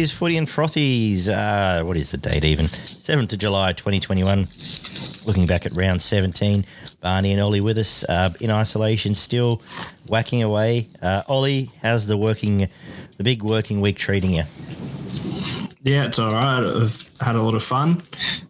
is Footy and Frothies. Uh, what is the date even? 7th of July 2021. Looking back at round 17, Barney and Ollie with us uh, in isolation, still whacking away. Uh, Ollie, how's the working, the big working week treating you? Yeah, it's all right. I've had a lot of fun.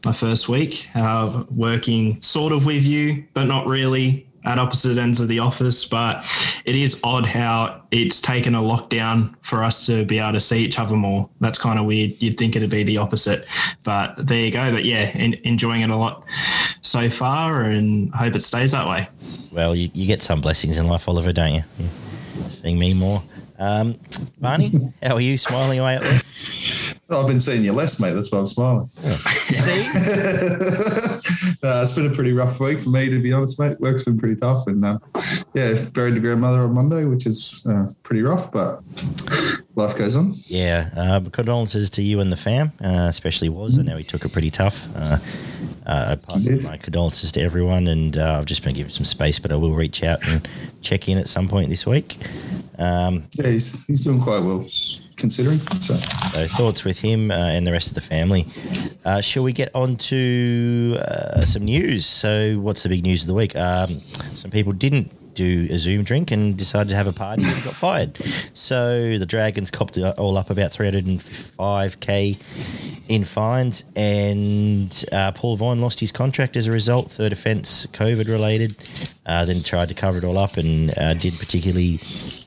My first week, uh, working sort of with you, but not really at opposite ends of the office. But it is odd how it's taken a lockdown for us to be able to see each other more. That's kind of weird. You'd think it'd be the opposite, but there you go. But yeah, in, enjoying it a lot so far, and hope it stays that way. Well, you, you get some blessings in life, Oliver, don't you? Seeing me more. Um, Barney, how are you smiling away there? I've been seeing you less, mate. That's why I'm smiling. See? uh, it's been a pretty rough week for me, to be honest, mate. Work's been pretty tough, and um, yeah, buried the grandmother on Monday, which is uh, pretty rough, but life goes on. Yeah. Uh, condolences to you and the fam, uh, especially was. I know he took it pretty tough. Uh, uh, I pass did. my condolences to everyone, and uh, I've just been given some space, but I will reach out and check in at some point this week. Um, Yeah, he's, he's doing quite well, considering. So, so thoughts with him uh, and the rest of the family. Uh, shall we get on to uh, some news? So, what's the big news of the week? Um, some people didn't do a Zoom drink and decided to have a party and got fired. So the Dragons copped it all up about 305k in fines, and uh, Paul Vaughan lost his contract as a result. Third offence, COVID related. Uh, then tried to cover it all up and uh, did particularly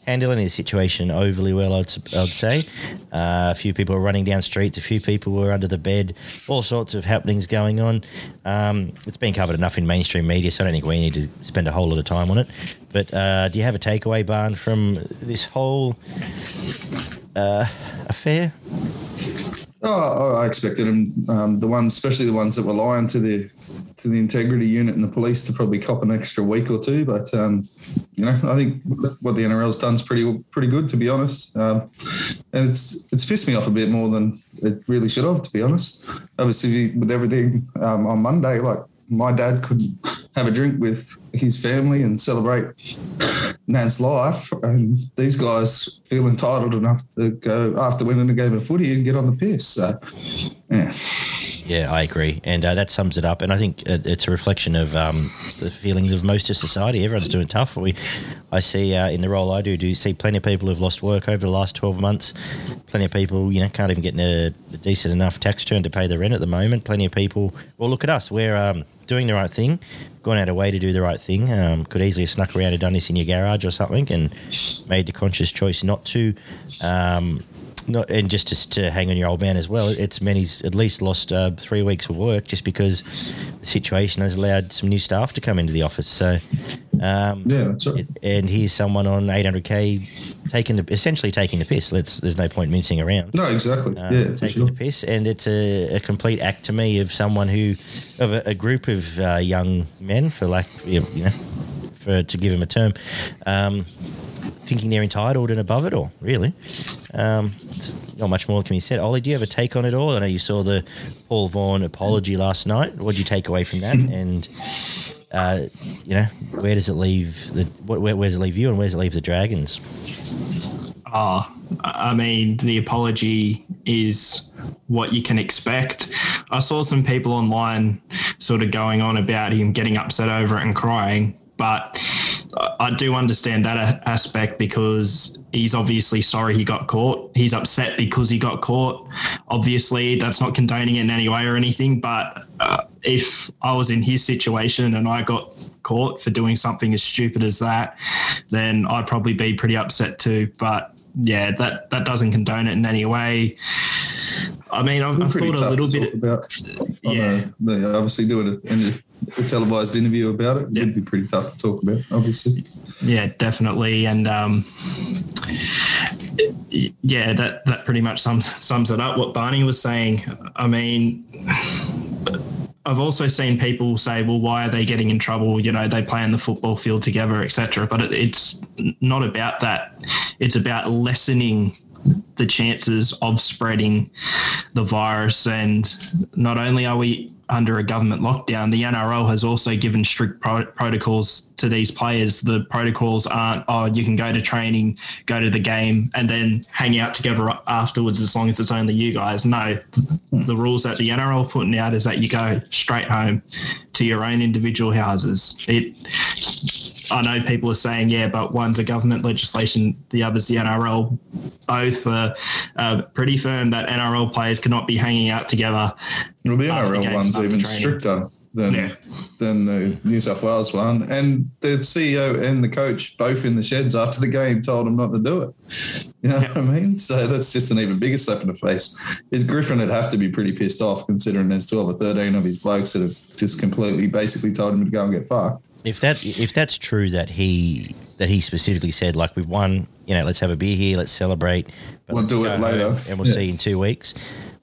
handle any situation overly well, I'd, I'd say. Uh, a few people were running down streets, a few people were under the bed, all sorts of happenings going on. Um, it's been covered enough in mainstream media, so I don't think we need to spend a whole lot of time on it. But uh, do you have a takeaway, Barn, from this whole uh, affair? Oh, I expected him, um, the ones, especially the ones that were lying to the to the integrity unit and the police, to probably cop an extra week or two. But um, you know, I think what the NRL's done is pretty pretty good, to be honest. Um, and it's it's pissed me off a bit more than it really should have, to be honest. Obviously, with everything um, on Monday, like my dad could have a drink with his family and celebrate Nan's life, and these guys feel entitled enough to go after winning a game of footy and get on the piss. So, yeah. Yeah, I agree, and uh, that sums it up. And I think it, it's a reflection of um, the feelings of most of society. Everyone's doing tough. We, I see uh, in the role I do, do you see plenty of people who've lost work over the last twelve months. Plenty of people, you know, can't even get a, a decent enough tax return to pay the rent at the moment. Plenty of people. Well, look at us. We're um, doing the right thing, gone out of way to do the right thing. Um, could easily have snuck around and done this in your garage or something, and made the conscious choice not to. Um, not, and just to, to hang on your old man as well. It's many's at least lost uh, three weeks of work just because the situation has allowed some new staff to come into the office. So, um, Yeah, that's right. it, and here's someone on 800k taking the, essentially taking the piss. Let's there's no point mincing around. No, exactly. Um, yeah, taking sure. the piss, and it's a, a complete act to me of someone who, of a, a group of uh, young men, for lack, you know, for to give him a term, um, thinking they're entitled and above it all. Really, um, not much more can be said. Ollie, do you have a take on it all? I know you saw the Paul Vaughan apology last night. What did you take away from that? And uh, you know, where does it leave the? Where, where does it leave you, and where does it leave the Dragons? Oh, I mean, the apology is what you can expect. I saw some people online sort of going on about him getting upset over it and crying, but I do understand that aspect because he's obviously sorry he got caught. He's upset because he got caught. Obviously, that's not condoning it in any way or anything, but uh, if I was in his situation and I got caught for doing something as stupid as that, then I'd probably be pretty upset too. But yeah, that that doesn't condone it in any way. I mean, I've, I've thought a little bit. about. Yeah. a- obviously doing it in a, televised interview about it Yeah. would be pretty tough to talk about. Obviously, Yeah, definitely, and um, yeah, that that pretty much sums sums it up. What Barney was saying. I mean. I've also seen people say, "Well, why are they getting in trouble? You know, they play in the football field together, etc." But it, it's not about that. It's about lessening the chances of spreading the virus. And not only are we under a government lockdown, the NRL has also given strict pro- protocols to these players. The protocols aren't, oh, you can go to training, go to the game, and then hang out together afterwards as long as it's only you guys. No, the rules that the NRL are putting out is that you go straight home to your own individual houses. It I know people are saying, yeah, but one's a government legislation, the other's the NRL. Both are uh, pretty firm that NRL players cannot be hanging out together. Well, the NRL one's even training. stricter than yeah. than the New South Wales one, and the CEO and the coach both in the sheds after the game told him not to do it. You know yeah. what I mean? So that's just an even bigger slap in the face. Is Griffin would have to be pretty pissed off considering there's 12 or 13 of his blokes that have just completely basically told him to go and get fucked if that if that's true that he that he specifically said like we've won, you know, let's have a beer here, let's celebrate. we'll do it later, and we'll see you in two weeks.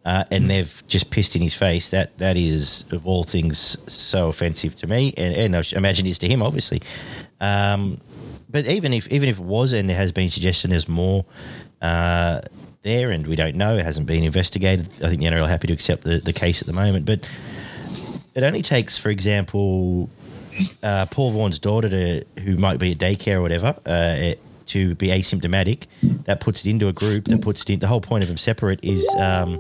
Uh, and they've just pissed in his face. That that is of all things so offensive to me, and, and I imagine it's to him, obviously. Um, but even if even if it was, and there has been suggestion there's more uh, there, and we don't know, it hasn't been investigated. I think the NRL are happy to accept the, the case at the moment, but it only takes, for example, uh, Paul Vaughan's daughter, to, who might be at daycare or whatever, uh, to be asymptomatic, that puts it into a group. That puts it in. The whole point of them separate is um,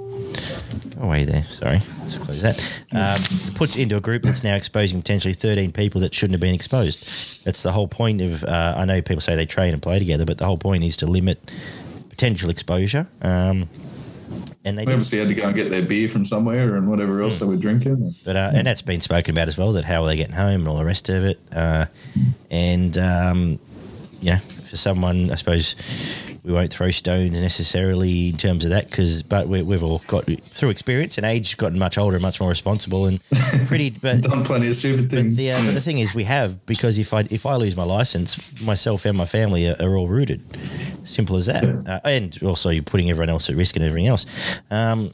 go away there. Sorry, let's close that. Um, puts it into a group that's now exposing potentially 13 people that shouldn't have been exposed. That's the whole point of. Uh, I know people say they train and play together, but the whole point is to limit potential exposure. Um, and they obviously had to go and get their beer from somewhere and whatever else mm. they were drinking. But uh, and that's been spoken about as well. That how are they getting home and all the rest of it. Uh, and um, yeah, for someone, I suppose we won't throw stones necessarily in terms of that because but we, have all got through experience and age gotten much older and much more responsible and pretty but done plenty of stupid things but the, uh, but the thing is we have because if i if i lose my license myself and my family are, are all rooted simple as that uh, and also you're putting everyone else at risk and everything else um,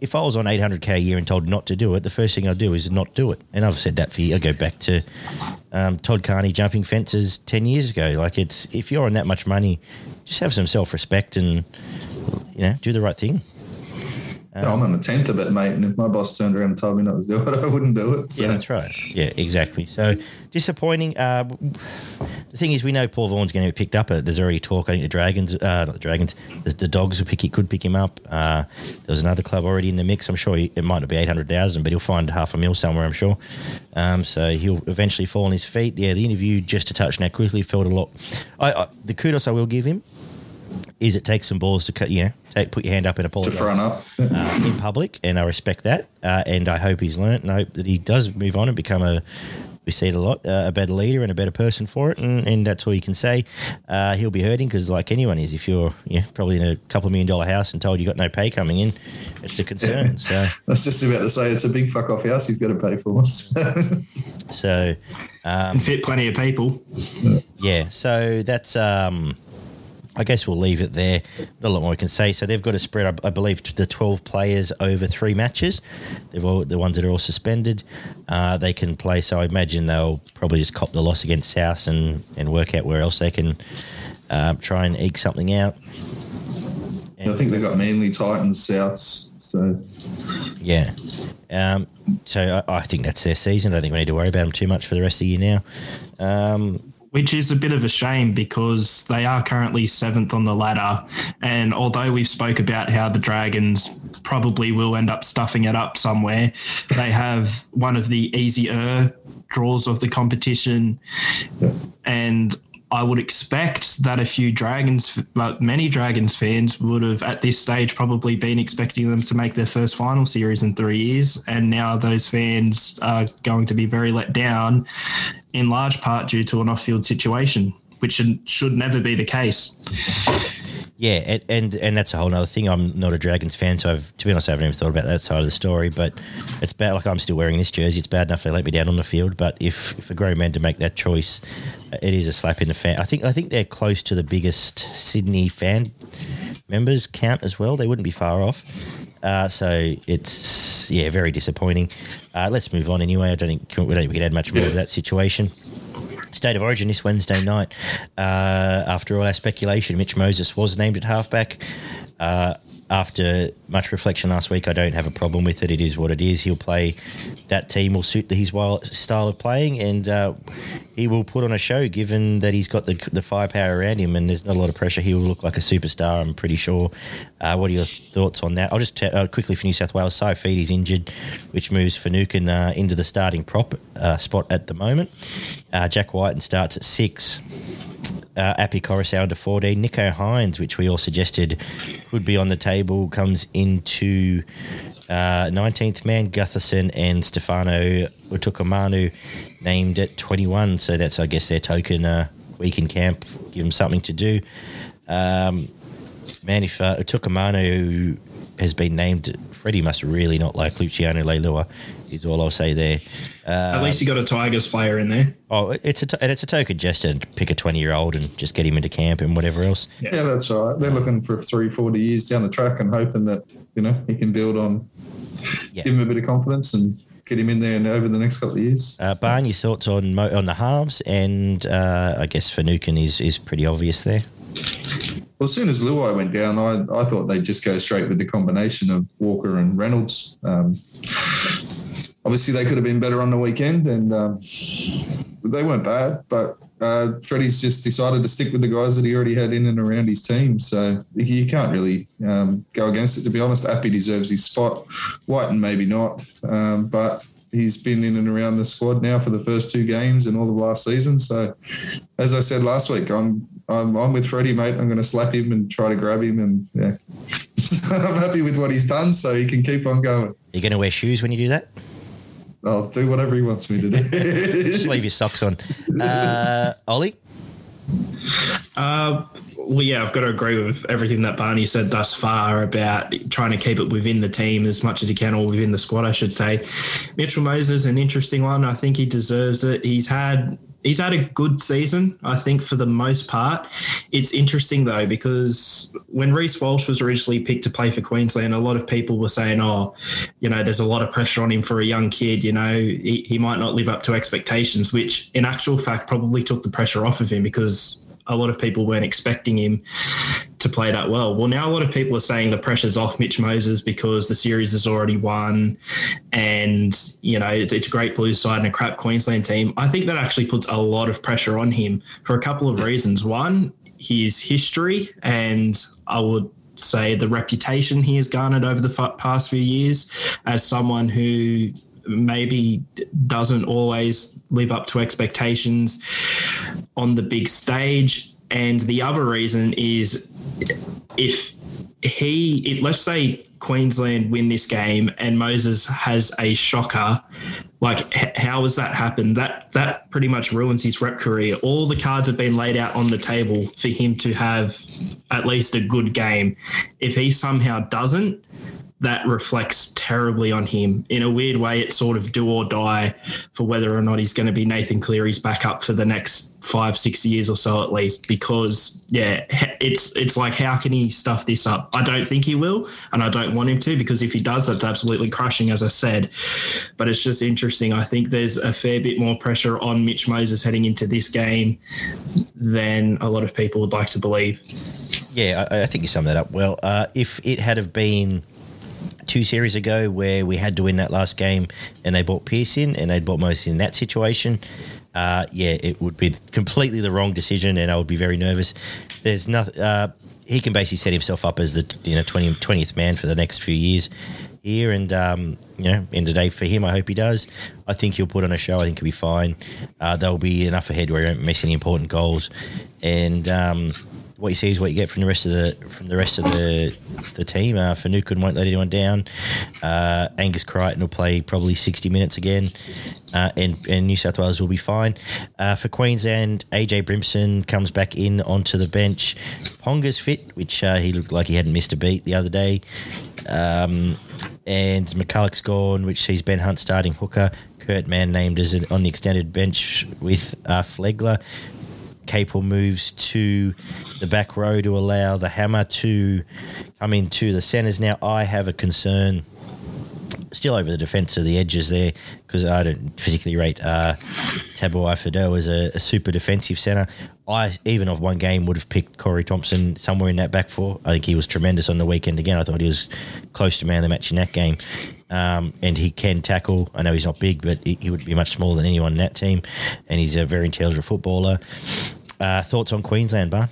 if I was on 800k a year and told not to do it, the first thing I'd do is not do it. And I've said that for you. I go back to um, Todd Carney jumping fences 10 years ago. Like it's if you're on that much money, just have some self respect and you know do the right thing. Um, I'm on the tenth of it, mate. And if my boss turned around and told me not to do it, I wouldn't do it. So. Yeah, that's right. Yeah, exactly. So disappointing. Uh, the thing is, we know Paul Vaughan's going to be picked up. There's already talk. I think the Dragons, uh, not the Dragons, the, the Dogs will pick. He could pick him up. Uh, there was another club already in the mix. I'm sure he, it might not be eight hundred thousand, but he'll find half a mil somewhere. I'm sure. Um, so he'll eventually fall on his feet. Yeah, the interview just to touch that quickly felt a lot. I, I, the kudos I will give him is it takes some balls to cut, know, take, put your hand up and apologise to front up uh, in public, and I respect that, uh, and I hope he's learnt, and I hope that he does move on and become a. We see it a lot, uh, a better leader and a better person for it, and, and that's all you can say. Uh, he'll be hurting because, like anyone is, if you're yeah probably in a couple of million dollar house and told you got no pay coming in, it's a concern. Yeah. So that's just about to say it's a big fuck off house he's got to pay for. so um, fit plenty of people. Yeah, so that's um, I guess we'll leave it there. Not a lot more we can say. So they've got to spread, I believe, the 12 players over three matches. They've all the ones that are all suspended. Uh, they can play. So I imagine they'll probably just cop the loss against South and, and work out where else they can uh, try and eke something out. And I think they've got mainly Titans, Souths. So yeah. Um, so I, I, think that's their season. I don't think we need to worry about them too much for the rest of the year now. Um, which is a bit of a shame because they are currently seventh on the ladder. And although we've spoke about how the Dragons probably will end up stuffing it up somewhere, they have one of the easier draws of the competition. And I would expect that a few Dragons, like many Dragons fans, would have at this stage probably been expecting them to make their first final series in three years. And now those fans are going to be very let down, in large part due to an off field situation, which should, should never be the case. Yeah, and, and, and that's a whole other thing. I'm not a Dragons fan, so I've, to be honest, I haven't even thought about that side of the story. But it's bad. Like I'm still wearing this jersey. It's bad enough they let me down on the field. But if, if a grown man to make that choice, it is a slap in the fan. I think I think they're close to the biggest Sydney fan members count as well. They wouldn't be far off. Uh, so it's yeah, very disappointing. Uh, let's move on anyway. I don't think we don't we can add much more to that situation. State of Origin this Wednesday night. Uh, after all our speculation, Mitch Moses was named at halfback. Uh, after much reflection last week, I don't have a problem with it. It is what it is. He'll play. That team will suit his style of playing, and uh, he will put on a show. Given that he's got the, the firepower around him, and there's not a lot of pressure, he will look like a superstar. I'm pretty sure. Uh, what are your thoughts on that? I'll just t- uh, quickly for New South Wales. Saifiti's injured, which moves Finucane uh, into the starting prop uh, spot at the moment. Uh, Jack Wighton starts at six uh, Api Koroisau to 14. Nicho Hynes, which we all suggested would be on the table, comes into uh, 19th man. Gutherson and Stefano Utoikamanu named at 21. So that's, I guess, their token uh, week in camp. Give them something to do. Um, man, if uh, Utoikamanu has been named, Freddie must really not like Luciano Leilua is all I'll say there. Uh, At least you got a Tigers player in there. Oh, it's a t- and it's a token gesture to pick a twenty year old and just get him into camp and whatever else. Yeah. yeah, that's right. They're looking for three, 40 years down the track and hoping that you know he can build on, yeah. give him a bit of confidence and get him in there and over the next couple of years. Uh, Barn, your thoughts on on the halves and uh, I guess Finucane is is pretty obvious there. Well, as soon as Luai went down, I, I thought they'd just go straight with the combination of Walker and Reynolds. Um, obviously they could have been better on the weekend, and um, they weren't bad. But uh, Freddie's just decided to stick with the guys that he already had in and around his team. So you can't really um, go against it. To be honest, Api deserves his spot. Wighton maybe not, um, but he's been in and around the squad now for the first two games and all of last season. So, as I said last week, I'm I'm, I'm with Freddie, mate. I'm going to slap him and try to grab him, and yeah, I'm happy with what he's done, so he can keep on going. Are you going to wear shoes when you do that? I'll do whatever he wants me to do. Just leave your socks on. Uh, Ollie? Uh, well, yeah, I've got to agree with everything that Barney said thus far about trying to keep it within the team as much as he can, or within the squad, I should say. Mitchell Moses, an interesting one. I think he deserves it. He's had he's had a good season, I think, for the most part. It's interesting though because when Reece Walsh was originally picked to play for Queensland, a lot of people were saying, "Oh, you know, there's a lot of pressure on him for a young kid. You know, he, he might not live up to expectations," which, in actual fact, probably took the pressure off of him because a lot of people weren't expecting him to play that well. Well, now a lot of people are saying the pressure's off Mitch Moses because the series has already won, and you know it's, it's, a great blue side and a crap Queensland team. I think that actually puts a lot of pressure on him for a couple of reasons. One, his history, and I would say the reputation he has garnered over the past few years as someone who maybe doesn't always live up to expectations on the big stage. And the other reason is if he, if, let's say Queensland win this game and Moses has a shocker, like how has that happened? That that pretty much ruins his rep career. All the cards have been laid out on the table for him to have at least a good game. If he somehow doesn't, that reflects terribly on him. In a weird way, it's sort of do or die for whether or not he's going to be Nathan Cleary's backup for the next five, six years or so at least. Because yeah, it's it's like how can he stuff this up? I don't think he will, and I don't want him to because if he does, that's absolutely crushing, as I said. But it's just interesting. I think there's a fair bit more pressure on Mitch Moses heading into this game than a lot of people would like to believe. Yeah, I, I think you summed that up well. Uh, if it had have been two series ago where we had to win that last game and they bought Pearce in and they bought Moses in that situation. Uh, yeah, it would be completely the wrong decision and I would be very nervous. There's nothing. Uh, he can basically set himself up as the you know 20, 20th man for the next few years here, and um, you know, end of day for him, I hope he does. I think he'll put on a show. I think he'll be fine. Uh, there'll be enough ahead where he won't miss any important goals, and um, what you see is what you get from the rest of the from the rest of the the team. Uh, Finucane won't let anyone down. Uh, Angus Crichton will play probably sixty minutes again, uh, and and New South Wales will be fine. Uh, for Queensland, AJ Brimson comes back in onto the bench. Ponga's fit, which uh, he looked like he hadn't missed a beat the other day. Um, and McCullough's gone, which sees Ben Hunt starting hooker. Kurt Mann named as an, on the extended bench with uh, Flegler. Capewell moves to the back row to allow the hammer to come into the centres. Now, I have a concern still over the defence of the edges there because I don't particularly rate uh, Tabuai Fidow as a, a super defensive centre. I even of one game would have picked Corey Thompson somewhere in that back four. I think he was tremendous on the weekend again. I thought he was close to man of the match in that game. Um, and he can tackle. I know he's not big, but he, he, would be much smaller than anyone in that team. And he's a very intelligent footballer. Uh, thoughts on Queensland, Bar?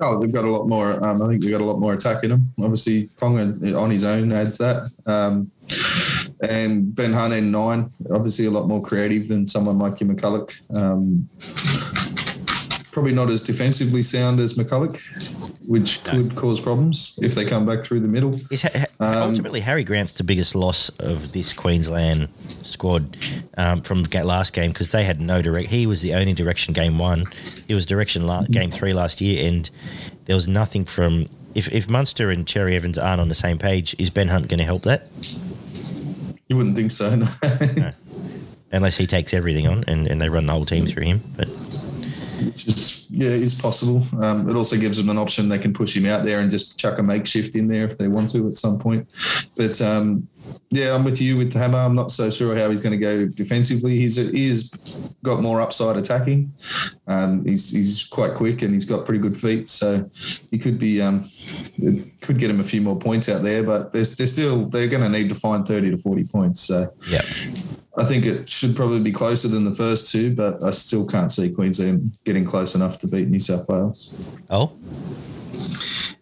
Oh, they've got a lot more. Um, I think they've got a lot more attack in them. Obviously, Ponga on his own adds that. Um, and Ben Hunt in nine, obviously a lot more creative than someone like Kim McCullough. Um, probably not as defensively sound as McCullough, which no. could cause problems if they come back through the middle. Is, um, ultimately, Harry Grant's the biggest loss of this Queensland squad um, from last game because they had no direct. He was the only direction game one. He was direction la- game three last year, and there was nothing from. If, if Munster and Cherry Evans aren't on the same page, is Ben Hunt going to help that? You wouldn't think so, no. no. Unless he takes everything on and, and they run the whole team through him. But is yeah is possible. Um, it also gives them an option; they can push him out there and just chuck a makeshift in there if they want to at some point. But um, yeah, I'm with you with hammer. I'm not so sure how he's going to go defensively. He's he's got more upside attacking. Um, he's he's quite quick and he's got pretty good feet, so he could be um, could get him a few more points out there. But they're, still they're going to need to find 30 to 40 points. So yeah. I think it should probably be closer than the first two, but I still can't see Queensland getting close enough to beat New South Wales. Oh,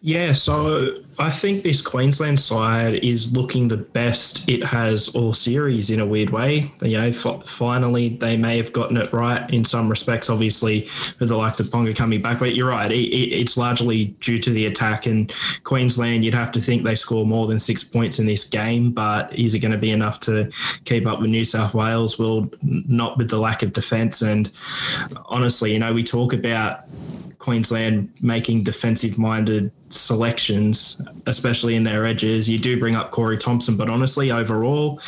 yeah, so I think this Queensland side is looking the best it has all series in a weird way. You know, f- finally they may have gotten it right in some respects. Obviously, with the likes of Ponga coming back, but you're right. It, it, it's largely due to the attack. And Queensland, you'd have to think they score more than six points in this game, but is it going to be enough to keep up with New South Wales? Well, not with the lack of defence. And honestly, you know, we talk about Queensland making defensive minded selections, especially in their edges. You do bring up Corey Thompson, but honestly, overall,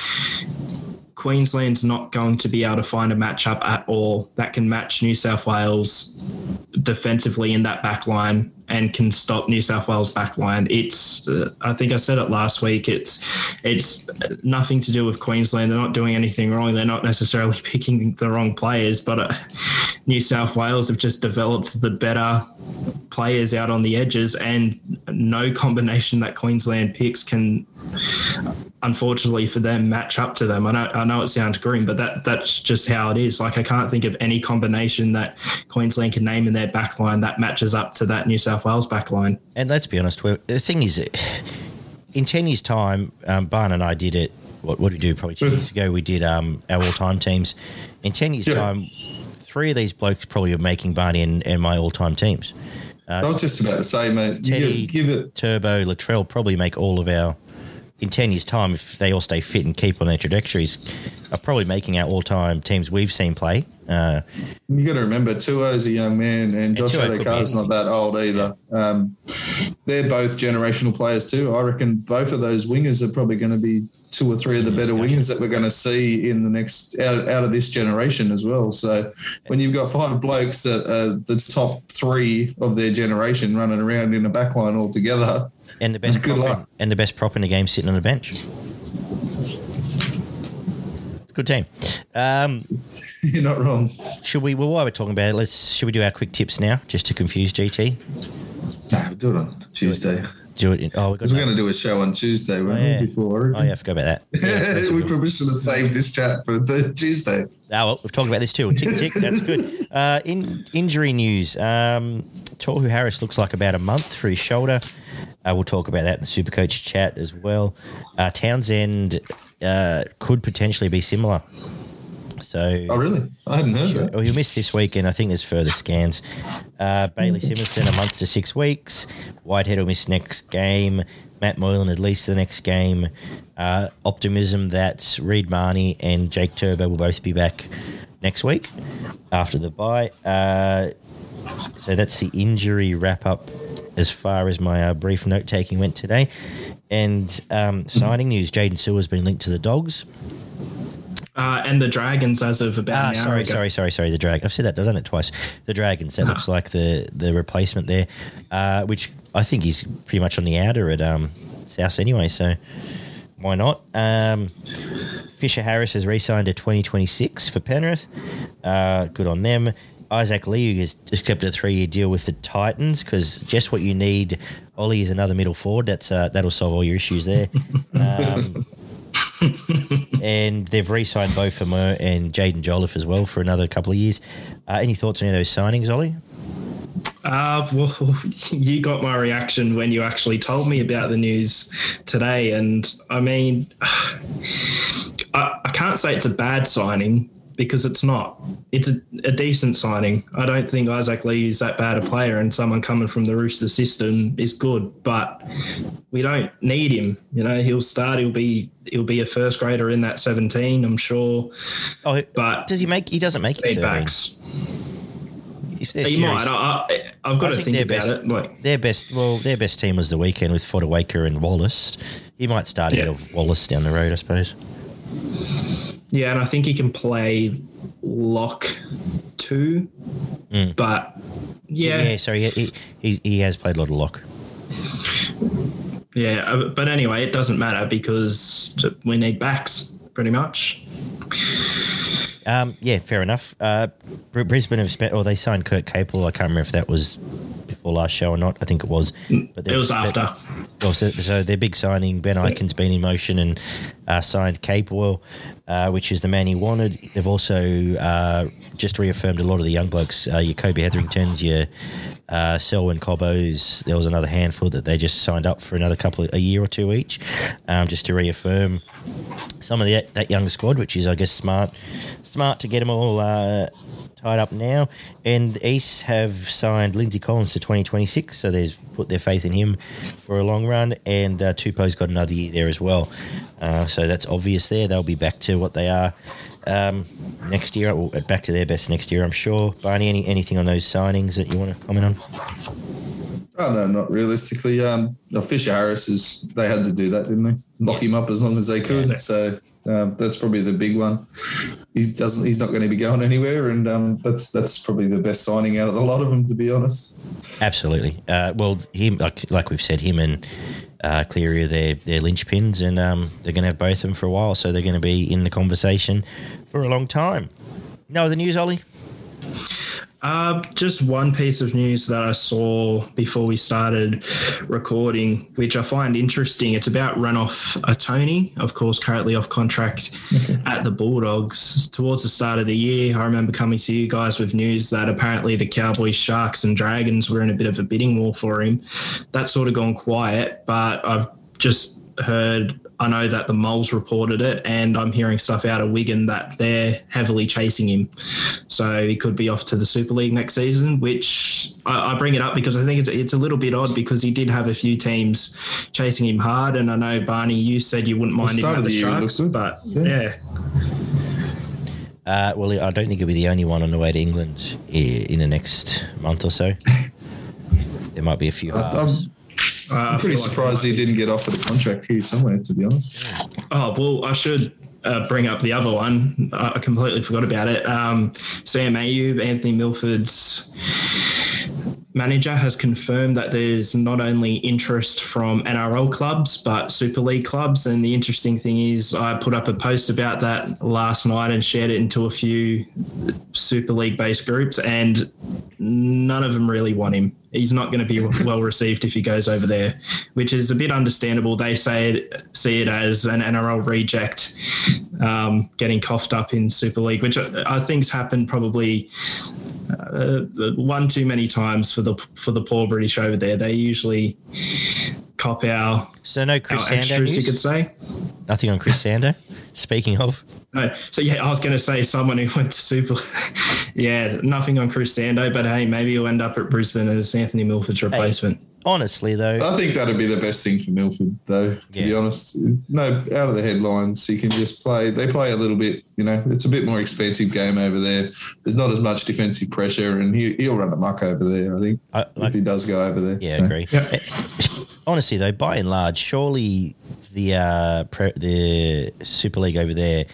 Queensland's not going to be able to find a matchup at all that can match New South Wales defensively in that back line and can stop New South Wales back line. It's, uh, I think I said it last week. It's, it's nothing to do with Queensland. They're not doing anything wrong. They're not necessarily picking the wrong players, but uh, New South Wales have just developed the better players out on the edges, and no combination that Queensland picks can, unfortunately for them, match up to them. I know, I know it sounds grim, but that that's just how it is. Like I can't think of any combination that Queensland can name in their backline that matches up to that New South Wales backline. And let's be honest, the thing is, in ten years' time, um, Barn and I did it. What, what did we do? Probably two years ago, we did um, our all-time teams. In ten years' yeah. time three of these blokes probably are making Barney and, and my all time teams. Uh, I was just about to say, mate, Teddy, give, give, it. Turbo, Latrell probably make all of our, in 10 years' time, if they all stay fit and keep on their trajectories, are probably making our all time teams we've seen play. Uh, you got to remember, To'o's a young man, and Josh Addo-Carr's not that old either. Um, they're both generational players too. I reckon both of those wingers are probably going to be two or three of the better wingers that we're going to see in the next out, out of this generation as well. So when you've got five blokes that are the top three of their generation running around in a backline all together, and the best good luck. In, and the best prop in the game sitting on the bench. Good team. Um, You're not wrong. Should we? Well, while we're talking about it, let's. Should we do our quick tips now, just to confuse GT? Nah, we'll do it on Tuesday do it. In, oh, we we're going to do a show on Tuesday, oh, yeah. Before. Oh, yeah, I forgot about that. Yeah, we probably should have saved this chat for the Tuesday. Oh, well, we've talked about this too. Tick, tick. That's good. Uh, in injury news, um, Tohu Harris looks like about a month for his shoulder. Uh, we'll talk about that in the Supercoach chat as well. Uh, Townsend uh, could potentially be similar. So, oh really? I hadn't heard sure. that. Well, he'll miss this weekend. I think there's further scans. Uh, Bailey Simonsson a month to six weeks. Whitehead will miss next game. Matt Moylan at least the next game. Uh, optimism that Reed Mahoney and Jake Turbo will both be back next week after the bye. Uh, so that's the injury wrap up as far as my uh, brief note taking went today. And um, signing news: Jaydn Su'A has been linked to the Dogs. Uh, and the dragons as of about ah, an hour sorry, ago. sorry, sorry, sorry. The dragon. I've said that. I've done it twice. The dragons. That looks like the the replacement there, uh, which I think is pretty much on the outer at um, South anyway. So why not? Um, Fisher Harris has re-signed to 2026 for Penrith. Uh, good on them. Isaac Liu has accepted a three-year deal with the Titans because just what you need. Ollie is another middle forward. That's uh, that'll solve all your issues there. Um, and they've re-signed both Beau Fermor and Jaden Jolliffe as well for another couple of years. Uh, any thoughts on any of those signings, Ollie? Uh, well, you got my reaction when you actually told me about the news today. And I mean, I, I can't say it's a bad signing because it's not. It's a, a, decent signing. I don't think Isaac Liu is that bad a player, and someone coming from the Rooster system is good. But we don't need him. You know, he'll start. He'll be he'll be a first grader in that seventeen. I'm sure. Oh, but does he make? He doesn't make it. Backs. He might. I, have got I to think, think about best, it. Like their best, well, their best team was the weekend with Fotuaika and Wallace. He might start yeah. out of Wallace down the road, I suppose. Yeah, and I think he can play lock two, mm. but yeah, yeah. Sorry, he, he he has played a lot of lock. Yeah, uh, but anyway, it doesn't matter because we need backs pretty much. Um, yeah, fair enough. Uh, Brisbane have spent, or they signed Kurt Capewell. I can't remember if that was before last show or not. I think it was. But it was after. Well, so, so, their big signing, Ben Ikin's been in motion and uh, signed Capewell, uh, which is the man he wanted. They've also uh, just reaffirmed a lot of the young blokes, uh, your Kobe Hetheringtons, your uh, Selwyn Cobbos. There was another handful that they just signed up for another couple of, a year or two each, um, just to reaffirm some of the, that young squad, which is, I guess, smart smart to get them all uh, tied up now. And the East have signed Lindsay Collins to 2026, so they've put their faith in him for a long run. And uh, Tupou's got another year there as well. Uh, so that's obvious there. They'll be back to what they are um, next year, or back to their best next year, I'm sure. Barney, any, anything on those signings that you want to comment on? Oh no, not realistically. Um, Fisher Harris is they had to do that, didn't they? Lock yes. him up as long as they could. Yeah, so um, that's probably the big one. He doesn't. He's not going to be going anywhere, and um, that's that's probably the best signing out of a lot of them, to be honest. Absolutely. Uh, well, him like like we've said, him and uh, Cleary are their their linchpins, and um, they're going to have both of them for a while, so they're going to be in the conversation for a long time. No other news, Ollie. Uh, just one piece of news that I saw before we started recording, which I find interesting. It's about Renouf Atoni, of course, currently off contract at the Bulldogs. Towards the start of the year, I remember coming to you guys with news that apparently the Cowboys, Sharks, and Dragons were in a bit of a bidding war for him. That's sort of gone quiet, but I've just heard I know that the Moles reported it, and I'm hearing stuff out of Wigan that they're heavily chasing him. So he could be off to the Super League next season, which I, I bring it up because I think it's, it's, a little bit odd because he did have a few teams chasing him hard. And I know, Barney, you said you wouldn't mind him at the, the Sharks, but yeah. yeah. Uh, well, I don't think he'll be the only one on the way to England in the next month or so. there might be a few halves. Uh, I'm pretty surprised like he didn't get offered a contract here somewhere, to be honest. Oh well, I should uh, bring up the other one. I completely forgot about it. Um, Sam Ayoub, Anthony Milford's manager, has confirmed that there's not only interest from NRL clubs but Super League clubs. And the interesting thing is, I put up a post about that last night and shared it into a few Super League based groups, and none of them really want him he's not going to be well received if he goes over there, which is a bit understandable. They say it, see it as an NRL reject, um, getting coughed up in Super League, which I, I think's happened probably uh, one too many times for the for the poor British over there. They usually cop our so no Chris Sandow extras, news? you could say. Nothing on Chris Sandow. Speaking of. No, so yeah, I was going to say someone who went to Super. yeah, nothing on Chris Sandow, but hey, maybe he'll end up at Brisbane as Anthony Milford's replacement. Hey, honestly, though, I think that'd be the best thing for Milford, though. To yeah. be honest, no, out of the headlines, You can just play. They play a little bit. You know, it's a bit more expensive game over there. There's not as much defensive pressure, and he, will run muck over there. I think I, like, if he does go over there. Yeah, so. agree. Yeah. Honestly, though, by and large, surely the uh, pre- the Super League over there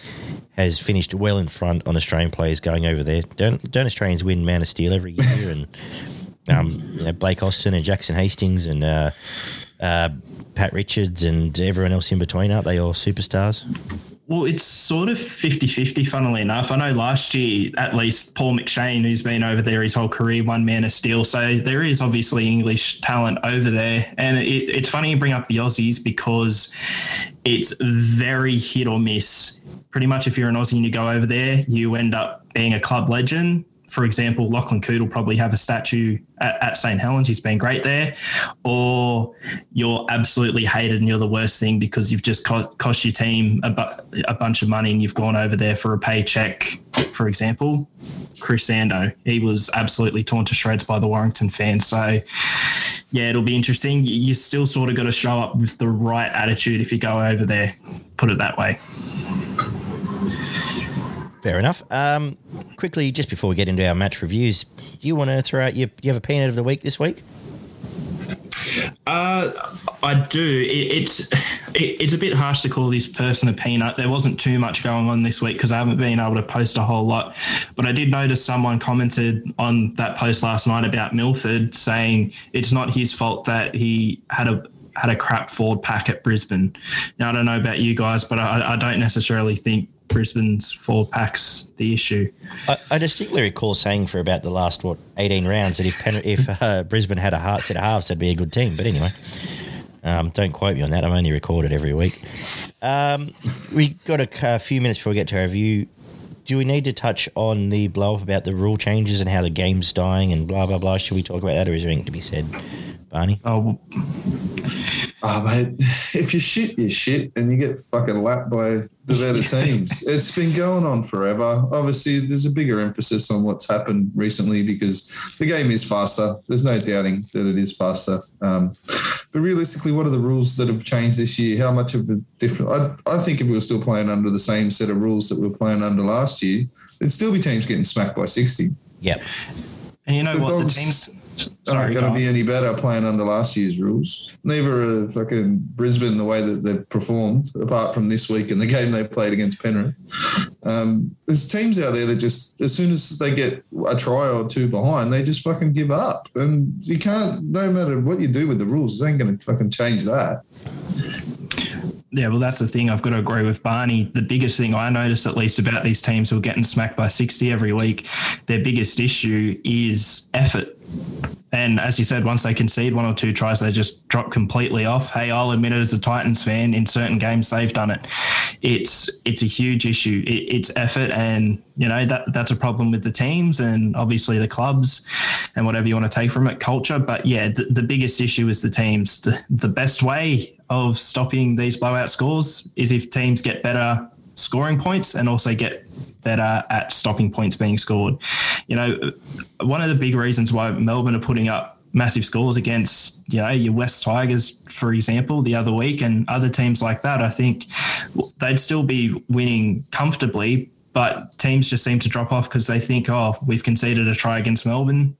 has finished well in front on Australian players going over there. Don't don't Australians win Man of Steel every year? and um, you know, Blake Austin and Jackson Hastings and uh, uh, Pat Richards and everyone else in between? Aren't they all superstars? Well, it's sort of 50 50, funnily enough. I know last year, at least, Paul McShane, who's been over there his whole career, one man of steel. So there is obviously English talent over there. And it, it's funny you bring up the Aussies because it's very hit or miss. Pretty much, if you're an Aussie and you go over there, you end up being a club legend for example, Lachlan Coote will probably have a statue at, at St. Helens. He's been great there. Or you're absolutely hated and you're the worst thing because you've just co- cost your team a, bu- a bunch of money and you've gone over there for a paycheck. For example, Chris Sandow, he was absolutely torn to shreds by the Warrington fans. So, yeah, it'll be interesting. You still sort of got to show up with the right attitude if you go over there, put it that way. Fair enough. Um, quickly, just before we get into our match reviews, do you want to throw out your you have a peanut of the week this week? Uh, I do. It, it's it, it's a bit harsh to call this person a peanut. There wasn't too much going on this week because I haven't been able to post a whole lot. But I did notice someone commented on that post last night about Milford saying it's not his fault that he had a had a crap forward pack at Brisbane. Now I don't know about you guys, but I, I don't necessarily think Brisbane's four packs the issue. I, I, distinctly recall saying for about the last what eighteen rounds that if Pen- if uh, Brisbane had a heart set of halves, that'd be a good team. But anyway, um, don't quote me on that. I'm only recorded every week. Um, we got a, a, few minutes before we get to our review. Do we need to touch on the blow up about the rule changes and how the game's dying and blah blah blah? Should we talk about that, or is there anything to be said, Barney? Oh. Oh, mate, if you shit, you shit, and you get fucking lapped by the better teams. it's been going on forever. Obviously, there's a bigger emphasis on what's happened recently because the game is faster. There's no doubting that it is faster. Um, but realistically, what are the rules that have changed this year? How much of a different? I, I think if we were still playing under the same set of rules that we were playing under last year, there'd still be teams getting smacked by 60. Yep. And you know the what? Dogs, the teams Sorry, aren't going to be any better playing under last year's rules. Neither are fucking Brisbane the way that they've performed, apart from this week and the game they played against Penrith. Um, there's teams out there that just, as soon as they get a try or two behind, they just fucking give up. And you can't, no matter what you do with the rules, it ain't going to fucking change that. Yeah, well, that's the thing. I've got to agree with Barney. The biggest thing I noticed, at least, about these teams who are getting smacked by 60 every week, their biggest issue is effort. And as you said, once they concede one or two tries, they just drop completely off. Hey, I'll admit it as a Titans fan. In certain games, they've done it. It's it's a huge issue. It, it's effort, and you know that that's a problem with the teams and obviously the clubs and whatever you want to take from it, culture. But yeah, the, the biggest issue is the teams. The, the best way of stopping these blowout scores is if teams get better scoring points and also get better at stopping points being scored. You know, one of the big reasons why Melbourne are putting up massive scores against, you know, your West Tigers, for example, the other week and other teams like that, I think they'd still be winning comfortably. But teams just seem to drop off because they think, oh, we've conceded a try against Melbourne.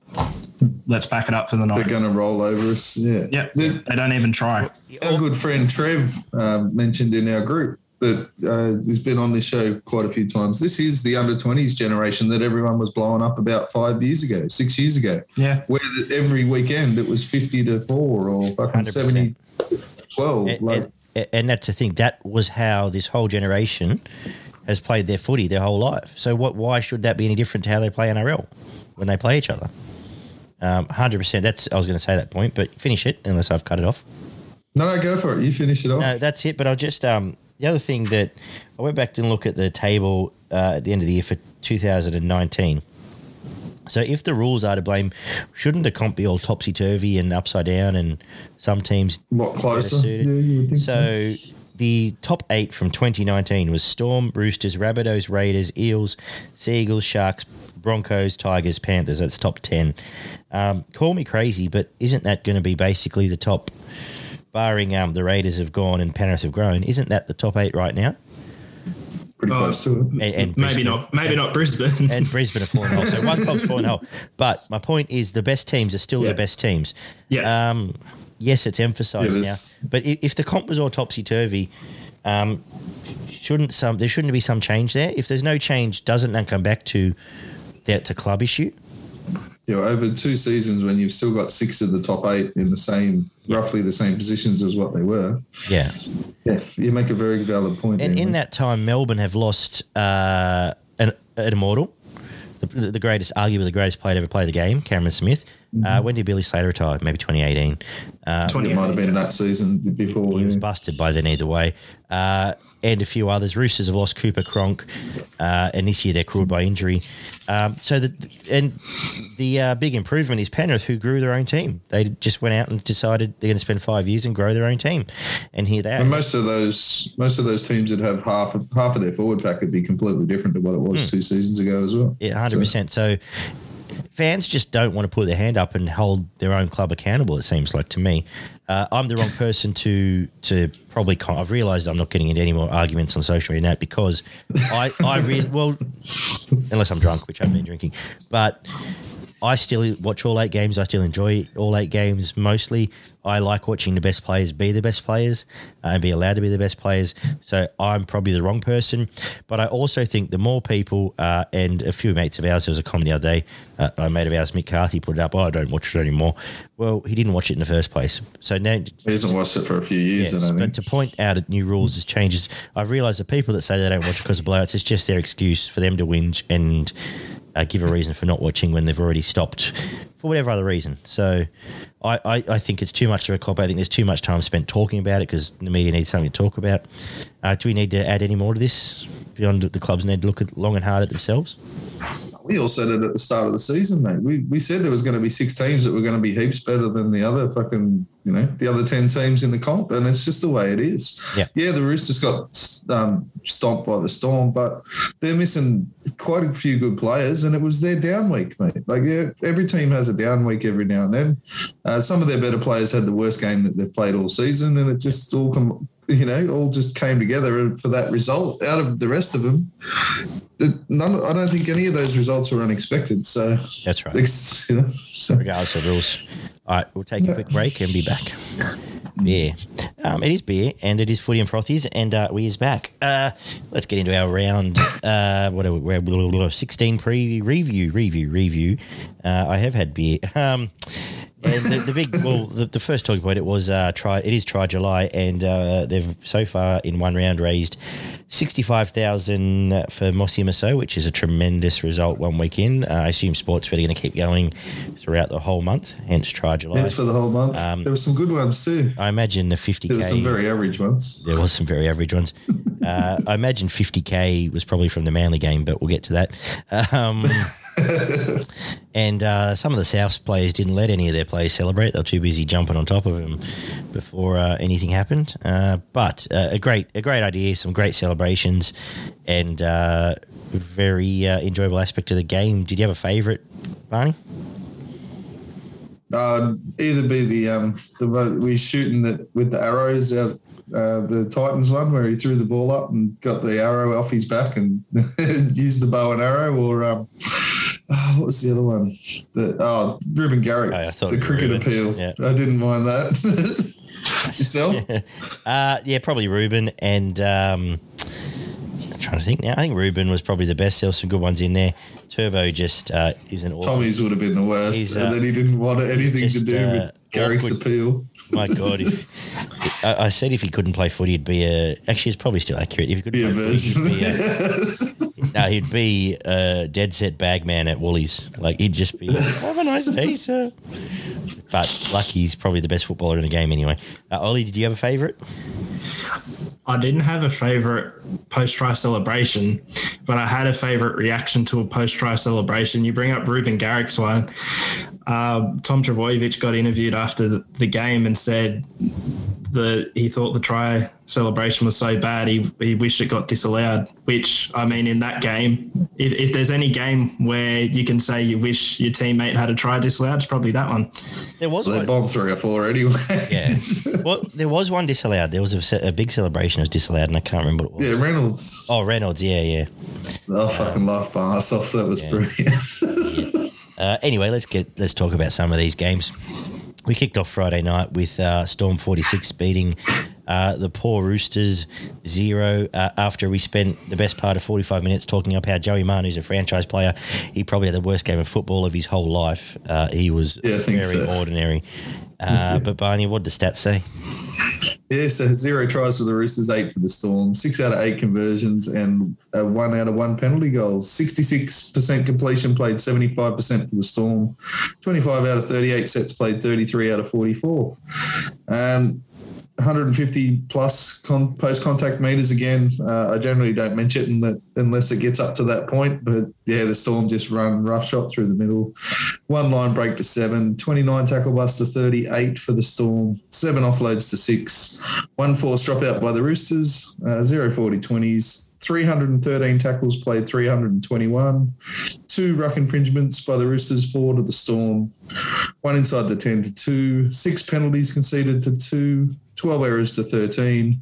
Let's back it up for the night. They're going to roll over us. Yeah. Yeah. They don't even try. Our good friend Trev uh, mentioned in our group that uh, has been on this show quite a few times. This is the under 20s generation that everyone was blowing up about five years ago, six years ago. Yeah. Where every weekend it was 50 to four or fucking 100%. 70 12. And, like. and, and that's the thing. That was how this whole generation has played their footy their whole life. So what? Why should that be any different to how they play NRL when they play each other? Um, hundred percent. That's I was going to say that point, but finish it unless I've cut it off. No, no, go for it. You finish it off. No, that's it. But I'll just um, the other thing that I went back and look at the table uh, at the end of the year for 2019. So if the rules are to blame, shouldn't the comp be all topsy turvy and upside down, and some teams a lot closer? Yeah, you would think so, so. The top eight from 2019 was Storm, Roosters, Rabbitohs, Raiders, Eels, Sea Eagles, Sharks, Broncos, Tigers, Panthers. That's top 10. Um, call me crazy, but isn't that going to be basically the top barring um, the Raiders have gone and Penrith have grown, isn't that the top eight right now? Pretty uh, close to it. And, and maybe not. Maybe not Brisbane. and Brisbane are four and So one top four and oh. But my point is, the best teams are still yeah. the best teams. Yeah. Um, yes, it's emphasised yeah, now. But if the comp was all topsy turvy, um, shouldn't some there shouldn't be some change there? If there's no change, doesn't that come back to that's a club issue? You know, over two seasons when you've still got six of the top eight in the same, roughly the same positions as what they were. Yeah. Yeah, you make a very valid point. And there, in that time, Melbourne have lost uh, an, an immortal, the, the greatest, arguably the greatest player to ever play the game, Cameron Smith. Uh, when did Billy Slater retire? Maybe 2018. Uh, it might have been that season before. he was busted by then either way. Uh, and a few others. Roosters have lost Cooper Cronk, uh, and this year they're crippled by injury. Um, so the and the uh, big improvement is Penrith, who grew their own team. They just went out and decided they're going to spend five years and grow their own team. And here they are. And most of those, most of those teams that have half of half of their forward pack would be completely different to what it was two seasons ago as well. Yeah, hundred percent. So fans just don't want to put their hand up and hold their own club accountable. It seems like to me, uh, I'm the wrong person to to probably. Con- I've realised I'm not getting into any more arguments on social media now because I I really well unless I'm drunk, which I haven't been drinking, but. I still watch all eight games. I still enjoy all eight games mostly. I like watching the best players be the best players and be allowed to be the best players. So I'm probably the wrong person. But I also think the more people, uh, and a few mates of ours, there was a comment the other day, uh, a mate of ours, Mick Carthy, put it up, oh, I don't watch it anymore. Well, he didn't watch it in the first place. So now. He hasn't watched it for a few years, Yes, but to point out at new rules, as changes, I've realised the people that say they don't watch it because of blowouts, it's just their excuse for them to whinge and uh, give a reason for not watching when they've already stopped for whatever other reason. So I, I, I think it's too much of a cop. I think there's too much time spent talking about it because the media needs something to talk about. Uh, do we need to add any more to this beyond the clubs need to look long and hard at themselves? We all said it at the start of the season, mate. We, we said there was going to be six teams that were going to be heaps better than the other fucking, you know, the other 10 teams in the comp. And it's just the way it is. Yeah. Yeah, the Roosters got um, stomped by the Storm, but they're missing quite a few good players. And it was their down week, mate. Like, yeah, every team has a down week every now and then. Uh, some of their better players had the worst game that they've played all season. And it just all come, you know, all just came together for that result. Out of the rest of them, none, I don't think any of those results were unexpected. So, That's right. you know, so regardless of rules. All right, we'll take a quick break and be back. Beer. Um, it is beer and it is footy and frothies and uh, we is back. Uh, let's get into our round. Uh, what are we? Blah, blah, blah, 16 pre review, review, review. Uh, I have had beer. Um, and the, the big, well, the, the first talking point it was uh, try. It is try July, and uh, they've so far in one round raised sixty-five thousand for Mossy Maso, which is a tremendous result one week in. Uh, I assume sports are going to keep going throughout the whole month, hence try July. that's for the whole month. Um, there were some good ones too. I imagine the fifty There were some very average ones. There was some very average ones. Uh, I imagine 50k was probably from the Manly game, but we'll get to that. Um, and uh, some of the Souths players didn't let any of their players celebrate. They were too busy jumping on top of them before uh, anything happened. Uh, but uh, a great, a great idea, some great celebrations, and uh, very uh, enjoyable aspect of the game. Did you have a favourite, Barney? Either be the um the we shooting the with the arrows out uh, the Titans one where he threw the ball up and got the arrow off his back and used the bow and arrow, or um, oh, what was the other one? The oh Ruben Garrick, Oh, I thought the cricket Ruben. appeal. Yeah. I didn't mind that. Yourself? Uh, yeah, probably Ruben and um, trying to think now. I think Ruben was probably the best. There were some good ones in there. Turbo just uh, is an awkward. Tommy's would have been the worst, He's, uh, and then he didn't want anything to do uh, with Garrick's awkward. appeal. My God, I, I said if he couldn't play footy, he'd be a. Actually, it's probably still accurate. If he couldn't Be a play footy, he'd be a, no, he'd be a dead set bag man at Woolies. Like he'd just be have a nice day, sir. But Lucky's probably the best footballer in the game anyway. Uh, Ollie, did you have a favourite? I didn't have a favorite post try celebration, but I had a favorite reaction to a post try celebration. You bring up Ruben Garrick's one. Um, Tom Trbojevic got interviewed after the, the game and said that he thought the try celebration was so bad he, he wished it got disallowed. Which I mean, in that game, if, if there's any game where you can say you wish your teammate had a try disallowed, it's probably that one. There was They one. bombed three or four anyway. Yeah. well, there was one disallowed. There was a, a big celebration that was disallowed, and I can't remember what it was. Yeah, Reynolds. Oh, Reynolds. Yeah, yeah. I fucking laughed my ass off. That was Yeah. brilliant. Uh, anyway, let's get let's talk about some of these games. We kicked off Friday night with uh, Storm 46 beating Uh, the poor Roosters, zero. Uh, after we spent the best part of 45 minutes talking up how Joey Manu's a franchise player, he probably had the worst game of football of his whole life. Uh, he was Yeah, very so. ordinary. Uh, but Barney, what did the stats say? Yeah, so zero tries for the Roosters, eight for the Storm, six out of eight conversions, and uh, one out of one penalty goals. 66% completion played, 75% for the Storm, 25 out of 38 sets played, 33 out of 44. Um, 150 plus con- post contact meters again. Uh, I generally don't mention it unless it gets up to that point, but yeah, the Storm just run rough shot through the middle. One line break to seven, 29 tackle bust to 38 for the Storm, seven offloads to six, one force drop out by the Roosters, uh, zero 40 20s, 313 tackles played, 321, two ruck infringements by the Roosters, four to the Storm, one inside the 10 to two, six penalties conceded to two, 12 errors to 13.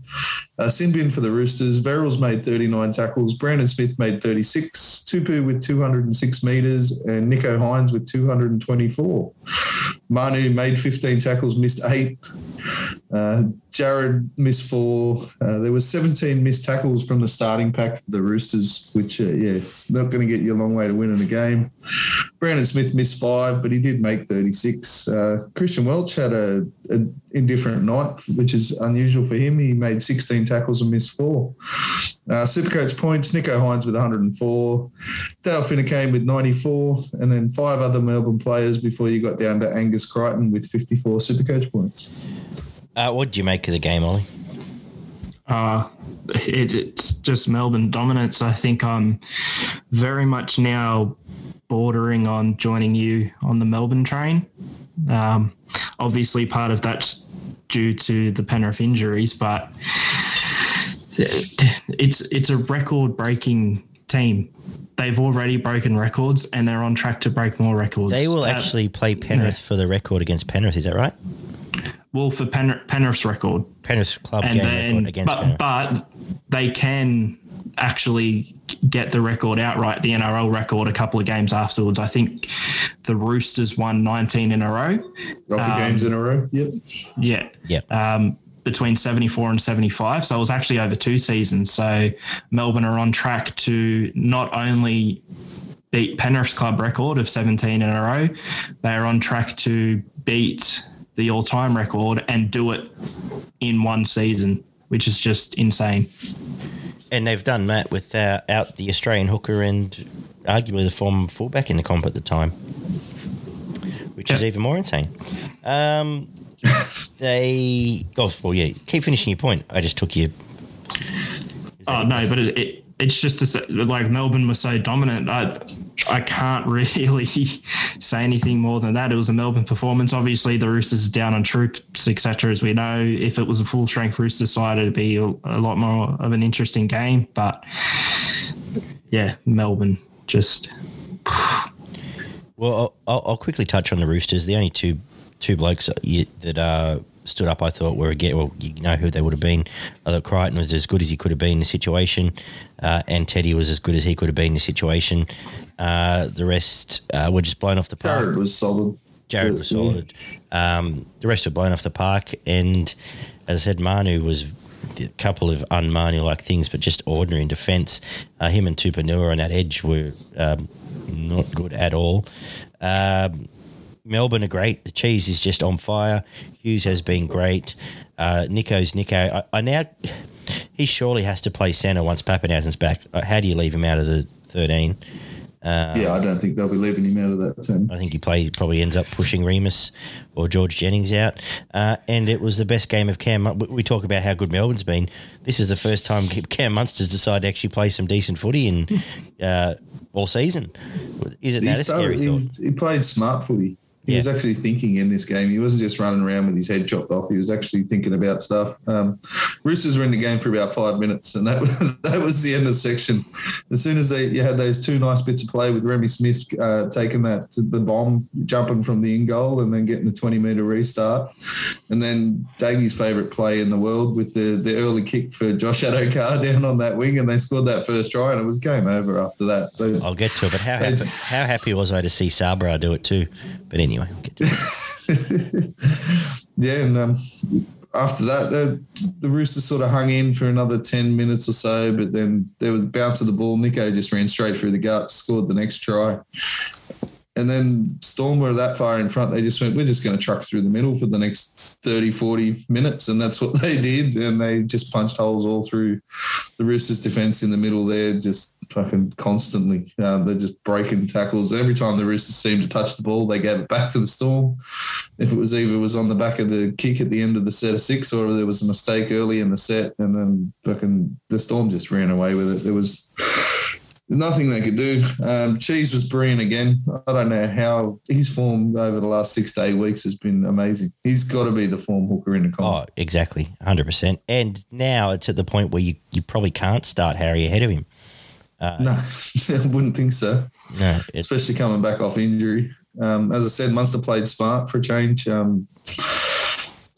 Uh, for the Roosters. Verrills made 39 tackles. Brandon Smith made 36. Tupou with 206 metres and Nico Hynes with 224. Manu made 15 tackles, missed eight. Uh, Jared missed four. Uh, there was 17 missed tackles from the starting pack for the Roosters, which, uh, yeah, it's not going to get you a long way to win in a game. Brandon Smith missed five, but he did make 36. Uh, Christian Welch had a, a indifferent night, which is unusual for him. He made 16 tackles and missed four. Uh, Supercoach points, Nico Hynes with 104, Dale Finucane with 94, and then five other Melbourne players before you got down to Angus Crichton with 54 Supercoach points. Uh, what do you make of the game, Ollie? Uh, it, it's just Melbourne dominance. I think I'm very much now bordering on joining you on the Melbourne train. Um, obviously, part of that's due to the Penrith injuries, but it's it's a record breaking team. They've already broken records and they're on track to break more records. They will Uh, actually play Penrith for the record against Penrith. Is that right? well for Penrith, Penrith's record. Penrith club and game then record against but, Penrith. but they can actually get the record outright, the NRL record, a couple of games afterwards. I think the Roosters won 19 in a row. Rougher Um, games in a row. Yep. Yeah. Yep. Um, between 74 and 75. So it was actually over two seasons. So Melbourne are on track to not only beat Penrith's club record of 17 in a row, they are on track to beat the all time record and do it in one season, which is just insane. And they've done that without out the Australian hooker and arguably the former fullback in the comp at the time, which is even more insane. Um, they, oh, well, yeah, keep finishing your point. I just took you. Oh no, but it, it it's just like Melbourne was so dominant. I I can't really say anything more than that. It was a Melbourne performance. Obviously, the Roosters are down on troops, etc. As we know, if it was a full strength Roosters side, it'd be a, a lot more of an interesting game. But yeah, Melbourne just Well, I'll, I'll quickly touch on the Roosters. The only two two blokes that uh, stood up, I thought, were again. Well, you know who they would have been. I thought Crichton was as good as he could have been in the situation, uh, and Teddy was as good as he could have been in the situation. Uh, the rest uh, were just blown off the park. Jared was solid. Jared was solid. Um, the rest were blown off the park, and as I said, Manu was a couple of un-Manu like things, but just ordinary in defence. Uh, him and Tupouniua on that edge were um, not good at all. Um, Melbourne are great. The cheese is just on fire. Hughes has been great. Uh, Nico's Nico. I, I now he surely has to play centre once Papenhuyzen's back. Uh, How do you leave him out of the thirteen? yeah, I don't think they'll be leaving him out of that team. I think he plays probably ends up pushing Reimis or George Jennings out. Uh, and it was the best game of Cam. We talk about how good Melbourne's been. This is the first time Cam Munster's decided to actually play some decent footy in uh, all season. Is it He, that a scary started, thought? he, he played smart footy. He Yeah. was actually thinking in this game. He wasn't just running around with his head chopped off. He was actually thinking about stuff. Um, Roosters were in the game for about five minutes, and that was, that was the end of the section. As soon as they you had those two nice bits of play with Remy Smith uh, taking that the bomb, jumping from the in goal, and then getting the twenty meter restart, and then Daggy's favourite play in the world with the the early kick for Josh Addo-Carr down on that wing, and they scored that first try, and it was game over after that. They- I'll get to it, but how happy, how happy was I to see Sabra do it too? But anyway, we'll get to it. yeah, and um, after that, the, the Roosters sort of hung in for another 10 minutes or so, but then there was a bounce of the ball. Nico just ran straight through the gut, scored the next try. And then Storm were that far in front, they just went, we're just going to truck through the middle for the next 30, 40 minutes. And that's what they did. And they just punched holes all through the Roosters' defense in the middle there, just fucking constantly. Uh, they're just breaking tackles. Every time the Roosters seemed to touch the ball, they gave it back to the Storm. If it was either it was on the back of the kick at the end of the set of six or there was a mistake early in the set, and then fucking the Storm just ran away with it. There was nothing they could do. Um, Cheese was brilliant again. I don't know how his form over the last six to eight weeks has been amazing. He's got to be the form hooker in the comp. Oh, exactly, hundred percent. And now it's at the point where you, you probably can't start Harry ahead of him. Uh, no, I wouldn't think so. No, especially coming back off injury. Um, as I said, Munster played smart for a change. Um,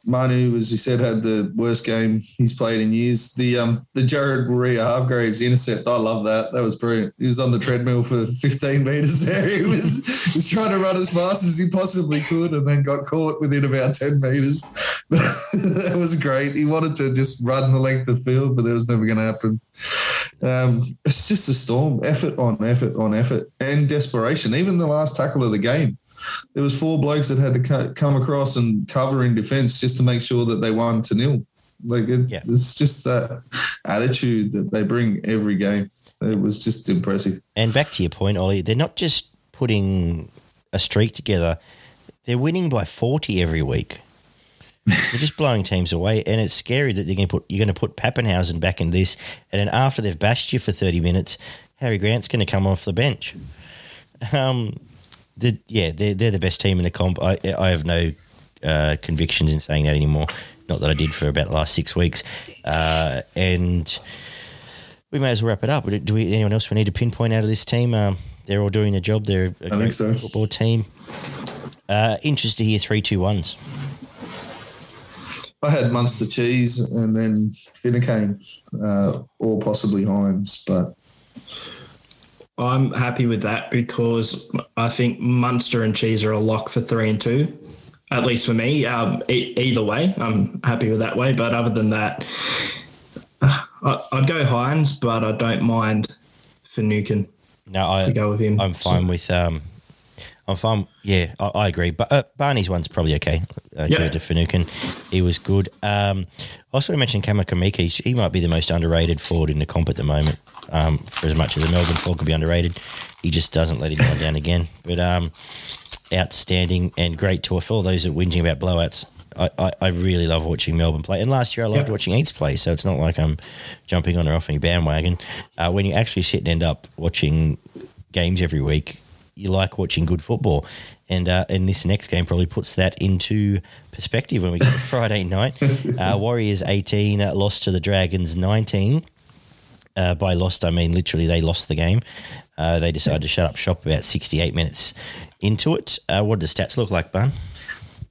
Manu, as you said, had the worst game he's played in years. The um the Jared Waerea-Hargreaves intercept, I love that. That was brilliant. He was on the treadmill for 15 meters there. He was he was trying to run as fast as he possibly could, and then got caught within about 10 meters. that was great. He wanted to just run the length of the field, but that was never going to happen. Um, it's just a storm, effort on effort on effort, and desperation. Even the last tackle of the game there was four blokes that had to come across and cover in defence just to make sure that they won to nil. Like it, yeah. it's just that attitude that they bring every game. It was just impressive. And back to your point, Ollie, they're not just putting a streak together; they're winning by forty every week. They're just blowing teams away, and it's scary that they're going to put you're going to put Papenhuyzen back in this, and then after they've bashed you for thirty minutes, Harry Grant's going to come off the bench. Um, the, yeah, they're, they're the best team in the comp. I, I have no uh, convictions in saying that anymore. Not that I did for about the last six weeks. Uh, and we may as well wrap it up. Do we, anyone else we need to pinpoint out of this team? Um, they're all doing their job. They're a I great so. football team. Uh, interested to hear three, two, ones. I had Munster cheese and then Finucane, uh, or possibly Hynes, but I'm happy with that because I think Munster and Cheese are a lock for three and two, at least for me. Um, e- either way, I'm happy with that way. But other than that, uh, I'd go Hynes, but I don't mind Finucane. No, I to go with him. I'm fine so. with. Um, I'm fine. Yeah, I, I agree. But uh, Barney's one's probably okay. Uh, to Finucane, he was good. Um, also mentioned Kamikamica. He might be the most underrated forward in the comp at the moment um, for as much as a Melbourne forward could be underrated. He just doesn't let anyone down again. But um, outstanding and great tour for all those that are whinging about blowouts. I, I, I, really love watching Melbourne play. And last year I loved yep. watching Eats play, so it's not like I'm jumping on or off any bandwagon. Uh, when you actually sit and end up watching games every week, you like watching good football. And uh, and this next game probably puts that into perspective when we get to Friday night. Uh, Warriors 18 uh, lost to the Dragons 19. Uh, by lost, I mean literally they lost the game. Uh, they decided to shut up shop about 68 minutes into it. Uh, what did the stats look like, Bun?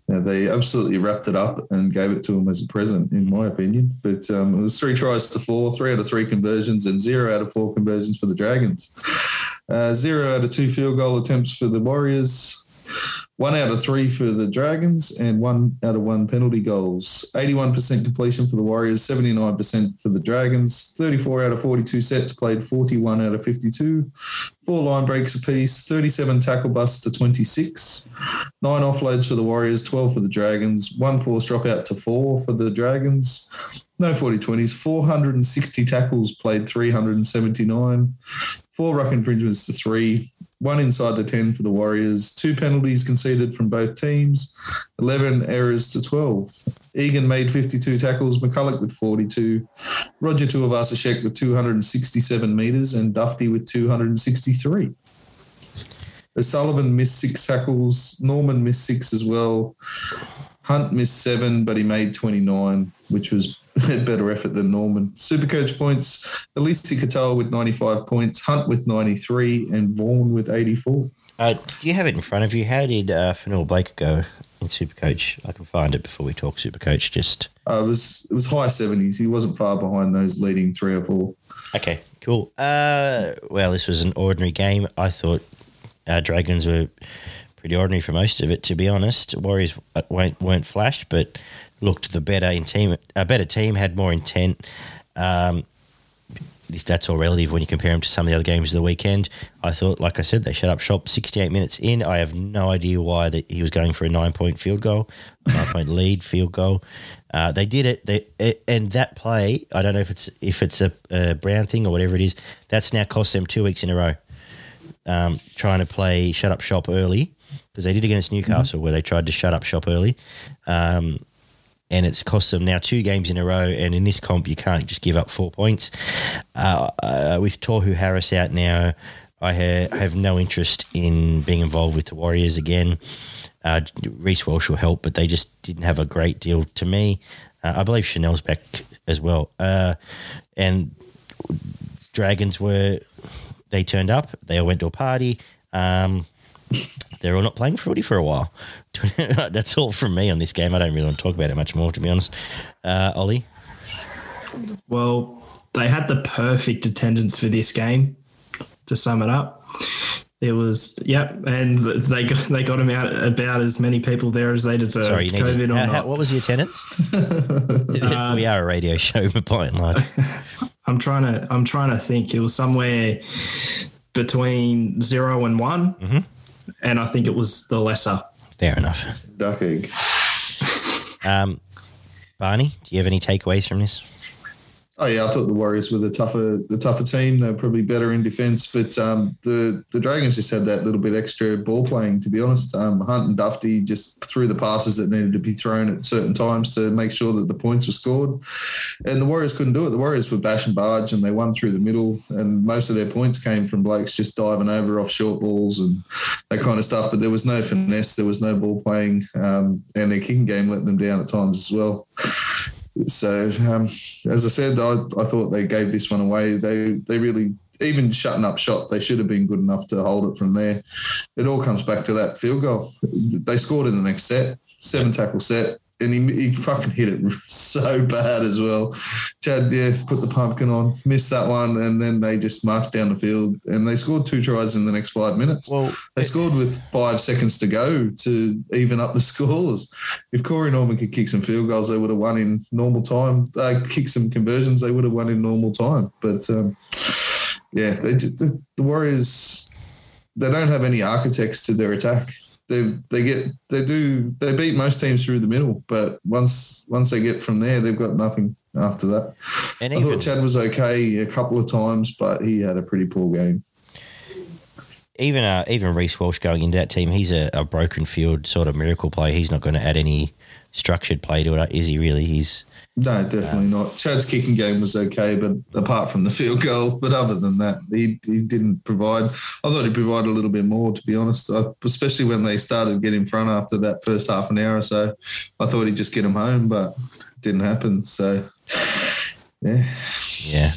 Yeah, they absolutely wrapped it up and gave it to him as a present, in my opinion. But um, it was three tries to four, three out of three conversions, and zero out of four conversions for the Dragons. Uh, zero out of two field goal attempts for the Warriors one out of three for the Dragons and one out of one penalty goals. 81% completion for the Warriors, 79% for the Dragons. 34 out of 42 sets played 41 out of 52. Four line breaks apiece, 37 tackle busts to 26. Nine offloads for the Warriors, 12 for the Dragons. One force dropout to four for the Dragons. No 40 20s, 460 tackles played 379. Four ruck infringements to three one inside the 10 for the Warriors, two penalties conceded from both teams, 11 errors to 12. Egan made 52 tackles, McCullough with 42, Roger Tuivasa-Sheck with 267 metres, and Dufty with 263. O'Sullivan missed six tackles, Norman missed six as well. Hunt missed seven, but he made 29, which was a better effort than Norman. Supercoach points, Eliesa Katoa with 95 points, Hunt with 93, and Vaughan with 84. Uh, do you have it in front of you? How did uh, Fonua-Blake go in Supercoach? I can find it before we talk Supercoach. Just uh, it was it was high seventies. He wasn't far behind those leading three or four. Okay, cool. Uh, well, this was an ordinary game. I thought uh, Dragons were pretty ordinary for most of it. To be honest, Warriors uh, weren't, weren't flashed, but looked the better in team, a better team, had more intent. Um, that's all relative when you compare them to some of the other games of the weekend. I thought, like I said, they shut up shop 68 minutes in. I have no idea why that he was going for a nine point field goal, nine point lead field goal. Uh, they did it. They it, and that play, I don't know if it's if it's a, a Brown thing or whatever it is. That's now cost them two weeks in a row. Um, trying to play shut up shop early because they did against Newcastle where they tried to shut up shop early. Um, and it's cost them now two games in a row. And in this comp, you can't just give up four points. Uh, uh, with Tohu Harris out now, I ha- have no interest in being involved with the Warriors again. Uh, Reece Walsh will help, but they just didn't have a great deal to me. Uh, I believe Chanel's back as well. Uh, and Dragons were, they turned up, they all went to a party. Um, they're all not playing footy for a while. That's all from me on this game. I don't really want to talk about it much more, to be honest. Uh, Ollie? Well, they had the perfect attendance for this game. To sum it up, there was yep, and they got they got them out about as many people there as they deserved. Sorry, you need COVID to, or how- how- not. what was the attendance? we are a radio show, Blind Light. I'm trying to I'm trying to think. It was somewhere between zero and one, Mm-hmm. And I think it was the lesser. Fair enough. Duck egg. Um, Barney, do you have any takeaways from this? Oh yeah, I thought the Warriors were the tougher the tougher team. They were probably better in defence, but um, the the Dragons just had that little bit extra ball playing. To be honest, um, Hunt and Dufty just threw the passes that needed to be thrown at certain times to make sure that the points were scored, and the Warriors couldn't do it. The Warriors were bash and barge, and they won through the middle, and most of their points came from blokes just diving over off short balls and that kind of stuff. But there was no finesse, there was no ball playing, um, and their kicking game let them down at times as well. So, um, as I said, I, I thought they gave this one away. They they really even shutting up shop, They should have been good enough to hold it from there. It all comes back to that field goal. They scored in the next set, seven tackle set, and he, he fucking hit it so bad as well. Chad, yeah, put the pumpkin on, missed that one, and then they just marched down the field and they scored two tries in the next five minutes. Well, They scored with five seconds to go to even up the scores. If Corey Norman could kick some field goals, they would have won in normal time. Uh, kick some conversions, they would have won in normal time. But um, yeah, they, the, the Warriors, they don't have any architects to their attack. They they get they do they beat most teams through the middle, but once once they get from there, they've got nothing after that. and I even, thought Chad was okay a couple of times, but he had a pretty poor game. even uh, even Reece Walsh going into that team, he's a, a broken field sort of miracle player. He's not going to add any structured play to it, is he? Really? He's No, definitely not. Chad's kicking game was okay, but apart from the field goal, but other than that, he, he didn't provide. I thought he provided a little bit more, to be honest, I, especially when they started getting in front after that first half an hour or so. I thought he'd just get him home, but it didn't happen. So, yeah. yeah.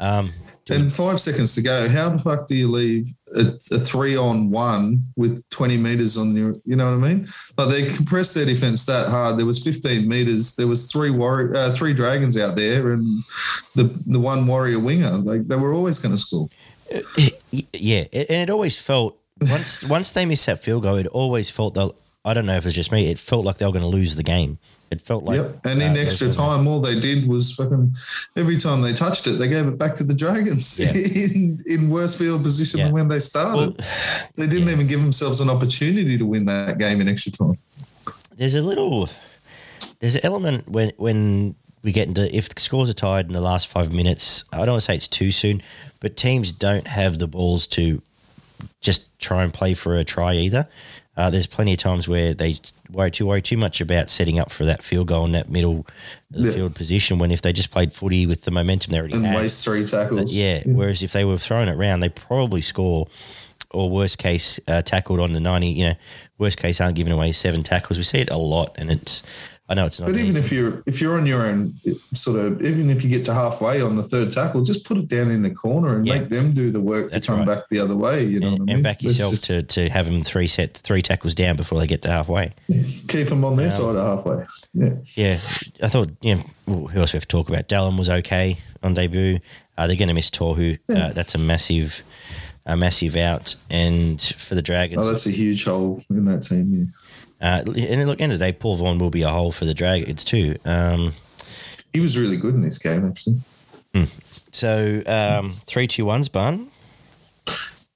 Um, And five seconds to go. How the fuck do you leave a, a three on one with 20 meters on your, you know what I mean? Like they compressed their defense that hard. There was 15 meters. There was three warrior, uh, three dragons out there and the, the one warrior winger. Like they were always going to score. yeah, and it always felt once once they missed that field goal, it always felt they'll. I don't know if it's just me. It felt like they were going to lose the game. It felt like yep. And uh, in extra time, all they did was fucking every time they touched it, they gave it back to the Dragons Yeah. in, in worse field position Yeah. than when they started. Well, they didn't yeah. even give themselves an opportunity to win that game in extra time. there's a little there's an element when when we get into if the scores are tied in the last five minutes i don't want to say it's too soon but teams don't have the balls to just try and play for a try either uh, there's plenty of times where they worry too worry too much about setting up for that field goal in that middle Yeah. field position when if they just played footy with the momentum they already And had waste three tackles. yeah, Whereas if they were throwing it round, they probably score, or worst case, uh, tackled on the ninety. You know, worst case, aren't giving away seven tackles. We see it a lot, and it's. I know it's not. But even easy. if you're if you're on your own sort of even if you get to halfway on the third tackle, just put it down in the corner and Yeah. make them do the work That's to come right. back the other way. You know and, I mean? back yourself just to, to have them three set three tackles down before they get to halfway. keep them on their Yeah. side of halfway. Yeah, Yeah, I thought. You know, well, who else we have to talk about? Dallin was okay on debut. Uh, they're going to miss Tohu. Uh, that's a massive, a massive out. And for the Dragons, oh, that's a huge hole in that team. Uh, and look, end of the day, Paul Vaughan will be a hole for the Dragons too. Um, He was really good in this game, actually. so um, three, two, ones, Barn.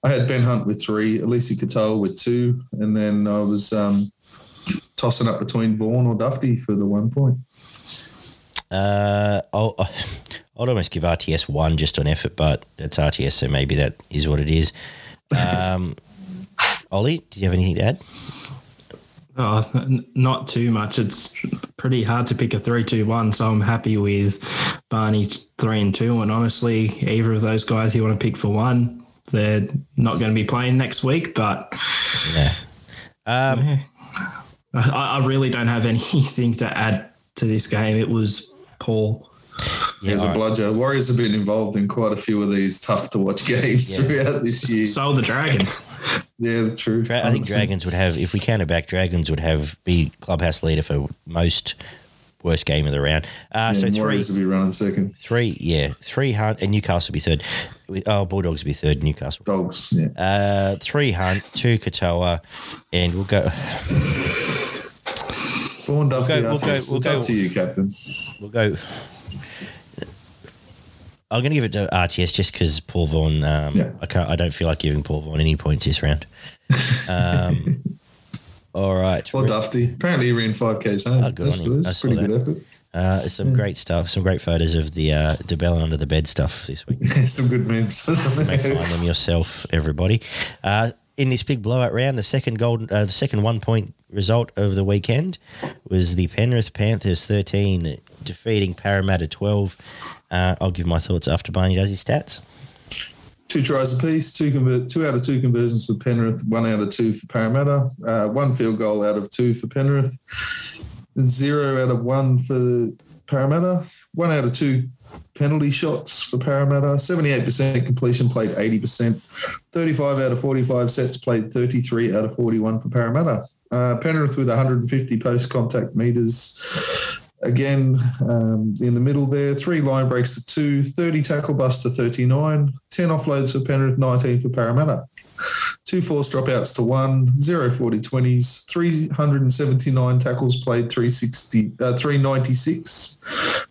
I had Ben Hunt with three, Eliesa Katoa with two, and then I was um, tossing up between Vaughan or Dufty for the one point. Uh, I'll, I'd almost give RTS one just on effort, but it's RTS, so maybe that is what it is. Um, Ollie, do you have anything to add? Oh, n- not too much. It's pretty hard to pick a three-two-one, so I'm happy with Barney three and two. And honestly, either of those guys you want to pick for one, they're not going to be playing next week. But Yeah. Um, yeah. I, I really don't have anything to add to this game. It was poor. yeah, It was a right. bludger. Warriors have been involved in quite a few of these tough to watch games Yeah. throughout this year. So the Dragons. Yeah, true. Dra- I think Dragons would have, if we counter back, Dragons would have be clubhouse leader for most worst game of the round. Uh, Yeah, so three, will be running second. three, yeah, three hunt, and Newcastle will be third. Oh, Bulldogs will be third. Newcastle. Dogs. Yeah. Uh, three hunt, two Katoa, and we'll go. Duffy. go- we'll go- we'll go- to you, Captain. We'll go. I'm going to give it to RTS just because Paul Vaughan. Um, Yeah. I can't. I don't feel like giving Paul Vaughan any points this round. Um, all right. Well, Dufty. Apparently he ran 5Ks home. Oh, good that's. That's pretty that. good effort. Uh, some great stuff. Some great photos of the uh, de Belin under the bed stuff this week. Some good memes. You may find them yourself, everybody. Uh, in this big blowout round, the second golden, uh, the second one point result of the weekend was the Penrith Panthers thirteen defeating Parramatta twelve. Uh, I'll give my thoughts after Barney does his stats. two tries apiece, two two out of two conversions for Penrith, one out of two for Parramatta, uh, one field goal out of two for Penrith, zero out of one for Parramatta, one out of two penalty shots for Parramatta, 78% completion played 80%, 35 out of 45 sets played 33 out of 41 for Parramatta. Uh, Penrith with 150 post contact meters. Again, um, in the middle there, three line breaks to two, 30 tackle bust to 39, 10 offloads for Penrith, 19 for Parramatta. Two force dropouts to one, zero 40 20s, 379 tackles played, 360, uh, 396,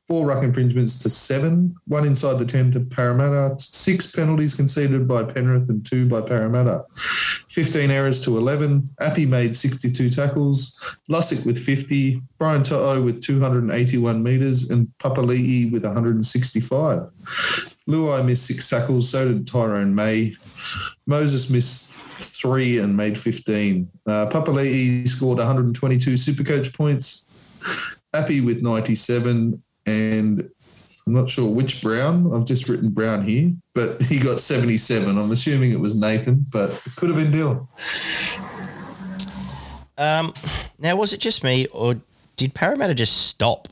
four ruck infringements to seven, one inside the 10 to Parramatta, six penalties conceded by Penrith and two by Parramatta. 15 errors to 11. Appy made 62 tackles. Lussick with 50. Brian To'o with 281 metres. And Papali'i with 165. Luai missed six tackles. So did Tyrone May. Moses missed three and made 15. Uh, Papali'i scored 122 Supercoach points. Appy with 97. And I'm not sure which Brown. I've just written Brown here, but he got 77. I'm assuming it was Nathan, but it could have been Dylan. Um, now, was it just me, or did Parramatta just stop?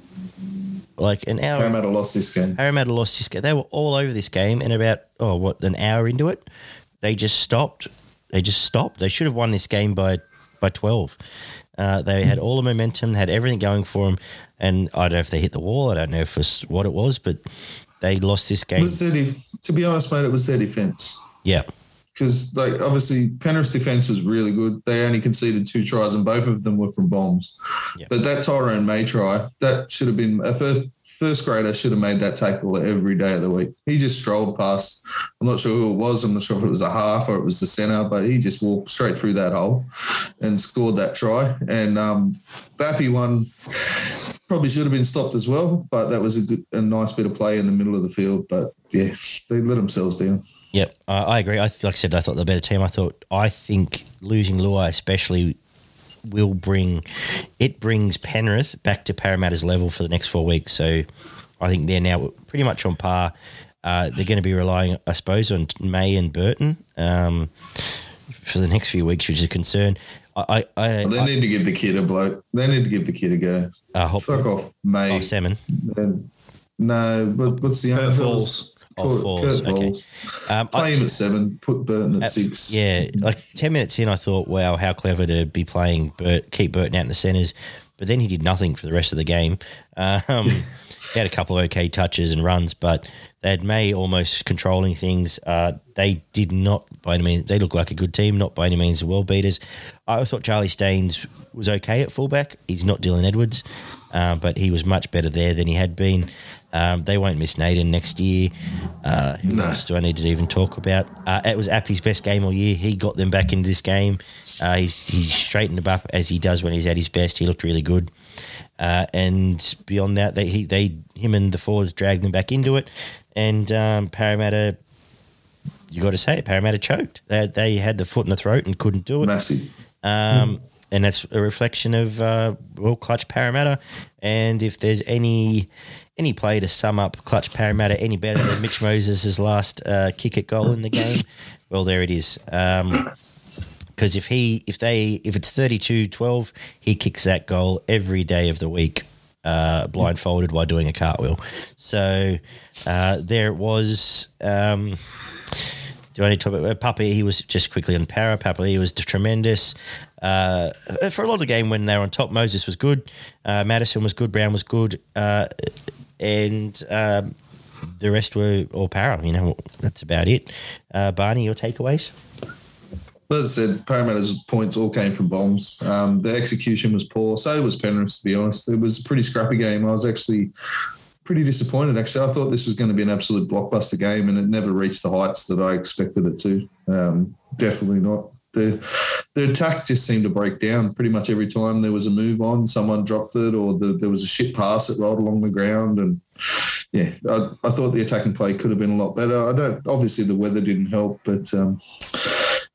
Like an hour. Parramatta lost this game. Parramatta lost this game. They were all over this game, and about oh, what an hour into it, they just stopped. They just stopped. They should have won this game by by twelve. Uh, they had all the momentum, had everything going for them, and I don't know if they hit the wall. I don't know if it was what it was, but they lost this game. was their to be honest, mate, it was their defence. Yeah, Because, like, obviously, Penrith's defence was really good. They only conceded two tries, and both of them were from bombs. Yeah. But that Tyrone May try, that should have been a first first grader should have made that tackle every day of the week. He just strolled past. I'm not sure who it was. I'm not sure if it was a half or it was the centre, but he just walked straight through that hole and scored that try. And um, the happy one probably should have been stopped as well, but that was a good, a nice bit of play in the middle of the field. But yeah, they let themselves down. Yep, uh, I agree. I like I said, I thought the better team. I thought I think losing Luai especially will bring it brings Penrith back to Parramatta's level for the next four weeks. So I think they're now pretty much on par. Uh, they're going to be relying, I suppose, on May and Burton um, for the next few weeks, which is a concern. I, I, I, They I need to give the kid a bloke. They need to give the kid a go. uh, Fuck off, May. oh, Salmon. And- no, what, what's the Kurt other Falls. Oh, okay. Um, I- Play him at seven. Put Burton at At- six. Yeah, like ten minutes in, I thought, wow, how clever to be playing Bert, keep Burton out in the centres. But then he did nothing for the rest of the game. Um, He had a couple of okay touches and runs, but they had May almost controlling things. Uh, they did not, by any means, they look like a good team, not by any means the world beaters. I thought Charlie Staines was okay at fullback. He's not Dylan Edwards, uh, but he was much better there than he had been. Um, they won't miss Naden next year. Uh, who No. else do I need to even talk about? Uh, it was Appy's best game all year. He got them back into this game. Uh, he's, he's straightened them up as he does when he's at his best. He looked really good. Uh, and beyond that, they, he, they, him and the forwards dragged them back into it. And um, Parramatta, you got to say it, Parramatta choked. They, they had the foot in the throat and couldn't do it. Massive. Um, and that's a reflection of uh, well, clutch Parramatta. And if there's any any play to sum up clutch Parramatta any better than Mitch Moses' last uh, kick at goal in the game, well, there it is. Because if he if they if it's 32-12, he kicks that goal every day of the week. Uh, blindfolded while doing a cartwheel. So uh, there it was. Um, do I need to talk about Puppy? He was just quickly on para. Puppy, he was tremendous. Uh, for a lot of the game when they were on top, Moses was good. Uh, Matterson was good. Brown was good. And um, the rest were all power. You know, that's about it. Uh, Barney, your takeaways? As I said, Parramatta's points all came from bombs. Um, the execution was poor. So was Penrith, to be honest. It was a pretty scrappy game. I was actually pretty disappointed, actually. I thought this was going to be an absolute blockbuster game, and it never reached the heights that I expected it to. Um, definitely not. The, the attack just seemed to break down pretty much every time there was a move on, someone dropped it, or the, there was a shit pass that rolled along the ground. And yeah, I, I thought the attacking play could have been a lot better. I don't, obviously, the weather didn't help, but um,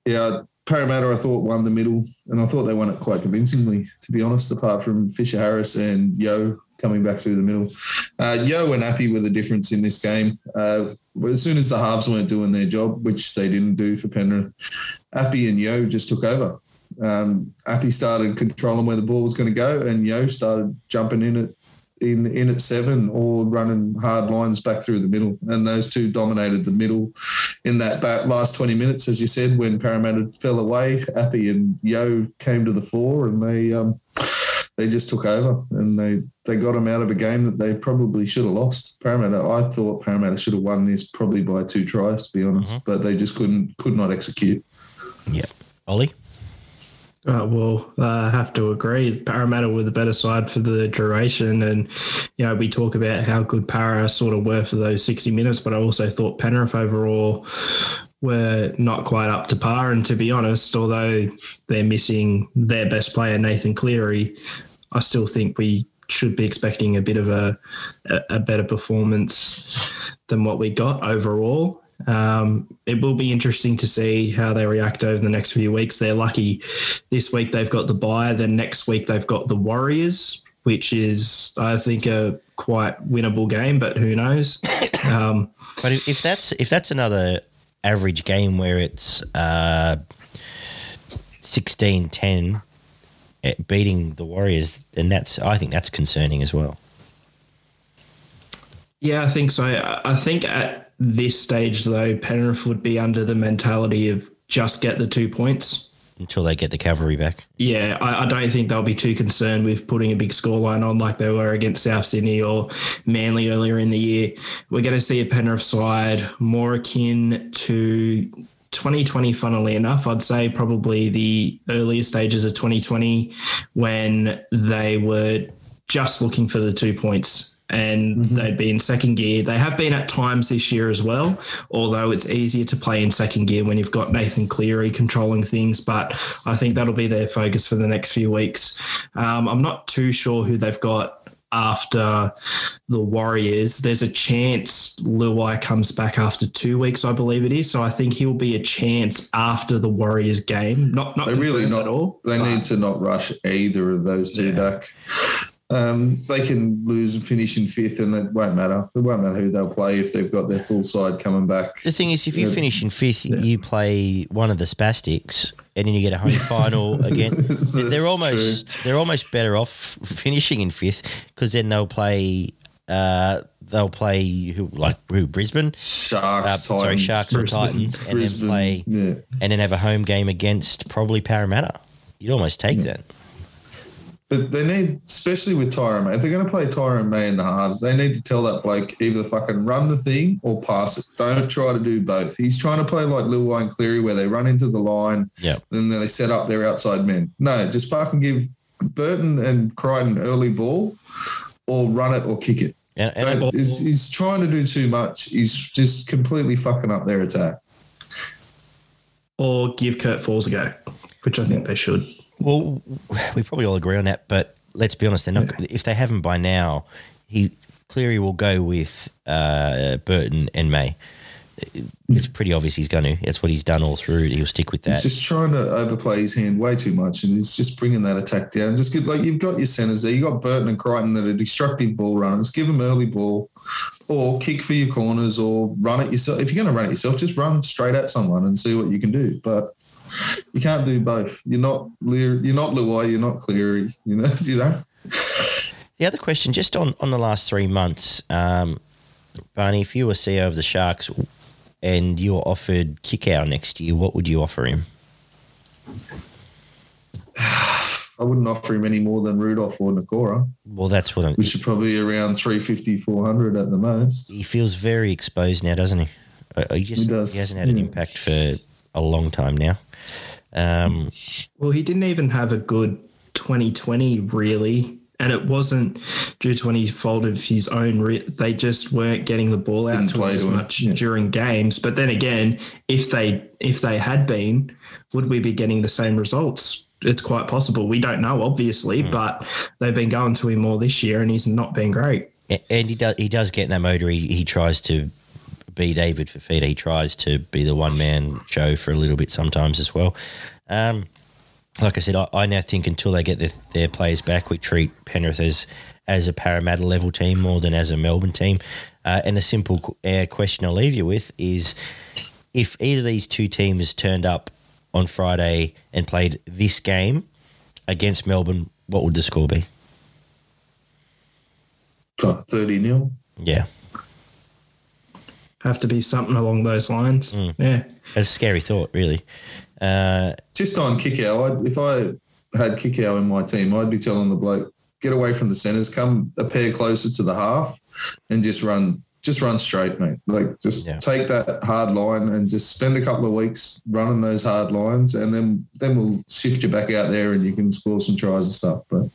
yeah, Parramatta, I thought won the middle, and I thought they won it quite convincingly, to be honest. Apart from Fisher Harris and Yo coming back through the middle, uh, Yo and Appy were the difference in this game. Uh, as soon as the halves weren't doing their job, which they didn't do for Penrith, Appy and Yo just took over. Um, Appy started controlling where the ball was going to go, and Yo started jumping in at in in at seven or running hard lines back through the middle, and those two dominated the middle in that last twenty minutes, as you said, when Parramatta fell away. Appy and Yo came to the fore, and they um, they just took over, and they they got them out of a game that they probably should have lost. Parramatta, I thought Parramatta should have won this probably by two tries, to be honest, but they just couldn't could not execute. Yeah. Ollie? Uh, well, I have to agree. Parramatta were the better side for the duration. And, you know, we talk about how good Para sort of were for those 60 minutes, but I also thought Penrith overall were not quite up to par. And to be honest, although they're missing their best player, Nathan Cleary, I still think we should be expecting a bit of a, a, better performance than what we got overall. Um, it will be interesting to see how they react over the next few weeks. They're lucky this week they've got the buyer. then next week they've got the Warriors, which is, I think, a quite winnable game, but who knows? Um, But if that's if that's another average game where it's uh, 16-10 eh, beating the Warriors, and that's I think that's concerning as well. yeah, I think so. I think at this stage, though, Penrith would be under the mentality of just get the two points. Until they get the cavalry back. Yeah, I, I don't think they'll be too concerned with putting a big scoreline on like they were against South Sydney or Manly earlier in the year. We're going to see a Penrith side more akin to 2020, funnily enough. I'd say probably the earlier stages of 2020 when they were just looking for the two points and they'd be in second gear. They have been at times this year as well, although it's easier to play in second gear when you've got Nathan Cleary controlling things. But I think that'll be their focus for the next few weeks. Um, I'm not too sure who they've got after the Warriors. There's a chance Luai comes back after two weeks, I believe it is. So I think he'll be a chance after the Warriors game. Not not They really not. at all. They need to not rush either of those two Yeah. back. Um, they can lose and finish in fifth, and it won't matter. It won't matter who they'll play if they've got their full side coming back. The thing is, if you Yeah. finish in fifth, you play one of the spastics, and then you get a home final again. They're almost they're almost better off finishing in fifth because then they'll play uh, they'll play who like who Brisbane, uh, Sharks, sorry Titans, Sharks or Brisbane. Titans, and Brisbane, then play yeah. and then have a home game against probably Parramatta. You'd almost take that. But they need, especially with Tyrone May, if they're going to play Tyrone May in the halves, they need to tell that bloke either fucking run the thing or pass it. Don't try to do both. He's trying to play like Lil Wayne Cleary, where they run into the line, Yep. and then they set up their outside men. No, just fucking give Burton and Crichton early ball, or run it or kick it. And, and Don't- he's, he's trying to do too much. He's just completely fucking up their attack. Or give Kurt Falls a go, which I think they should. Well, we probably all agree on that, but let's be honest, they're not. If they haven't by now, he Cleary will go with uh, Burton and May. It's pretty obvious he's going to. That's what he's done all through. He'll stick with that. He's just trying to overplay his hand way too much, and he's just bringing that attack down. Just get like you've got your centers there. You have got Burton and Crichton that are destructive ball runners. Give them early ball, or kick for your corners, or run it yourself. If you're going to run it yourself, just run straight at someone and see what you can do. But you can't do both. You're not Lear, You're not Luai. You're not Cleary. You know. You know. The other question, just on, on the last three months, um, Barney, if you were CEO of the Sharks and you were offered Kikau next year, what would you offer him? I wouldn't offer him any more than Rudolph or Nikora, Well, that's what I'm. which are probably around 350, 400 at the most. He feels very exposed now, doesn't he? Uh, He just He does, he hasn't had an impact for a long time now. Um, Well, he didn't even have a good 2020, really. And it wasn't due to any fault of his own. Re- they just weren't getting the ball out to him as much yeah. during games. But then again, if they if they had been, would we be getting the same results? It's quite possible. We don't know, obviously, Hmm. but they've been going to him more this year, and he's not been great. A- And he does he does get in that motor. He, he tries to be David Fifita. He tries to be the one man show for a little bit sometimes as well. Um, like I said, I, I now think until they get their, their players back, we treat Penrith as as a Parramatta level team more than as a Melbourne team. Uh, and a simple uh, question I'll leave you with is: if either of these two teams turned up on Friday and played this game against Melbourne, what would the score be? Oh, 30 nil. Yeah, Have to be something along those lines. Hmm. Yeah. it's a scary thought, really. Uh, just on kick I'd, if I had Kikau in my team, I'd be telling the bloke, get away from the centres, come a pair closer to the half and just run just run straight, mate. Like just Yeah. take that hard line and just spend a couple of weeks running those hard lines and then then we'll shift you back out there and you can score some tries and stuff. But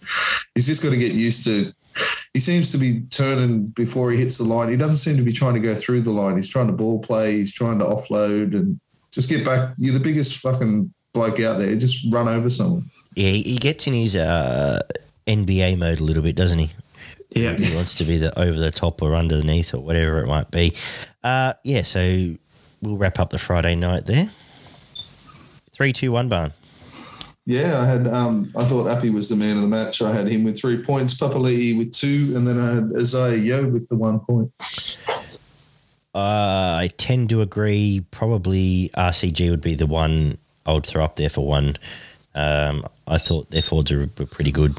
he's just got to get used to he seems to be turning before he hits the line. He doesn't seem to be trying to go through the line. He's trying to ball play, he's trying to offload and just get back. You're the biggest fucking bloke out there. Just run over someone. Yeah, he he gets in his uh, NBA mode a little bit, doesn't he? Yeah. He wants to be the over the top or underneath or whatever it might be. Uh, yeah, so we'll wrap up the Friday night there. Three, two, one, barn. Yeah, I had. Um, I thought Appy was the man of the match. I had him with three points, Papali'i with two, and then I had Isaiah Yo with the one point. Uh, I tend to agree. Probably RCG would be the one I would throw up there for one. Um, I thought their forwards were, were pretty good,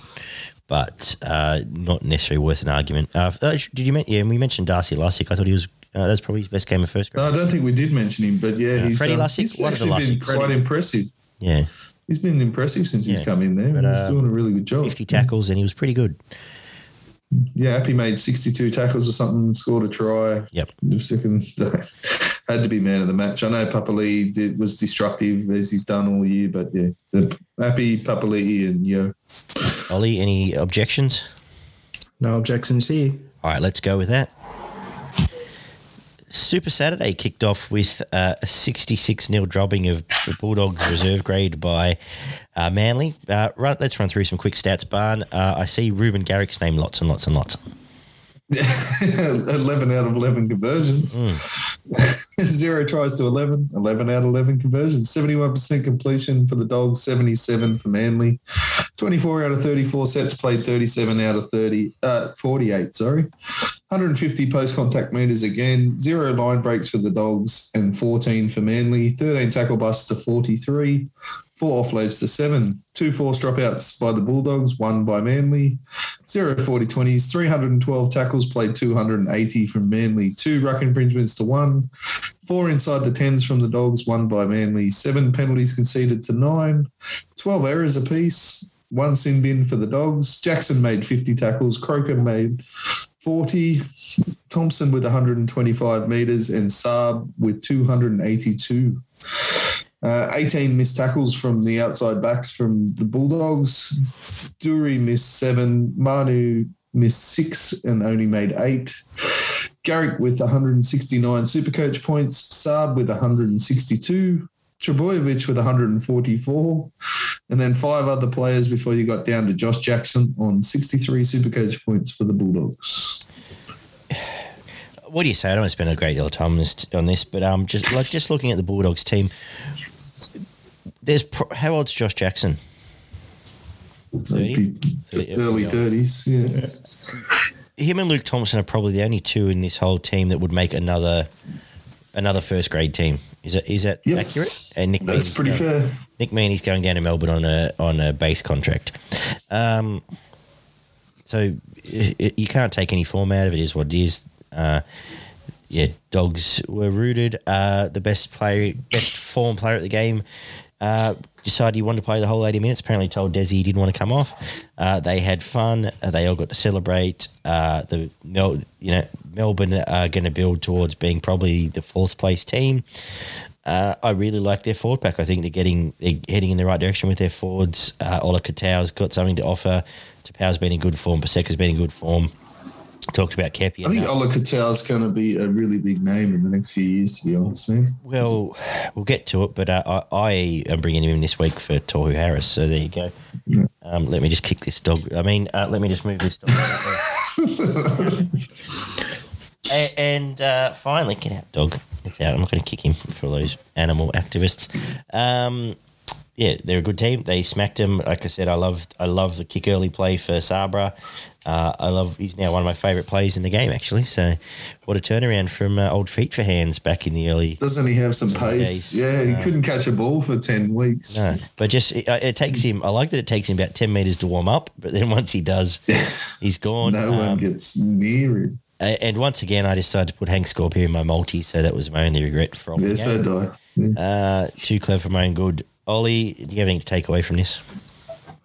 but uh, not necessarily worth an argument. Uh, uh, did you mention? Yeah, we mentioned Darcy last week. I thought he was. Uh, that's probably his best game of first grade. No, I don't think we did mention him, but yeah, Yeah, he's, Freddie um, Lussick, he's actually been quite impressive. Yeah, He's been impressive since he's come in there. But, he's um, doing a really good job. fifty tackles, and he was pretty good. Yeah, Appy made 62 tackles or something, scored a try. Yep. Just had to be man of the match. I know Papali did was destructive as he's done all year, but yeah, the Appy, Papali, and Yo. Ollie, any objections? No objections here. All right, let's go with that. Super Saturday kicked off with uh, a 66 0 dropping of the Bulldogs reserve grade by uh, Manly. Uh, run, let's run through some quick stats, Barn. Uh, I see Reuben Garrick's name lots and lots and lots. 11 out of 11 conversions. Zero tries to 11, 11 out of 11 conversions. 71% completion for the Dogs, 77 for Manly. 24 out of 34 sets played, 37 out of 30, uh, 48, sorry. 150 post contact meters again, zero line breaks for the Dogs, and 14 for Manly. 13 tackle busts to 43, four offloads to seven, two forced dropouts by the Bulldogs, one by Manly. Zero 40 20s, 312 tackles, played 280 from Manly, two ruck infringements to one, four inside the 10s from the Dogs, one by Manly, seven penalties conceded to nine, 12 errors apiece, one sin bin for the Dogs. Jackson made 50 tackles. Croker made 40. Thompson with 125 metres and Saab with 282. Uh, 18 missed tackles from the outside backs from the Bulldogs. Dury missed seven. Manu missed six and only made eight. Garrick with 169 Supercoach points. Saab with 162. Trbojevic with 144. And then five other players before you got down to Josh Jackson on 63 Supercoach points for the Bulldogs. What do you say? I don't want to spend a great deal of time on this, on this but um, just like just looking at the Bulldogs team, there's pro- how old's Josh Jackson? 30? 30, Early 30s, yeah. Him and Luke Thompson are probably the only two in this whole team that would make another another first grade team. Is that is that Yep. accurate? And Nick That's Meaney's pretty going- fair. Nick Meaney's going down to Melbourne on a on a base contract. Um, so i i you can't take any form out of it. Is what it is. Uh, yeah, dogs were rooted. Uh, the best player, best form player at the game, uh, decided he wanted to play the whole eighty minutes. Apparently, told Desi he didn't want to come off. Uh, they had fun. Uh, they all got to celebrate. Uh, the Mel, you know, Melbourne are going to build towards being probably the fourth place team. Uh, I really like their forward pack. I think they're getting they're heading in the right direction with their forwards. Uh, Ola Katau's got something to offer. Tapau's been in good form. Paseka's been in good form. Talked about Kepi. I think Ola is going to be a really big name in the next few years, to be honest, man. Well, we'll get to it, but uh, I, I am bringing him in this week for Tohu Harris. So there you go. Yeah. Um, let me just kick this dog. I mean, uh, let me just move this dog. and uh, finally, get out, dog. Get out. I'm not going to kick him for all those animal activists. Um, yeah, they're a good team. They smacked him. Like I said, I love I love the kick early play for Sabra. Uh, I love. He's now one of my favourite plays in the game, actually. So, what a turnaround from uh, old feet for hands back in the early Doesn't he have some pace? Days. Yeah, he couldn't catch a ball for 10 weeks. No, but just it, uh, it takes him. I like that it takes him about ten meters to warm up, but then once he does, he's gone. No one Um, gets near him. and once again, I decided to put Hank Scorpio in my multi, so that was my only regret from. all Yeah, the so game. do Yeah. Uh, too clever for my own good. Ollie, do you have anything to take away from this?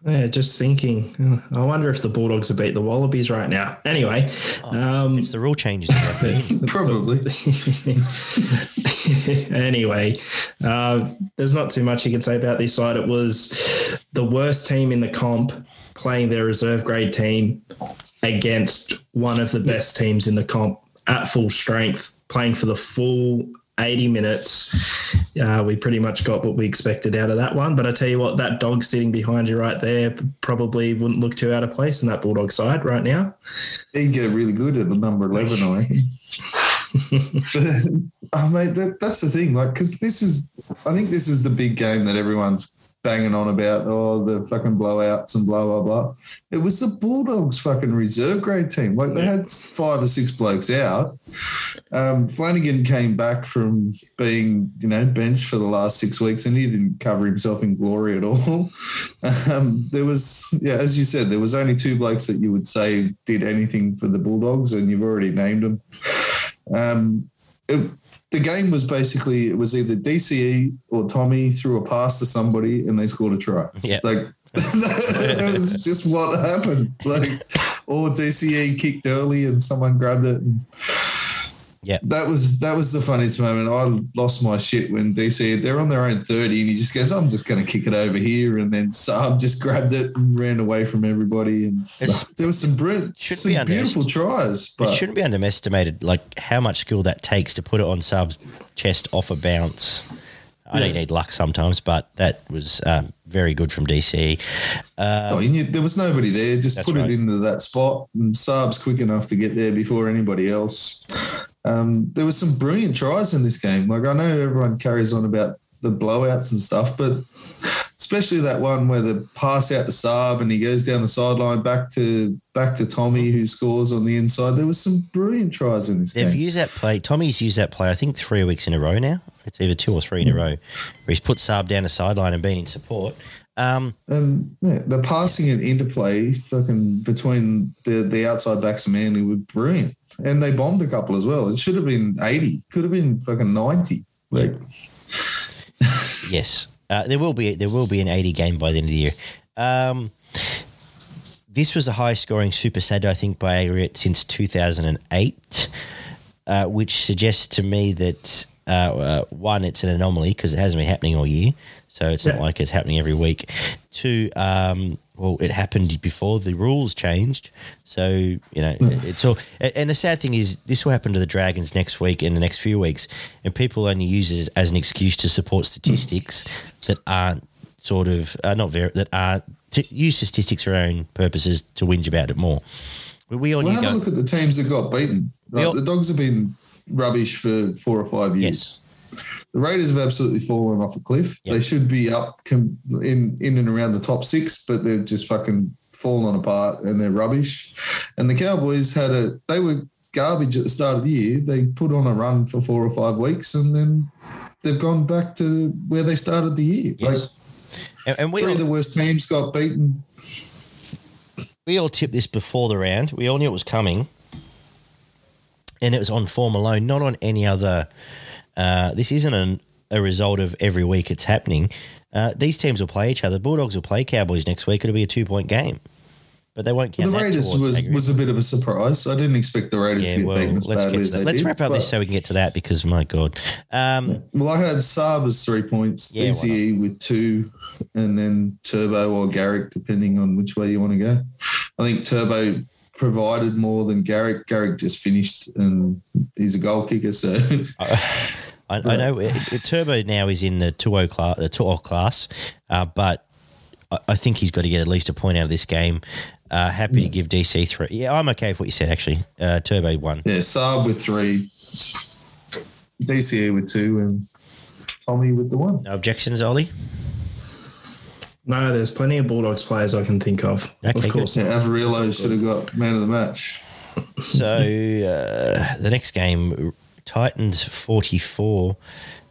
Yeah, just thinking. I wonder if the Bulldogs have beat the Wallabies right now. Anyway, um, It's the rule changes. in my. Probably. anyway, uh, there's not too much you can say about this side. It was the worst team in the comp playing their reserve grade team against one of the best teams in the comp at full strength, playing for the full 80 minutes. Uh, we pretty much got what we expected out of that one. But I tell you what, that dog sitting behind you right there probably wouldn't look too out of place in that Bulldog side right now. He'd get really good at the number 11, I reckon. oh, mate, that, that's the thing. Like, because this is, I think this is the big game that everyone's banging on about. Oh, the fucking blowouts and blah, blah, blah. It was the Bulldogs' fucking reserve grade team. Like, they had five or six blokes out. Um, Flanagan came back from being, you know, benched for the last six weeks and he didn't cover himself in glory at all. Um, there was, yeah, as you said, there was only two blokes that you would say did anything for the Bulldogs, and you've already named them. Um, it, the game was basically it was either DCE or Tommy threw a pass to somebody and they scored a try. Yeah. Like that was just what happened. Like or DCE kicked early and someone grabbed it. And Yeah. That was that was the funniest moment. I lost my shit when DC they're on their own 30 and he just goes, I'm just gonna kick it over here. And then Saab just grabbed it and ran away from everybody. And It's- there was some brilliant some be beautiful tries. It shouldn't be underestimated, like how much skill that takes to put it on Saab's chest off a bounce. I know you Yeah. need luck sometimes, but that was um, very good from DC. oh, you knew, there was nobody there. Just put right. it into that spot, and Saab's quick enough to get there before anybody else. Um, there were some brilliant tries in this game. Like I know everyone carries on about the blowouts and stuff, but especially that one where the pass out to Saab and he goes down the sideline back to back to Tommy who scores on the inside. There was some brilliant tries in this game. They've game. used that play. Tommy's used that play, I think, three weeks in a row now. It's either two or three in a row, where he's put Saab down the sideline and been in support. Um, And yeah, the passing and interplay fucking between the, the outside backs and Manly were brilliant. And they bombed a couple as well. It should have been 80, could have been fucking 90. Like, yes, uh, there will be there will be an eighty game by the end of the year. Um, this was the highest scoring Super Saturday, I think, by aggregate since 2008, uh, which suggests to me that uh, uh, one, it's an anomaly because it hasn't been happening all year. So it's not like it's happening every week. Two, um, well, it happened before the rules changed. So, you know, it's all. And the sad thing is, this will happen to the Dragons next week and the next few weeks. And people only use it as an excuse to support statistics that aren't sort of, uh, not very, that are, to use statistics for their own purposes to whinge about it more. But we all Well, have a look at the teams that got beaten. Right? all- the Dogs have been rubbish for four or five years. Yes. The Raiders have absolutely fallen off a cliff. Yep. They should be up com- in in and around the top six, but they've just fucking fallen apart and they're rubbish. And the Cowboys had a they were garbage at the start of the year. They put on a run for four or five weeks, and then they've gone back to where they started the year. Yes. Like And, and we three all, of the worst teams got beaten. we all tipped this before the round. We all knew it was coming, and it was on form alone, not on any other. Uh, this isn't an, a result of every week it's happening. Uh, these teams will play each other. Bulldogs will play Cowboys next week. It'll be a two point game, but they won't count the Raiders was, aggregate. was a bit of a surprise. I didn't expect the Raiders yeah, to get well, beaten as let's badly get as they Let's did, wrap up this so we can get to that because my god, um, Well, I had Saab as three points, Yeah, DCE with two, and then Turbo or Garrick, depending on which way you want to go. I think Turbo provided more than Garrick. Garrick just finished, and he's a goal kicker, so I, I know Turbo now is in the 2 class, the 2 class, uh, but I, I think he's got to get at least a point out of this game. Uh, happy to give DC three. Yeah, I'm okay with what you said. Actually, uh, Turbo one. yeah, Saab with three, DCE with two, and Tommy with the one. No objections, Ollie. No, there's plenty of Bulldogs players I can think of. Okay, of course. Yeah. Avarillo should have got man of the match. So uh, the next game, Titans 44.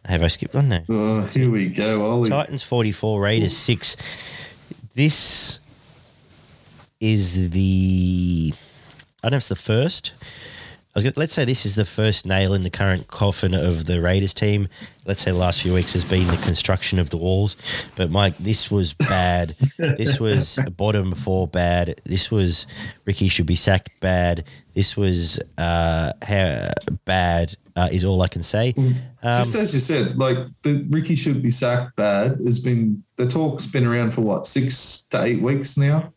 Have I skipped one? No. Oh, here we go, Ollie. Titans 44, Raiders 6. This is the. I don't know if it's the first. I was gonna, let's say this is the first nail in the current coffin of the Raiders team. Let's say the last few weeks has been the construction of the walls. But Mike, this was bad. this was bottom four bad. This was Ricky should be sacked bad. This was uh, how bad uh, is all I can say. Um, Just as you said, like the Ricky should be sacked bad has been the talk's been around for what six to eight weeks now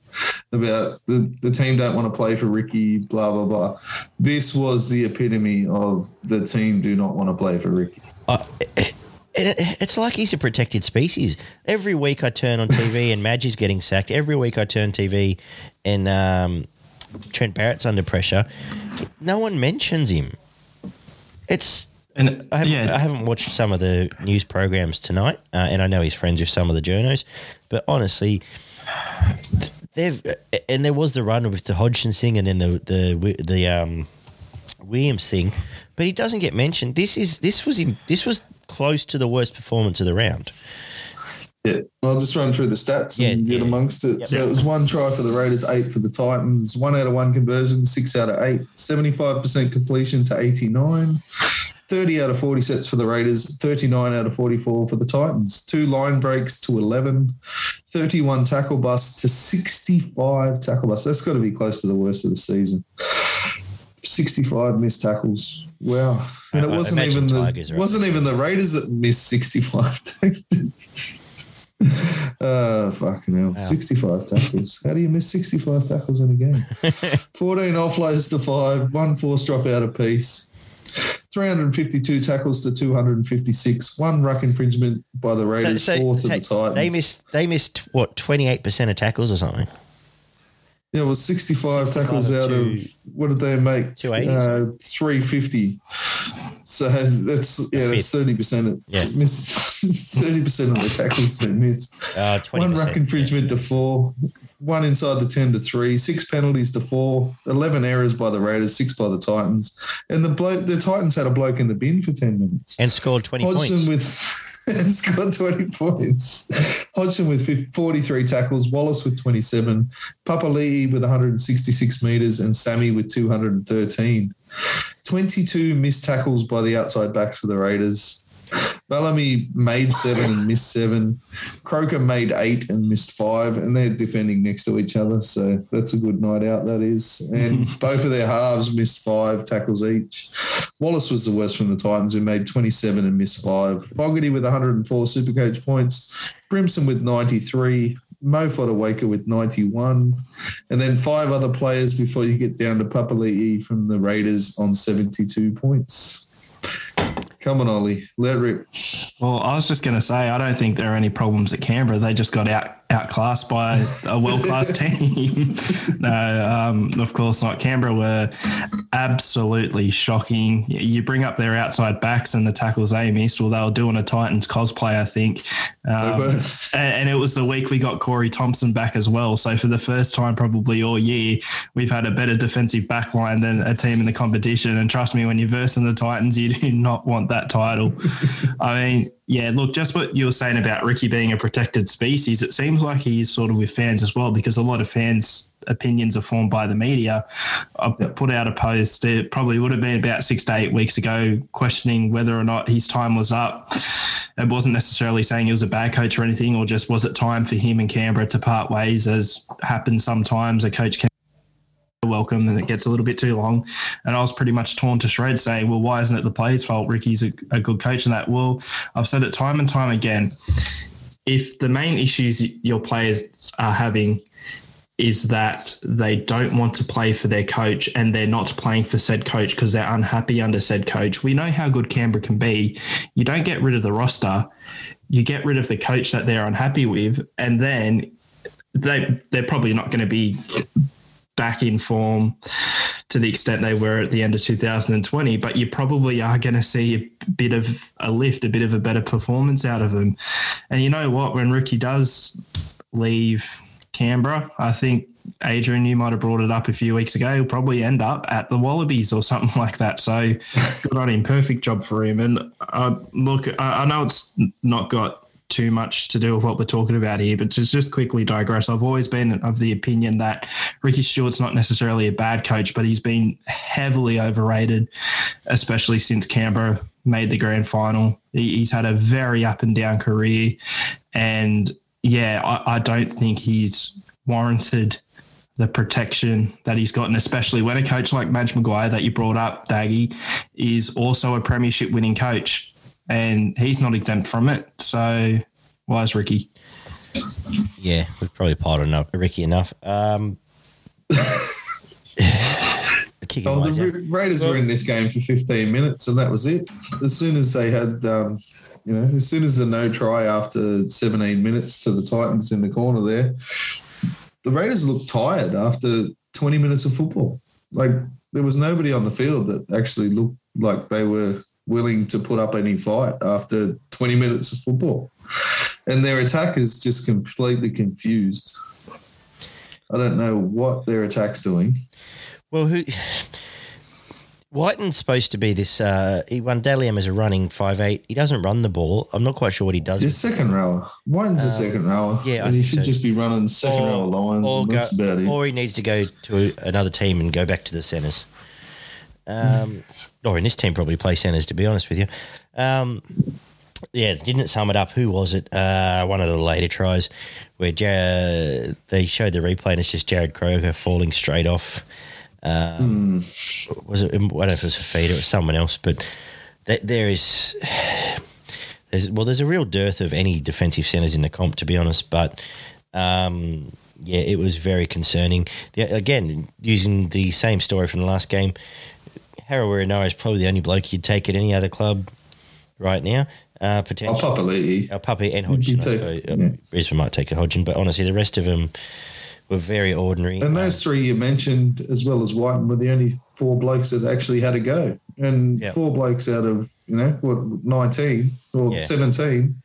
about the, the team don't want to play for Ricky, blah blah blah. This was the epitome of the team do not want to play for Ricky. Uh, it, it, it's like he's a protected species. Every week I turn on TV and Madge is getting sacked. Every week I turn TV and um, Trent Barrett's under pressure. No one mentions him. It's And I haven't, yeah, I haven't watched some of the news programs tonight, uh, and I know he's friends with some of the journos. But honestly, they've and there was the run with the Hodgson thing, and then the the the um, Williams thing, but he doesn't get mentioned. This is this was him. This was close to the worst performance of the round. Yeah, I'll just run through the stats Yeah, and get yeah. amongst it. So it was one try for the Raiders, eight for the Titans, one out of one conversion, six out of eight, 75% completion to 89, 30 out of 40 sets for the Raiders, 39 out of 44 for the Titans, two line breaks to 11, 31 tackle busts to 65 tackle busts. That's got to be close to the worst of the season. 65 missed tackles. Wow. And it wasn't even the Tigers wasn't even the Raiders that missed 65 tackles. Oh, fucking hell. Wow. 65 tackles. How do you miss 65 tackles in a game? 14 offloads to five, one force drop out apiece, 352 tackles to 256, one ruck infringement by the Raiders, four to the Titans. they missed they missed what twenty eight percent of tackles or something. Yeah, it was 65, 65 tackles of out two- of what did they make? 280. Uh, 350. So that's yeah, that's 30% of Yeah. missed 30% of the tackles they missed. Uh, twenty One ruck infringement to four, one inside the 10 to three, six penalties to four, 11 errors by the Raiders, six by the Titans. And the bloke, the Titans had a bloke in the bin for 10 minutes. and scored twenty Hodgson points. with and scored 20 points. Hodgson with 43 tackles, Wallace with 27, Papali'i with 166 metres, and Sammy with 213. 22 missed tackles by the outside backs for the Raiders. Bellamy made seven and missed seven. Croker made eight and missed five, and they're defending next to each other. So that's a good night out, that is. And both of their halves missed five tackles each. Wallace was the worst from the Titans, who made 27 and missed five. Fogarty with 104 Supercoach points. Brimson with 93. Mo Fotuaika with 91. And then five other players before you get down to Papali'i from the Raiders on 72 points. Come on, Ollie. Let rip. Well, I was just going to say, I don't think there are any problems at Canberra. They just got out outclassed by a world class team. no, um, of course not. Canberra were absolutely shocking. You bring up their outside backs and the tackles they missed. Well, they were doing a Titans cosplay, I think. Um, and, and, it was the week we got Corey Thompson back as well. So for the first time, probably all year, we've had a better defensive backline than a team in the competition. And trust me, when you're versing the Titans, you do not want that title. I mean, yeah, look, just what you were saying about Ricky being a protected species, it seems like he is sort of with fans as well, because a lot of fans' opinions are formed by the media. I put out a post, it probably would have been about six to eight weeks ago, questioning whether or not his time was up. It wasn't necessarily saying he was a bad coach or anything, or just was it time for him and Canberra to part ways, as happens sometimes. A coach can welcome and it gets a little bit too long. And I was pretty much torn to shreds saying, well, why isn't it the players' fault? Ricky's a, a good coach and that. Well, I've said it time and time again. If the main issues your players are having is that they don't want to play for their coach and they're not playing for said coach because they're unhappy under said coach. We know how good Canberra can be. You don't get rid of the roster, you get rid of the coach that they're unhappy with, and then they they're probably not going to be back in form to the extent they were at the end of 2020, but you probably are going to see a bit of a lift, a bit of a better performance out of them. And you know what? When Ricky does leave Canberra, I think Adrian, you might have brought it up a few weeks ago. He'll probably end up at the Wallabies or something like that. So good on him. Perfect job for him. And uh, look, I, I know it's not got too much to do with what we're talking about here, but to just quickly digress, I've always been of the opinion that Ricky Stuart's not necessarily a bad coach, but he's been heavily overrated, especially since Canberra made the grand final. He's had a very up and down career. And yeah, I, I don't think he's warranted the protection that he's gotten, especially when a coach like Madge Maguire that you brought up, Daggy, is also a premiership winning coach and he's not exempt from it. So why is Ricky? Yeah, we've probably piled enough Ricky enough. Um, oh, the Raiders were in this game for 15 minutes, and that was it. As soon as they had, um, you know, as soon as the no try after 17 minutes to the Titans in the corner there, the Raiders looked tired after 20 minutes of football. Like there was nobody on the field that actually looked like they were willing to put up any fight after 20 minutes of football. And their attack is just completely confused. I don't know what their attack's doing. Well, who Wighton's supposed to be this. Uh, he won Dally M as a running five eight. He doesn't run the ball. I'm not quite sure what he does. He's a second rower. Wighton's um, a second rower. Yeah, and he should so. just be running second or, row lines. Or, go, that's about it. or he needs to go to another team and go back to the centres. Um, or in this team, probably play centres, to be honest with you. Um, yeah, didn't sum it up. Who was it? Uh, one of the later tries where Jarrod, they showed the replay and it's just Jarrod Croker falling straight off. Um, mm. Was it? I don't know if it was Fifita or someone else, but th- there is. There's, well, there's a real dearth of any defensive centres in the comp, to be honest. But um, yeah, it was very concerning. The, again, using the same story from the last game, Harawira is probably the only bloke you'd take at any other club right now. Uh, potentially. Oh, Papali'i. Oh, Puppy and Hodgson, I suppose. Yeah. Brisbane might take a Hodgson, but honestly, the rest of them were very ordinary. And those uh, three you mentioned, as well as Wighton, were the only four blokes that actually had a go. And yep. four blokes out of, you know, what, 19 or yeah. 17.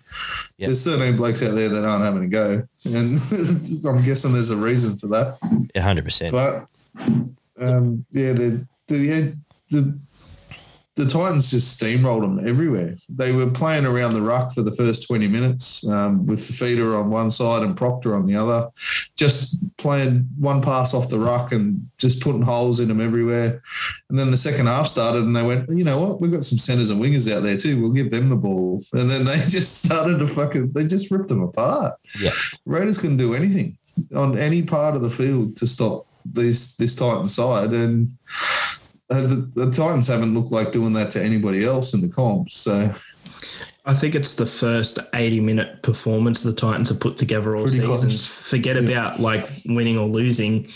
Yep. There's 13 blokes out there that aren't having a go. And I'm guessing there's a reason for that. 100%. But, um, yeah, the, the, the the Titans just steamrolled them everywhere. They were playing around the ruck for the first 20 minutes um, with Fifita on one side and Proctor on the other, just playing one pass off the ruck and just putting holes in them everywhere. And then the second half started and they went, you know what? We've got some centers and wingers out there too. We'll give them the ball. And then they just started to fucking, they just ripped them apart. Yeah. Raiders couldn't do anything on any part of the field to stop this this Titan side. And Uh, the, the Titans haven't looked like doing that to anybody else in the comps. So I think it's the first 80 minute performance the Titans have put together all Pretty season. close. Forget about like winning or losing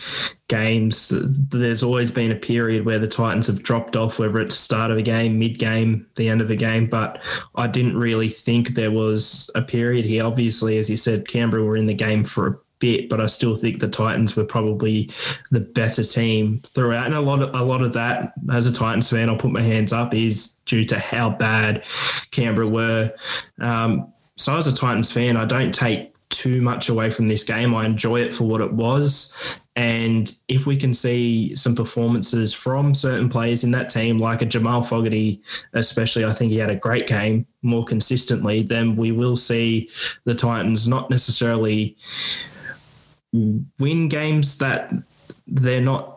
games. There's always been a period where the Titans have dropped off, whether it's start of a game, mid game, the end of a game. But I didn't really think there was a period here. Obviously, as you said, Canberra were in the game for a bit, but I still think the Titans were probably the better team throughout. And a lot of a lot of that, as a Titans fan, I'll put my hands up, is due to how bad Canberra were. Um, so as a Titans fan, I don't take too much away from this game. I enjoy it for what it was. And if we can see some performances from certain players in that team, like a Jamal Fogarty, especially, I think he had a great game more consistently, then we will see the Titans not necessarily win games that they're not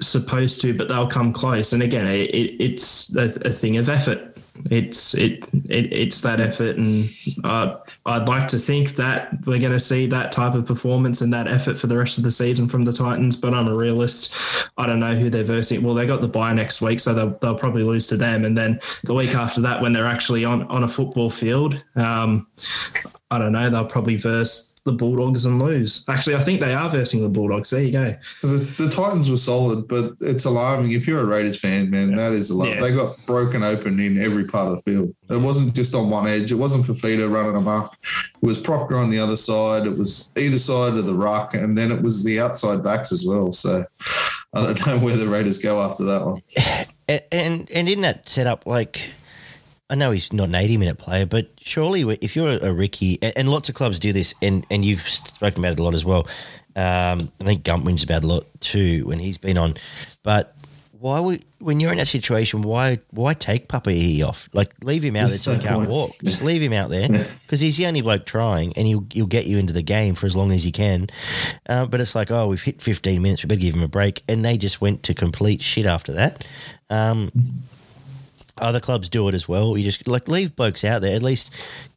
supposed to, but they'll come close. And again, it, it, it's a, a thing of effort. It's it, it it's that effort, and uh, I'd like to think that we're going to see that type of performance and that effort for the rest of the season from the Titans. But I'm a realist. I don't know who they're versing. Well, they got the bye next week, so they'll, they'll probably lose to them, and then the week after that, when they're actually on on a football field, um, I don't know. They'll probably verse the Bulldogs and lose. Actually, I think they are versing the Bulldogs. There you go. the, the Titans were solid, but it's alarming. If you're a Raiders fan, man, that is alarming. Yeah. They got broken open in every part of the field. It wasn't just on one edge. It wasn't Fifita running amok. It was Proctor on the other side. It was either side of the ruck, and then it was the outside backs as well. So I don't know where the Raiders go after that one. And, and and in that setup, like I know he's not an eighty-minute player, but surely if you're a Ricky, and, and lots of clubs do this, and and you've spoken about it a lot as well. Um, I think Gump wins about a lot too when he's been on, but. Why would when you're in that situation? Why why take Papa'i off? Like leave him out There's there so he can't walk. Just leave him out there because he's the only bloke trying, and he'll he'll get you into the game for as long as he can. Uh, but it's like, oh, we've hit 15 minutes. We better give him a break, and they just went to complete shit after that. Um, other clubs do it as well. You just like leave blokes out there. At least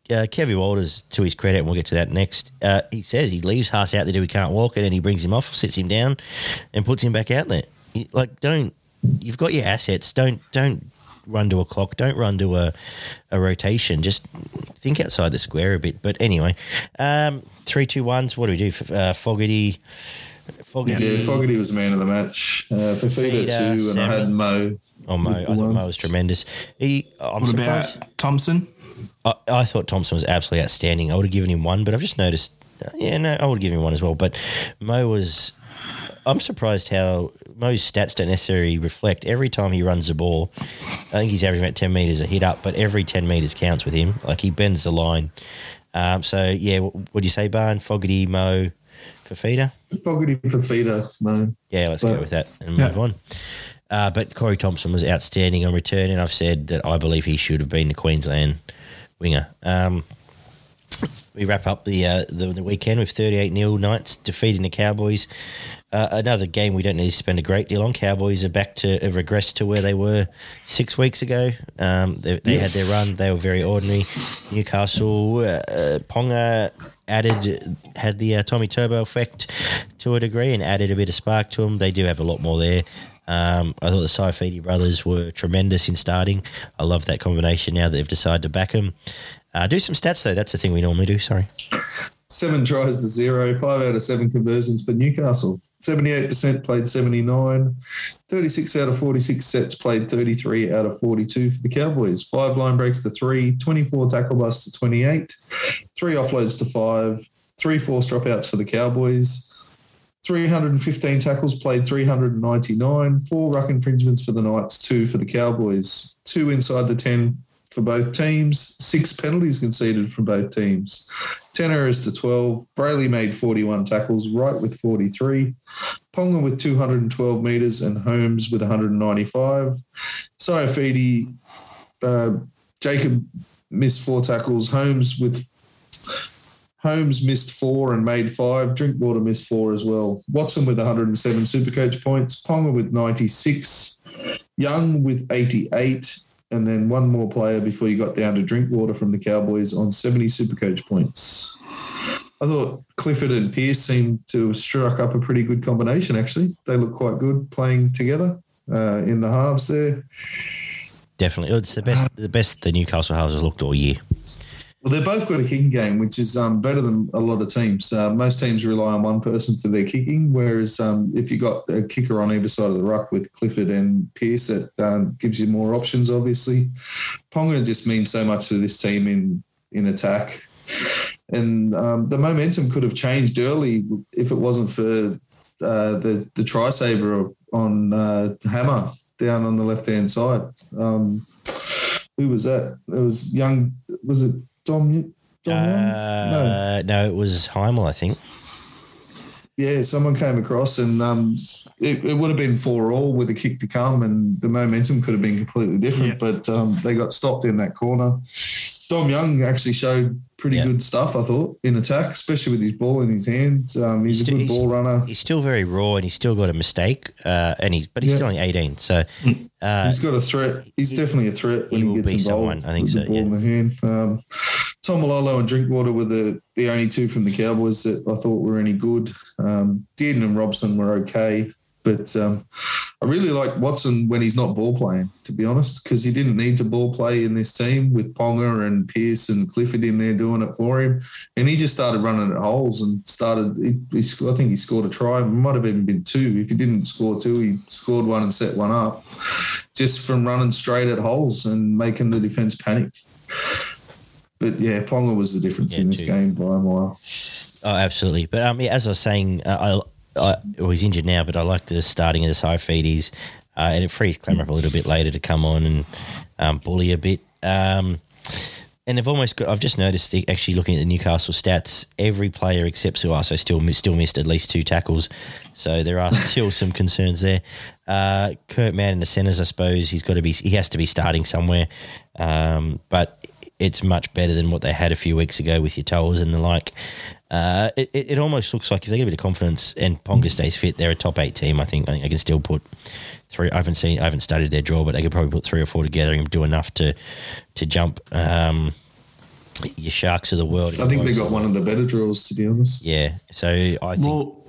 uh, Kevin Walters, to his credit, and we'll get to that next. Uh, he says he leaves Haas out there till he can't walk it, and he brings him off, sits him down, and puts him back out there. You, like, don't you've got your assets. Don't don't run to a clock. Don't run to a, a rotation. Just think outside the square a bit. But anyway, um, three two ones. What do we do? F- Uh, Fogarty. Fogarty. Yeah, Fogarty was the man of the match. Uh, Fifita Fifita, too, and I had Mo. Oh, Mo. I thought Mo was tremendous. He, I'm What surprised. about Thompson? I, I thought Thompson was absolutely outstanding. I would have given him one, but I've just noticed. uh, Yeah, no, I would have given him one as well. But Mo was. I'm surprised how Mo's stats don't necessarily reflect. Every time he runs the ball, I think he's averaging about 10 metres a hit up, but every 10 metres counts with him. Like he bends the line. Um, so, yeah, what do you say, Barn? Fogarty, Mo, Fifita? Fogarty Fifita, Mo. Yeah, let's But- go with that and Yeah. move on. Uh, but Corey Thompson was outstanding on return, and I've said that I believe he should have been the Queensland winger. Um, we wrap up the, uh, the the weekend with 38 0 Knights defeating the Cowboys. Uh, another game we don't need to spend a great deal on. Cowboys are back to have regressed to where they were six weeks ago. Um, they, they had their run; they were very ordinary. Newcastle, uh, Ponga added had the uh, Tommy Turbo effect to a degree and added a bit of spark to them. They do have a lot more there. Um, I thought the Saifiti brothers were tremendous in starting. I love that combination now that they've decided to back them. Uh, do some stats though. That's the thing we normally do. Sorry. Seven tries to zero, five out of seven conversions for Newcastle. 78% played 79. 36 out of 46 sets played 33 out of 42 for the Cowboys. Five line breaks to three, 24 tackle busts to 28, three offloads to five, three forced dropouts for the Cowboys. 315 tackles played 399, four ruck infringements for the Knights, two for the Cowboys, two inside the 10 for both teams, six penalties conceded from both teams. 10 errors to 12. Brailey made 41 tackles, Wright with 43. Ponga with 212 metres and Holmes with 195. Saifiti, uh, Jacob missed four tackles. Holmes with Holmes missed four and made five. Drinkwater missed four as well. Watson with 107 Supercoach points. Ponga with 96. Young with 88. And then one more player before you got down to Drinkwater from the Cowboys on 70 Supercoach points. I thought Clifford and Pearce seemed to have struck up a pretty good combination, actually. They look quite good playing together uh, in the halves there. Definitely, it's the best. The best the Newcastle halves has looked all year. Well, they've both got a kicking game, which is um, better than a lot of teams. Uh, most teams rely on one person for their kicking, whereas um, if you've got a kicker on either side of the ruck with Clifford and Pearce, it um, gives you more options. Obviously, Ponga just means so much to this team in in attack, and um, the momentum could have changed early if it wasn't for uh, the the try saver on uh, Hammer down on the left hand side. Um, who was that? It was young. Was it Dom? Dom uh, no. no, it was Heimel, I think. Yeah, someone came across and um, it, it, would have been four all with a kick to come, and the momentum could have been completely different. Yeah. But um, they got stopped in that corner. Dom Young actually showed pretty yeah. good stuff, I thought, in attack, especially with his ball in his hands. Um, he's, he's, a good ball runner. He's still very raw, and he's still got a mistake. Uh, and he's but he's yeah. still only eighteen, so uh, he's got a threat. He's he, definitely a threat when he, he gets involved. Someone, I think so. The ball yeah. in the hand. Um, Taumalolo and Drinkwater were the, the only two from the Cowboys that I thought were any good. Um, Dearden and Robson were okay. But um, I really like Watson when he's not ball playing, to be honest, because he didn't need to ball play in this team with Ponga and Pearce and Clifford in there doing it for him. And he just started running at holes and started. He, he, I think he scored a try. It might have even been two. If he didn't score two, he scored one and set one up just from running straight at holes and making the defense panic. But yeah, Ponga was the difference yeah, in this too. game by a mile. Oh, absolutely. But um, yeah, as I was saying, uh, I well, he's injured now, but I like the starting of the Saifitis, uh, and it frees Clem up a little bit later to come on and um, bully a bit. Um, and they've almost got. I've just noticed actually looking at the Newcastle stats, every player except Suaso still still missed at least two tackles, so there are still some concerns there. Uh, Kurt Mann in the centres, I suppose he's got to be. He has to be starting somewhere, um, but it's much better than what they had a few weeks ago with your towels and the like. Uh, it, it almost looks like if they get a bit of confidence and Ponga stays fit, they're a top eight team. I think I think they can still put three. I haven't seen, I haven't studied their draw, but they could probably put three or four together and do enough to to jump. Um, your sharks of the world. I think they've got one of the better draws, to be honest. Yeah, so I think. Well,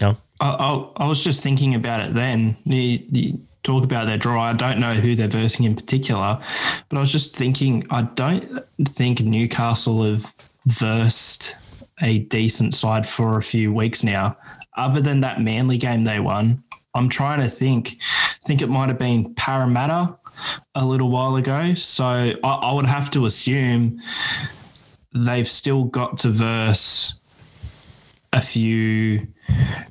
no? I, I, I was just thinking about it then. You, you talk about their draw. I don't know who they're versing in particular, but I was just thinking. I don't think Newcastle have versed a decent side for a few weeks now. Other than that Manly game they won, I'm trying to think. I think it might have been Parramatta a little while ago. So I, I would have to assume they've still got to verse a few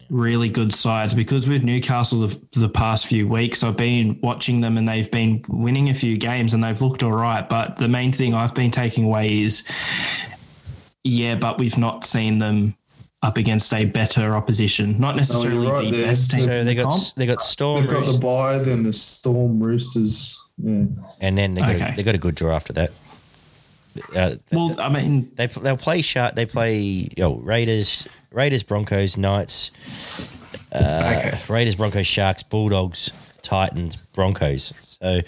really good sides because with Newcastle the, the, past few weeks I've been watching them and they've been winning a few games and they've looked all right but the main thing I've been taking away is yeah, but we've not seen them up against a better opposition. Not necessarily right the there. best team. So they got comp. they got Storm. They've got the bye, then the Storm Roosters. Yeah. And then they got, okay. they got a good draw after that. Uh, well, I mean, they they'll play sharp. They play you know, Raiders, Raiders, Broncos, Knights, uh, okay. Raiders, Broncos, Sharks, Bulldogs, Titans, Broncos. So,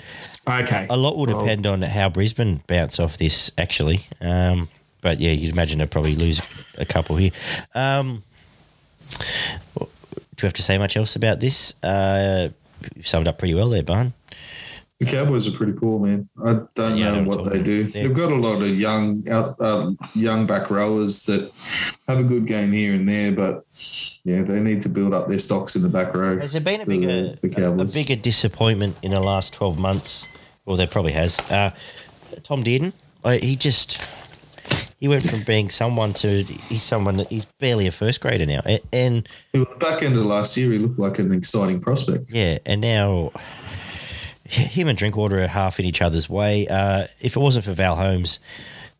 okay, a lot will depend well, on how Brisbane bounce off this. Actually, um, but yeah, you'd imagine they'd probably lose a couple here. Um, do we have to say much else about this? Uh, you've summed up pretty well there, Barn. The Cowboys are pretty poor, man. I don't yeah, know what they do. They've got a lot of young out, uh, young back rowers that have a good game here and there, but yeah, they need to build up their stocks in the back row. Has there been a bigger the, the a, a, bigger disappointment in the last twelve months? Well, there probably has. Uh, Tom Dearden, he just he went from being someone to he's someone that he's barely a first grader now. And back end of last year, he looked like an exciting prospect. Yeah, and now him and Drinkwater are half in each other's way. Uh, if it wasn't for Val Holmes,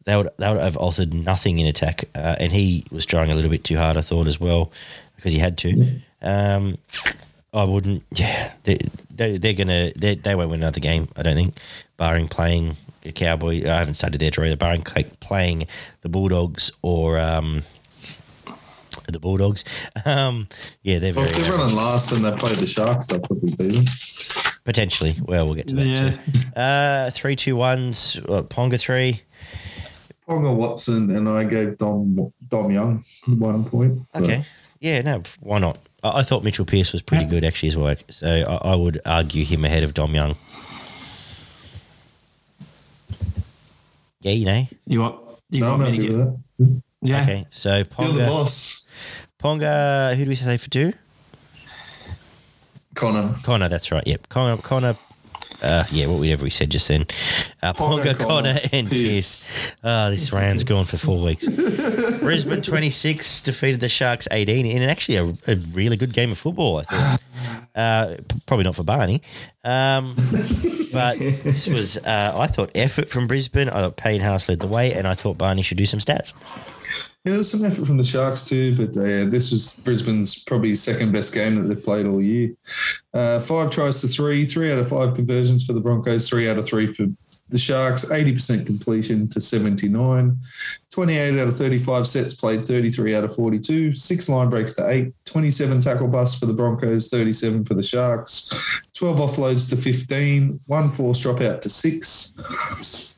they would they would have altered nothing in attack. Uh, and he was trying a little bit too hard, I thought, as well, because he had to. Um, I wouldn't. Yeah, they, they, they're gonna. They, they won't win another game. I don't think, barring playing the Cowboy. I haven't studied their draw. Barring playing the Bulldogs or um, the Bulldogs. Um, yeah, they're Well, very if they're running last and they play the Sharks, they'll probably beat them. potentially. Well, we'll get to that. Yeah. Too. Uh, three, two, ones. What, Ponga three. Ponga Watson and I gave Dom Dom Young one point. but Okay. Yeah, no, why not? I, I thought Mitchell Pearce was pretty good actually as well. So I, I would argue him ahead of Dom Young. Yeah, you know. You want you No, I'm want me to happy get with that. Yeah. Okay, so You're the Ponga, boss. Ponga, who do we say for two? Connor. Connor, that's right. Yep, Connor, Connor. Uh, yeah, whatever we said just then. Uh, Ponga, Ponga, Connor, Connor, and Pearce. Pierce. Oh, this round's gone for four weeks. Brisbane 26 defeated the Sharks 18 in actually a, a really good game of football, I thought. Uh, probably not for Barney. Um, but this was, uh, I thought, effort from Brisbane. I thought Payne Haas led the way, and I thought Barney should do some stats. Yeah, there was some effort from the Sharks too, but uh, this was Brisbane's probably second best game that they've played all year. Uh, five tries to three, three out of five conversions for the Broncos, three out of three for the Sharks, 80% completion to 79, 28 out of 35 sets played, 33 out of 42, six line breaks to eight, 27 tackle busts for the Broncos, 37 for the Sharks, 12 offloads to 15, one force dropout to six,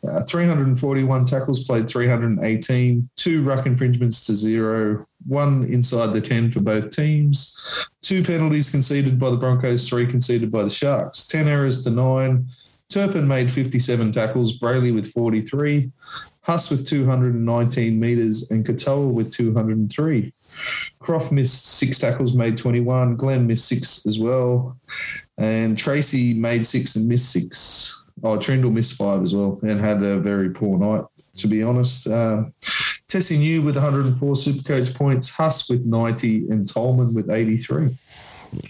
uh, 341 tackles played, 318, two ruck infringements to zero, one inside the 10 for both teams, two penalties conceded by the Broncos, three conceded by the Sharks, 10 errors to nine. Turpin made 57 tackles, Brailey with 43, Haas with 219 metres, and Katoa with 203. Croft missed six tackles, made 21. Glenn missed six as well. And Tracey made six and missed six. Oh, Trindall missed five as well and had a very poor night, to be honest. Um, Tesi Niu with 104 Supercoach points, Haas with 90, and Tolman with 83.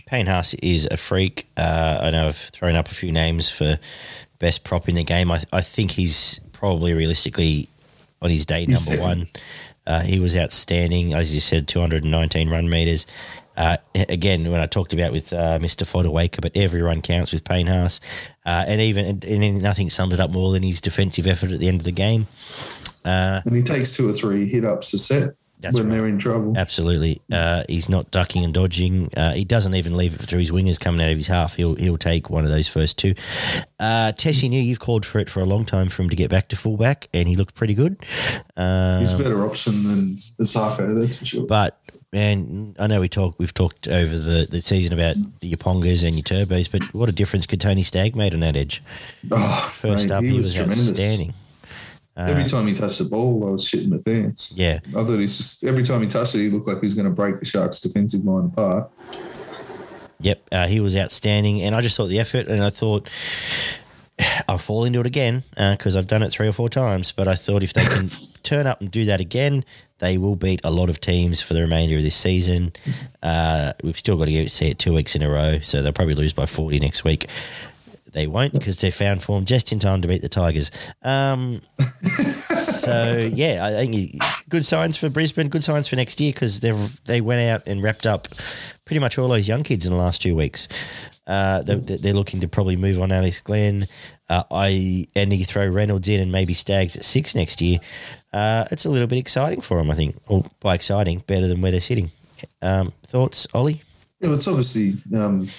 Payne Haas is a freak. Uh, I know I've thrown up a few names for best prop in the game. I, I think he's probably realistically on his day number one. Uh, he was outstanding, as you said, 219 run meters. Uh, again, when I talked about with uh, Mr. Fodawaker, but every run counts with Payne Haas. Uh, and even and, and nothing sums it up more than his defensive effort at the end of the game. Uh, And he takes two or three hit ups a set That's when right. they're in trouble. Absolutely, uh, he's not ducking and dodging. Uh, he doesn't even leave it to his wingers coming out of his half. He'll he'll take one of those first two. Uh, Tesi Niu you've called for it for a long time for him to get back to fullback, and he looked pretty good. Um, He's a better option than Isaako, that's for sure. but man, I know we talk we've talked over the, the season about your Pongas and your Turbos, but what a difference could Tony Stagg made on that edge. Oh, First mate, up, he, was, outstanding. Every time he touched the ball, I was shitting the pants. Yeah, I thought he's just every time he touched it, he looked like he was going to break the Sharks' defensive line apart. Yep, uh, he was outstanding, and I just thought the effort, and I thought I'll fall into it again because I've done it three or four times. But I thought if they can turn up and do that again, they will beat a lot of teams for the remainder of this season. Uh, we've still got to see it two weeks in a row, so they'll probably lose by forty next week. They won't because they found form just in time to beat the Tigers. Um, so yeah, I think good signs for Brisbane. Good signs for next year because they they went out and wrapped up pretty much all those young kids in the last two weeks. Uh, they, they're looking to probably move on Alex Glenn. Uh, I and you throw Reynolds in and maybe Staggs at six next year. Uh, it's a little bit exciting for them, I think. Or by exciting, better than where they're sitting. Um, thoughts, Ollie? Yeah, it's obviously um,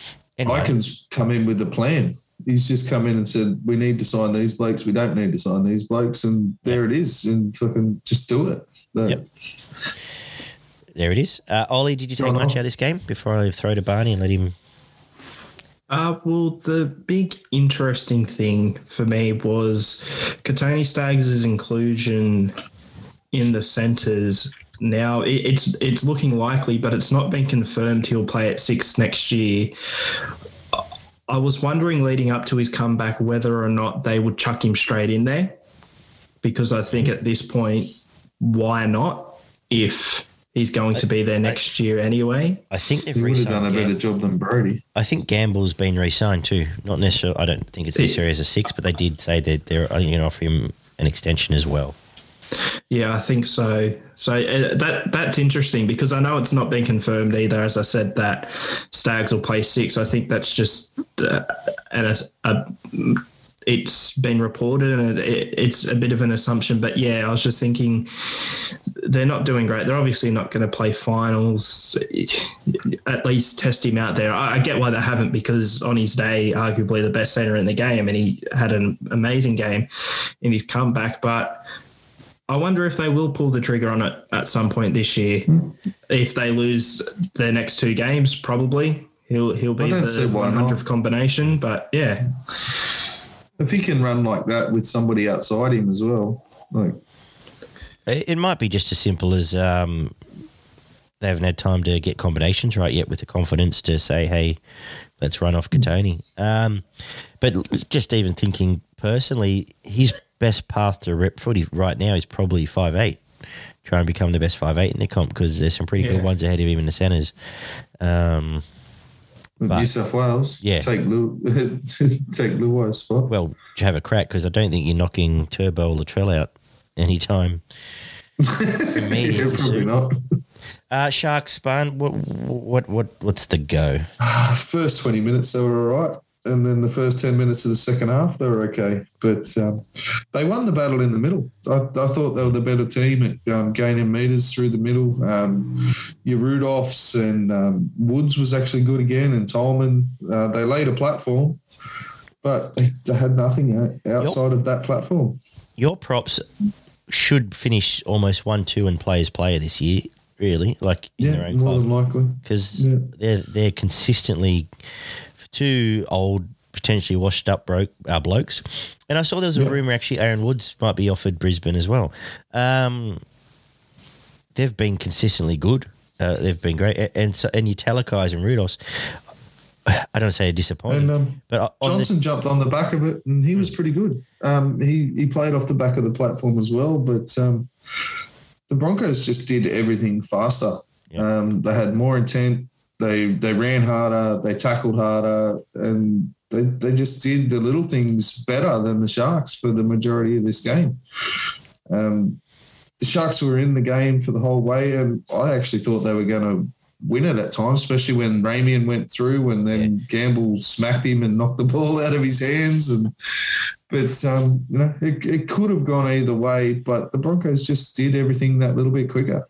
Anyway. Icon's come in with a plan. He's just come in and said, "We need to sign these blokes. We don't need to sign these blokes," and there it is. And fucking just do it. The- Yep. There it is. Uh, Ollie, did you take Go much Ol. out of this game before I throw to Barney and let him? Uh, well, the big interesting thing for me was Kotoni Staggs' inclusion in the centres. Now it, it's it's looking likely, but it's not been confirmed he'll play at six next year. I was wondering leading up to his comeback whether or not they would chuck him straight in there, because I think at this point, why not? If he's going to be there next year anyway. I think they've He would have done a re-signed better job than Brodie. I think Gamble's been re-signed too. Not necessarily. I don't think it's necessarily as a six, but they did say that they're going to offer him an extension as well. Yeah, I think so. So uh, that that's interesting because I know it's not been confirmed either. As I said, that Staggs will play six. I think that's just uh, a, a, it's been reported and it, it's a bit of an assumption. But yeah, I was just thinking they're not doing great. They're obviously not going to play finals. At least test him out there. I, I get why they haven't because on his day, arguably the best center in the game, and he had an amazing game in his comeback. But I wonder if they will pull the trigger on it at some point this year. If they lose their next two games, probably he'll he'll be the one hundredth combination. But yeah, if he can run like that with somebody outside him as well, like it might be just as simple as um, they haven't had time to get combinations right yet with the confidence to say, "Hey, let's run off Kotoni." Um, but just even thinking personally, his best path to rep footy right now is probably five eight. Try and become the best five eight in the comp because there's some pretty yeah. good ones ahead of him in the centres. Um, New South Wales, yeah, take Lou, take Luai's spot. Well, have a crack because I don't think you're knocking Turbo or Latrell out anytime. yeah, probably not. Uh, Sharks spun. What what what what's the go? First twenty minutes they were all right and then the first 10 minutes of the second half, they were okay. But um, they won the battle in the middle. I, I, thought they were the better team at um, gaining metres through the middle. Um, your Rudolfs and um, Woods was actually good again, and Tolman. Uh, they laid a platform, but they had nothing outside your, of that platform. Your props should finish almost 1 2 and players player this year. Really, like in yeah, their own more club. than likely, because yeah. they're they're consistently two old, potentially washed up broke, uh, blokes. And I saw there was a yeah. rumor actually Aaron Woods might be offered Brisbane as well. Um, they've been consistently good. Uh, they've been great, and so and your Talakais and Rudolfs. I don't say disappointing, and, um, but Johnson the, jumped on the back of it, and he was pretty good. Um, he he played off the back of the platform as well, but um, the Broncos just did everything faster. Yep. Um, they had more intent. They they ran harder, they tackled harder, and they, they just did the little things better than the Sharks for the majority of this game. Um, the Sharks were in the game for the whole way, and I actually thought they were going to win it at times, especially when Ramien went through and then yeah. Gamble smacked him and knocked the ball out of his hands. And but um, you know, it, it could have gone either way, but the Broncos just did everything that little bit quicker.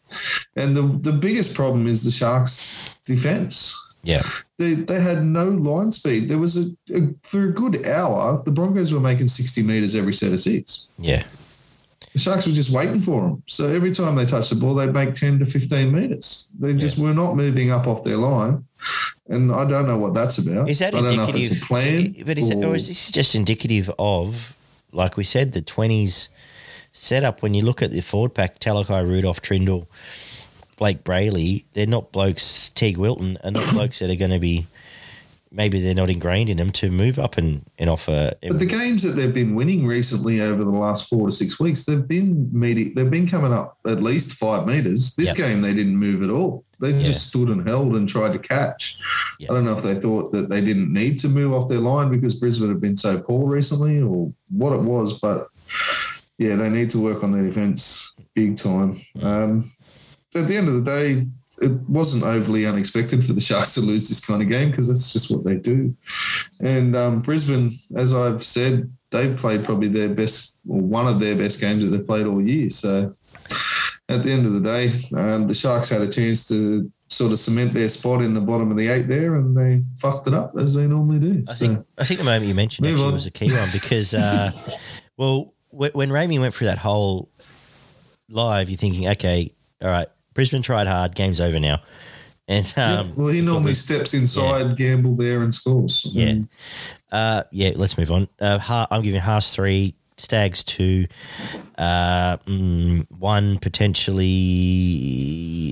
And the the biggest problem is the Sharks defense. Yeah. They, they had no line speed. There was a, a, for a good hour, the Broncos were making 60 meters every set of six. Yeah. The Sharks were just waiting for them. So every time they touched the ball, they'd make 10 to 15 meters. They just yeah. were not moving up off their line. And I don't know what that's about. Is that I don't indicative? know if it's a plan. But is, or, it, or is this just indicative of, like we said, the 20s setup when you look at the forward pack, Talakai, Rudolf, Trindall, Blayke Brailey, they're not blokes, Teig Wilton, are not blokes that are going to be, maybe they're not ingrained in them to move up and, and offer. But the games that they've been winning recently over the last four to six weeks, they've been meeting, they've been coming up at least five metres. This yep. game, they didn't move at all. They yeah. just stood and held and tried to catch. I don't know if they thought that they didn't need to move off their line because Brisbane had been so poor recently or what it was, but yeah, they need to work on their defence big time. Um, at the end of the day, it wasn't overly unexpected for the Sharks to lose this kind of game because that's just what they do. And um, Brisbane, as I've said, they played probably their best, or one of their best games that they've played all year. So at the end of the day, um, the Sharks had a chance to sort of cement their spot in the bottom of the eight there, and they fucked it up as they normally do. I, so, think, I think the moment you mentioned actually on. was a key one because, uh, well, when Ramien went through that whole live, you're thinking, okay, all right, Brisbane tried hard. Game's over now. And um, yeah, well, he normally steps inside, yeah. gamble there, and scores. Yeah, uh, yeah. Let's move on. Uh, I'm giving Haas three, Staggs two, uh, mm, one potentially.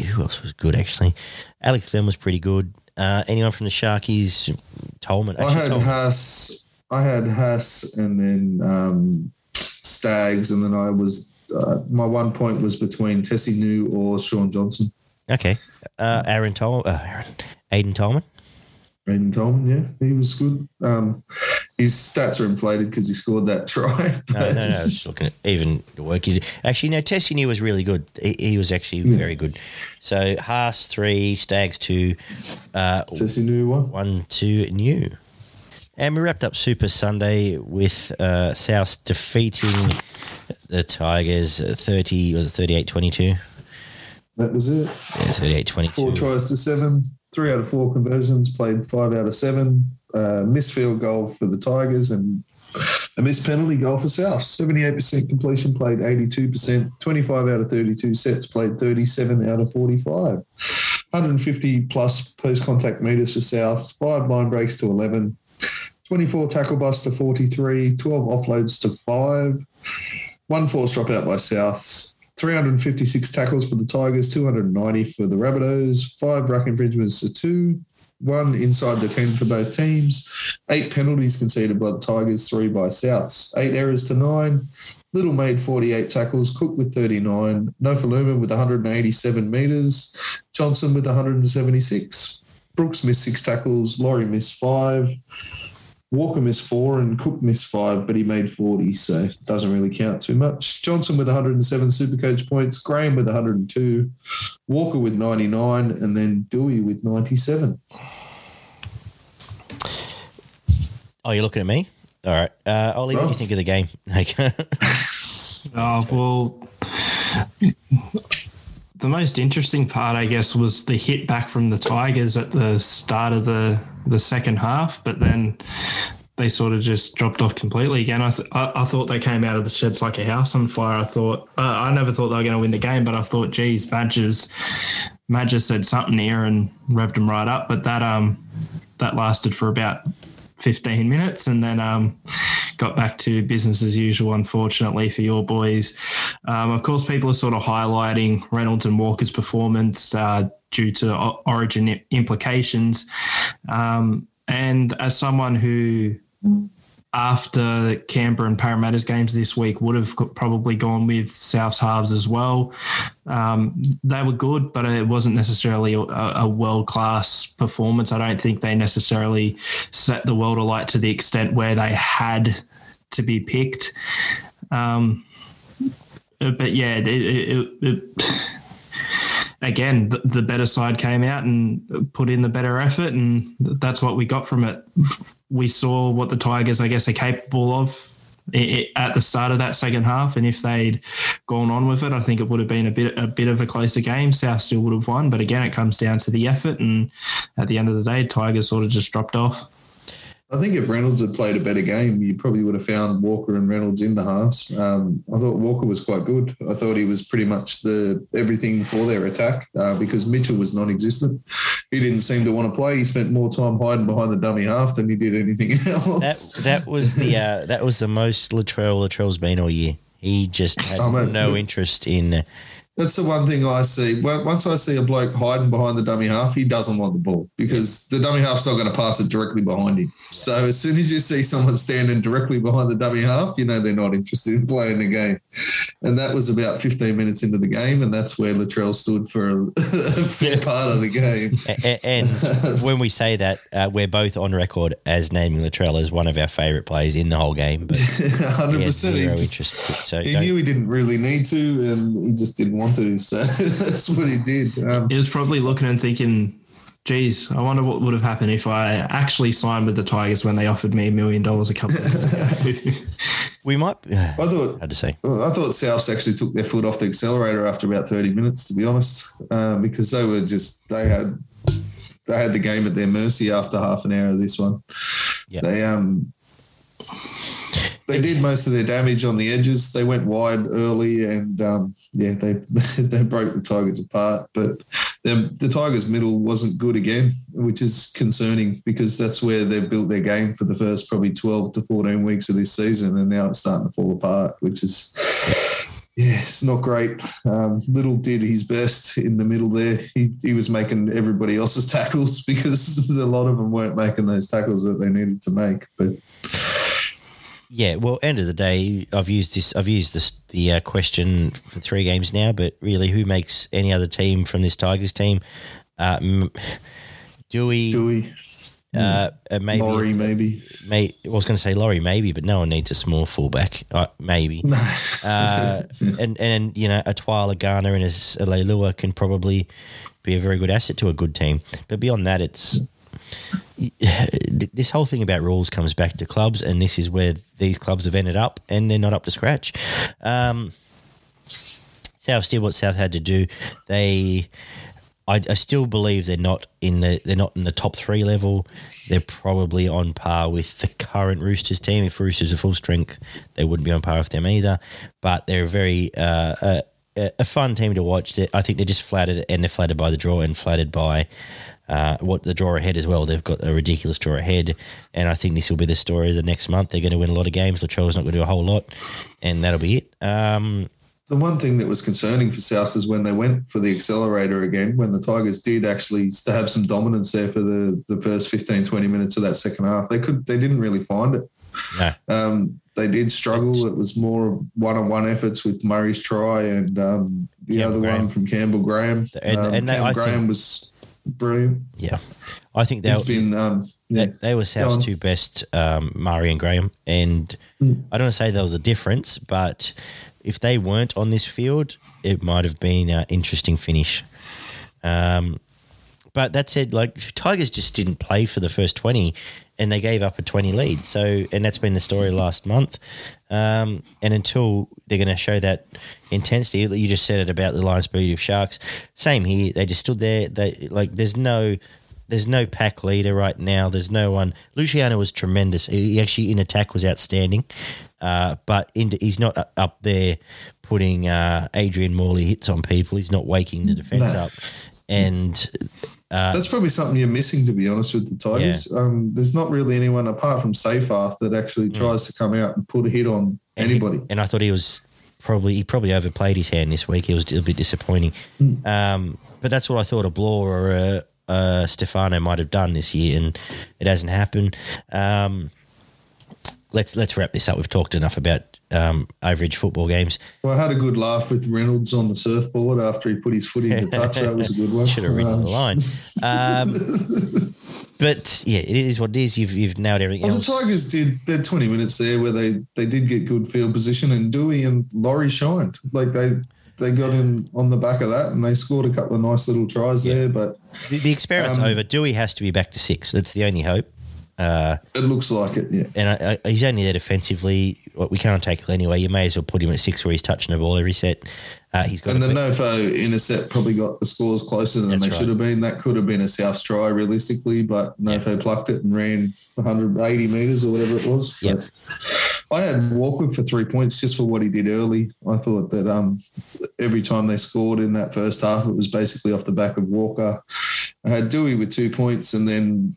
Who else was good? Actually, Alex Glenn was pretty good. Uh, anyone from the Sharkies? Tolman. Actually, I had Tolman. Haas. I had Haas, and then um, Stags, and then I was uh, my one point was between Tesi Niu or Shaun Johnson. Okay, uh, Aaron Tol, uh, Aaron, Aiden Tolman. Aiden Tolman, yeah, he was good. Um, his stats are inflated because he scored that try. No, no, no. I was just looking at even the work he did. Actually, no, Tesi Niu was really good. He, he was actually very good. So Haas three, Staggs two, uh, Niu one. one two new. And we wrapped up Super Sunday with uh, South defeating the Tigers uh, 30, was it 38 22? That was it. Yeah, 38 22. Four tries to seven, three out of four conversions, played five out of seven. Uh, missed field goal for the Tigers and a missed penalty goal for South. 78% completion, played 82%. 25 out of 32 sets, played 37 out of 45. 150 plus post contact meters for South, five line breaks to 11. 24 tackle busts to 43, 12 offloads to five, one force dropout by Souths, 356 tackles for the Tigers, 290 for the Rabbitohs, five ruck infringements to two, one inside the 10 for both teams, eight penalties conceded by the Tigers, three by Souths, eight errors to nine. Little made 48 tackles, Cook with 39, Nofoaluma with 187 metres, Johnson with 176. Brooks missed six tackles, Laurie missed five. Walker missed four and Cook missed five, but he made 40, so it doesn't really count too much. Johnson with 107 Supercoach points, Graham with 102, Walker with 99, and then Doueihi with 97. Oh, you're looking at me? All right. Uh, Ollie, what do you think of the game? Like, Oh, well, the most interesting part, I guess, was the hit back from the Tigers at the start of the, the second half, but then they sort of just dropped off completely again. I, th- I, I thought they came out of the sheds like a house on fire. I thought, uh, I never thought they were going to win the game, but I thought, geez, Badgers, Madge's said something here and revved them right up. But that, um, that lasted for about 15 minutes and then um, got back to business as usual, unfortunately, for your boys. Um, of course, people are sort of highlighting Reynolds and Walker's performance uh, due to origin implications. Um, and as someone who, after Canberra and Parramatta's games this week, would have probably gone with South's halves as well. Um, they were good, but it wasn't necessarily a, a world class performance. I don't think they necessarily set the world alight to the extent where they had to be picked. Um, but yeah, it, it, it, again, the, the better side came out and put in the better effort, and that's what we got from it. We saw what the Tigers, I guess, are capable of at the start of that second half, and if they'd gone on with it, I think it would have been a bit a bit of a closer game. South still would have won, but again, it comes down to the effort, and at the end of the day, Tigers sort of just dropped off. I think if Reynolds had played a better game, you probably would have found Walker and Reynolds in the halves. Um, I thought Walker was quite good. I thought he was pretty much the everything for their attack uh, because Mitchell was non-existent. He didn't seem to want to play. He spent more time hiding behind the dummy half than he did anything else. that that was the uh, that was the most Latrell Latrell's been all year. He just had Oh, no interest in. That's the one thing I see. Once I see a bloke hiding behind the dummy half, he doesn't want the ball because the dummy half's not going to pass it directly behind him. So as soon as you see someone standing directly behind the dummy half, you know they're not interested in playing the game. And that was about 15 minutes into the game, and that's where Latrell stood for a, fair part of the game. a- a- And when we say that, uh, we're both on record as naming Latrell as one of our favourite players in the whole game, but 100%. had He, zero just-. So he knew he didn't really need to, and he just didn't want to. So that's what he did. Um, He was probably looking and thinking, geez, I wonder what would have happened if I actually signed with the Tigers when they offered me a million dollars a couple of years ago. we might. I thought Hard to say. I thought Souths actually took their foot off the accelerator after about 30 minutes, to be honest, um, because they were just they had they had the game at their mercy after half an hour of this one. Yeah. They um they did most of their damage on the edges. They went wide early, and um, yeah, they they broke the Tigers apart. But the, the Tigers' middle wasn't good again, which is concerning because that's where they've built their game for the first probably 12 to 14 weeks of this season, and now it's starting to fall apart, which is yeah, it's not great. Um, Little did his best in the middle there. He, he was making everybody else's tackles because a lot of them weren't making those tackles that they needed to make. But Yeah, well, end of the day, I've used this. I've used this the uh, question for three games now. But really, who makes any other team from this Tigers team? Uh, M- Doueihi, Doueihi, Uh, uh, maybe Laurie, maybe. May, I was going to say Laurie, maybe, but no one needs a small fullback. Uh, maybe. Uh, and and you know a Twila Garner and a, a Leilua can probably be a very good asset to a good team. But beyond that, it's this whole thing about rules comes back to clubs, and this is where these clubs have ended up, and they're not up to scratch. Um, South did what South had to do. They, I, I still believe they're not in the they're not in the top three level. They're probably on par with the current Roosters team. If Roosters are full strength, they wouldn't be on par with them either. But they're very uh, a, a fun team to watch. I think they're just flattered, and they're flattered by the draw, and flattered by uh, what the draw ahead as well. They've got a ridiculous draw ahead, and I think this will be the story of the next month. They're going to win a lot of games. Latrell's not going to do a whole lot, and that'll be it. Um, The one thing that was concerning for South is when they went for the accelerator again, when the Tigers did actually have some dominance there for the, the first 15, 20 minutes of that second half, they could they didn't really find it. no, Um, they did struggle. It was more one-on-one efforts with Murray's try and um, the Campbell other Graham. one from Campbell Graham. And- um, and Campbell Graham think- was brilliant. yeah, I think He's they'll. been um, yeah. They, they were South's two best, um, Murray and Graham. And Mm. I don't want to say they were the difference, but if they weren't on this field, it might have been an interesting finish. Um, but that said, like Tigers just didn't play for the first twenty, and they gave up a twenty lead. So, and that's been the story last month. Um, and until they're going to show that intensity, you just said it about the Lions beat of Sharks. Same here. They just stood there. They like there's no. There's no pack leader right now. There's no one. Luciano was tremendous. He he actually in attack was outstanding, uh, but in, he's not up there putting uh, Adrian Morley hits on people. He's not waking the defense No. up, and That's probably something you're missing, to be honest, with the Tigers. Um, there's not really anyone apart from Seyfarth that actually tries to come out and put a hit on And he- anybody. and I thought he was probably he probably overplayed his hand this week. He was a bit disappointing. Hmm. Um, but that's what I thought a Blore or a, a Stefano might have done this year, and it hasn't happened. Um, let's let's wrap this up. We've talked enough about um, average football games. Well, I had a good laugh with Reynolds on the surfboard after he put his foot in the touch. That was a good one. Should have written Um, the line. Um, but yeah, it is what it is. You've you've nailed everything Well, the. Tigers did. Had 20 minutes there where they they did get good field position, and Doueihi and Laurie shined. Like they they got in on the back of that, and they scored a couple of nice little tries there. But The, the experiment's Um, over. Doueihi has to be back to six. That's the only hope. Uh, it looks like it. Yeah. and I, I, he's only there defensively. We can't take it anyway. You may as well put him at six where he's touching the ball every set. Uh, he's got And a the Nofo intercept probably got the scores closer than That's they right. should have been. That could have been a South try realistically, but Nofo plucked it and ran 180 metres or whatever it was. Yep. I had Walker for three points just for what he did early. I thought that um, every time they scored in that first half, it was basically off the back of Walker. I had Doueihi with two points, and then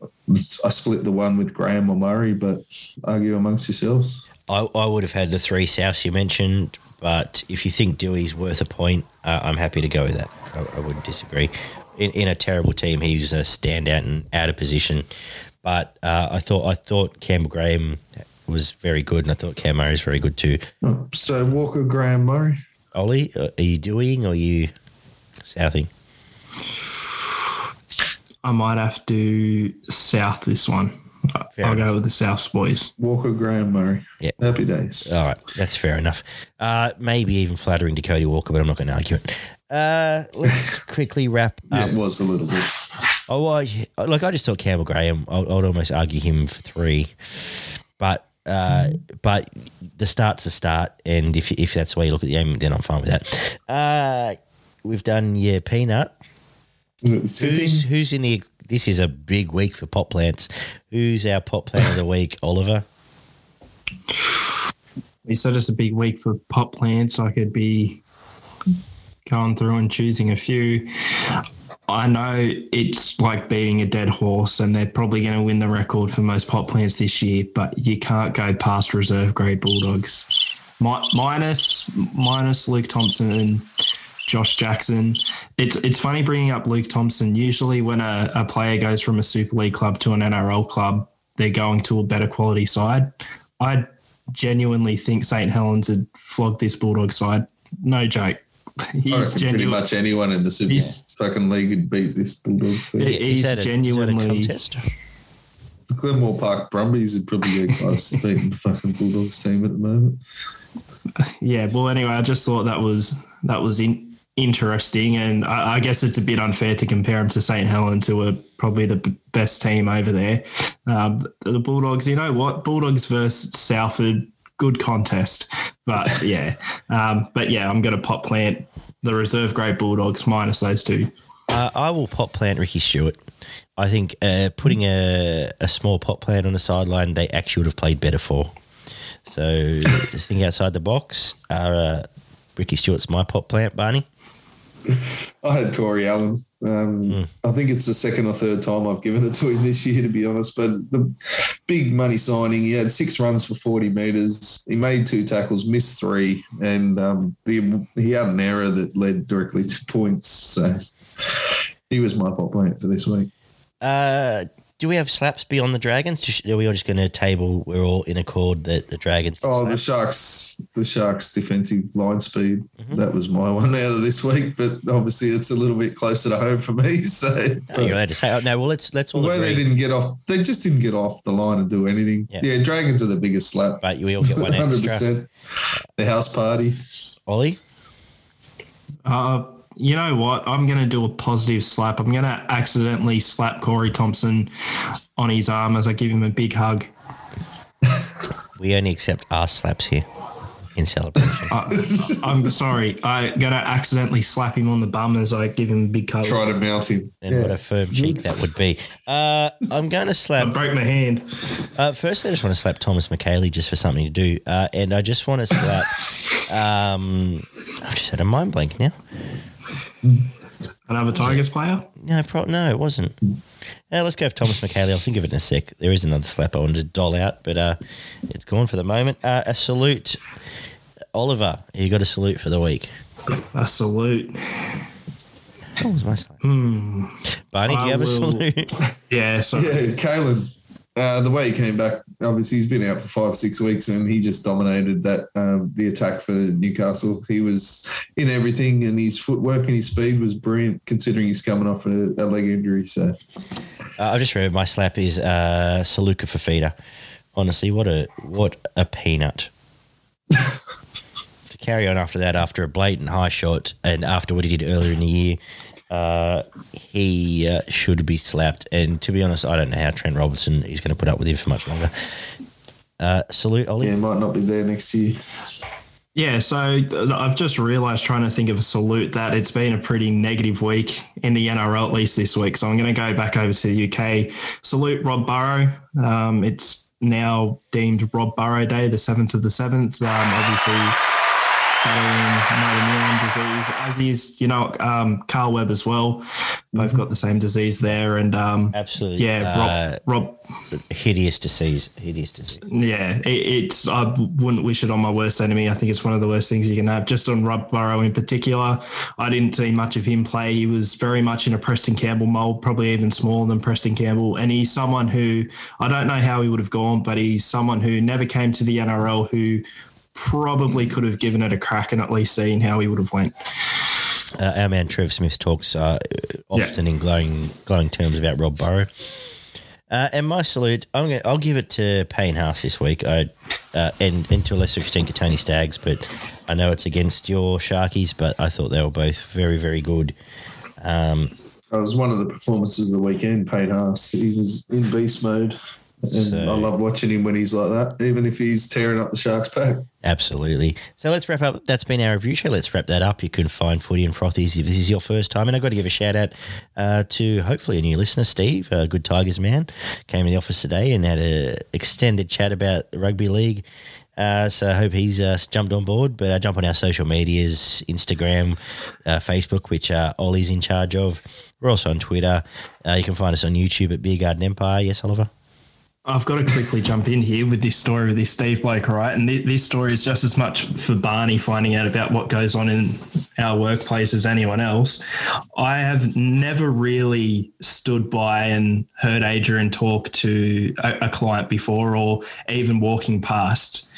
I split the one with Graham or Murray, but argue amongst yourselves. I, I would have had the three Souths you mentioned, but if you think Doueihi's worth a point, uh, I'm happy to go with that. I, I wouldn't disagree. In, in a terrible team, he was a standout and out of position. But uh, I thought I thought Campbell Graham was very good, and I thought Cam Murray was very good too. Oh, So Walker, Graham, Murray. Ollie, uh, are you doing or are you southing? I might have to south this one. Fair I'll enough. go with the Souths boys. Walker, Graham, Murray. Yeah. Happy days. All right, that's fair enough. Uh, maybe even flattering to Cody Walker, but I'm not going to argue it. Uh, let's quickly wrap Yeah, up. it was a little bit. Oh, well, yeah, like I just thought Campbell Graham. I- I'd almost argue him for three, but uh, but the start's the start, and if if that's the way you look at the game, then I'm fine with that. Uh, we've done your peanut. Who's who's in the? This is a big week for pot plants. Who's our pot plant of the week, Oliver? You said it's a big week for pot plants. I could be going through and choosing a few. I know it's like beating a dead horse, and they're probably going to win the record for most pot plants this year, but you can't go past reserve grade Bulldogs. Mi- minus, minus Luke Thompson and Josh Jackson. It's it's funny bringing up Luke Thompson. Usually, when a, a player goes from a Super League club to an NRL club, they're going to a better quality side. I genuinely think St. Helens had flogged this Bulldog side. No joke. I He's reckon pretty much anyone in the Super He's- fucking league would beat this Bulldogs team. Yeah. Is He's a- is genuinely- the Glenmore Park Brumbies would probably be close to beating the fucking Bulldogs team at the moment. Yeah. Well, anyway, I just thought that was that was in, interesting, and I, I, guess it's a bit unfair to compare them to St Helens, who are probably the b- best team over there. Um, the, the Bulldogs, you know what? Bulldogs versus Salford, good contest, but yeah, um, but yeah, I'm going to pot plant the reserve grade Bulldogs minus those two. Uh, I will pot plant Ricky Stuart. I think uh, putting a, a small pot plant on the sideline, they actually would have played better for. So, just think outside the box. Uh, Ricky Stuart's my pot plant, Barney. I had Corey Allan. Um, mm. I think it's the second or third time I've given it to him this year, to be honest. But the big money signing, he had six runs for 40 metres. He made two tackles, missed three, and um, the, he had an error that led directly to points. So he was my pot plant for this week. Uh, do we have slaps beyond the Dragons? Are we all just going to table? We're all in accord that the Dragons. Oh, the Sharks, the Sharks' defensive line speed. Mm-hmm. That was my one out of this week, but obviously it's a little bit closer to home for me. So no, you're allowed to say, oh, no. Well, let's let's all. The way agree. they didn't get off, they just didn't get off the line and do anything. Yeah, yeah Dragons are the biggest slap. But we all get one hundred percent. The house party. Ollie. Uh, you know what? I'm going to do a positive slap. I'm going to accidentally slap Corey Thompson on his arm as I give him a big hug. we only accept our slaps here in celebration. uh, I'm sorry. I'm going to accidentally slap him on the bum as I give him a big hug. Try to mount him. And yeah. what a firm cheek that would be. Uh, I'm going to slap. I broke my hand. Uh, firstly, I just want to slap Thomas Mikaele just for something to do. Uh, and I just want to slap. Um, I've just had a mind blank now. Another Tigers player? No, pro- no, it wasn't. Uh, let's go with Thomas Mikaele. I'll think of it in a sec. There is another slap I wanted to doll out, but uh, it's gone for the moment. Uh, a salute, Oliver. You got a salute for the week. A salute. What was my slap? Hmm. Barney, do you have will... a salute? yeah, sorry. Yeah, Kalyn. Uh, the way he came back, obviously he's been out for five, six weeks, and he just dominated that um, the attack for Newcastle. He was in everything, and his footwork and his speed was brilliant, considering he's coming off a, a leg injury. So, uh, I just remember my slap is uh, Saluka Fifita. Honestly, what a what a peanut. to carry on after that, after a blatant high shot, and after what he did earlier in the year, uh, he uh, should be slapped. And to be honest, I don't know how Trent Robinson is going to put up with him for much longer. Uh, salute, Ollie. Yeah, might not be there next year. Yeah, so I've just realised trying to think of a salute that it's been a pretty negative week in the NRL at least this week. So I'm going to go back over to the UK. Salute Rob Burrow. Um, it's now deemed Rob Burrow Day, the seventh of the seventh. Um, obviously neuron disease, as is, you know, um, Carl Webb as well. Both mm-hmm. got the same disease there. And um, absolutely, yeah, Rob, uh, Rob, hideous disease, hideous disease. Yeah, it, it's, I wouldn't wish it on my worst enemy. I think it's one of the worst things you can have. Just on Rob Burrow in particular, I didn't see much of him play. He was very much in a Preston Campbell mold, probably even smaller than Preston Campbell. And he's someone who I don't know how he would have gone, but he's someone who never came to the NRL who probably could have given it a crack and at least seen how he would have went. Uh, our man Trev Smith talks uh, often yeah. in glowing glowing terms about Rob Burrow. Uh, and my salute, I'm gonna, I'll give it to Payne Haas this week, I, uh, and, and to a lesser extent to Tony Staggs, but I know it's against your Sharkies, but I thought they were both very, very good. Um, it was one of the performances of the weekend, Payne Haas. He was in beast mode. So, I love watching him when he's like that, even if he's tearing up the Sharks' pack. Absolutely. So let's wrap up. That's been our review show. Let's wrap that up. You can find Footy and Frothies if this is your first time. And I've got to give a shout out uh, to hopefully a new listener, Steve, a good Tigers man. Came in the office today and had an extended chat about the rugby league. Uh, so I hope he's uh, jumped on board. But uh, jump on our social medias Instagram, uh, Facebook, which uh, Ollie's in charge of. We're also on Twitter. Uh, you can find us on YouTube at Beer Garden Empire. Yes, Oliver? I've got to quickly jump in here with this story with this Steve Blake, right? And th- this story is just as much for Barney finding out about what goes on in our workplace as anyone else. I have never really stood by and heard Adrian talk to a, a client before or even walking past.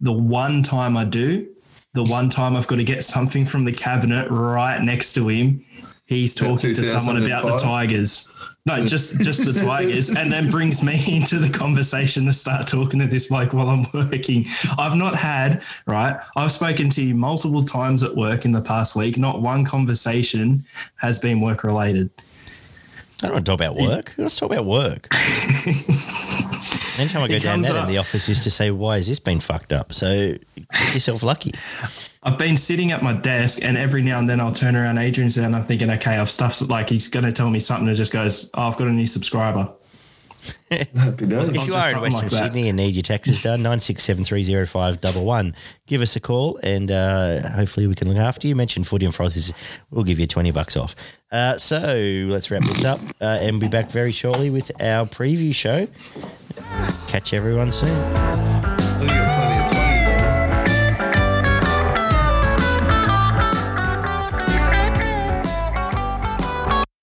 The one time I do, the one time I've got to get something from the cabinet right next to him, he's talking to someone about the Tigers No, just just the Tigers, and then brings me into the conversation to start talking to this bloke while I'm working. I've not had right. I've spoken to you multiple times at work in the past week. Not one conversation has been work related. I don't want to talk about work. Let's talk about work. Anytime I go down that in the office is to say, why has this been fucked up? So get yourself lucky. I've been sitting at my desk, and every now and then I'll turn around Adrian's and I'm thinking, okay, I've stuffed like he's going to tell me something and just goes, oh, I've got a new subscriber. Happy days. If you are in Western like. Sydney and need your taxes done, nine six seven three zero five double one. Give us a call and uh, hopefully we can look after you. Mention Footy and Frothers, we'll give you twenty bucks off. Uh, so let's wrap this up uh, and be back very shortly with our preview show. Catch everyone soon.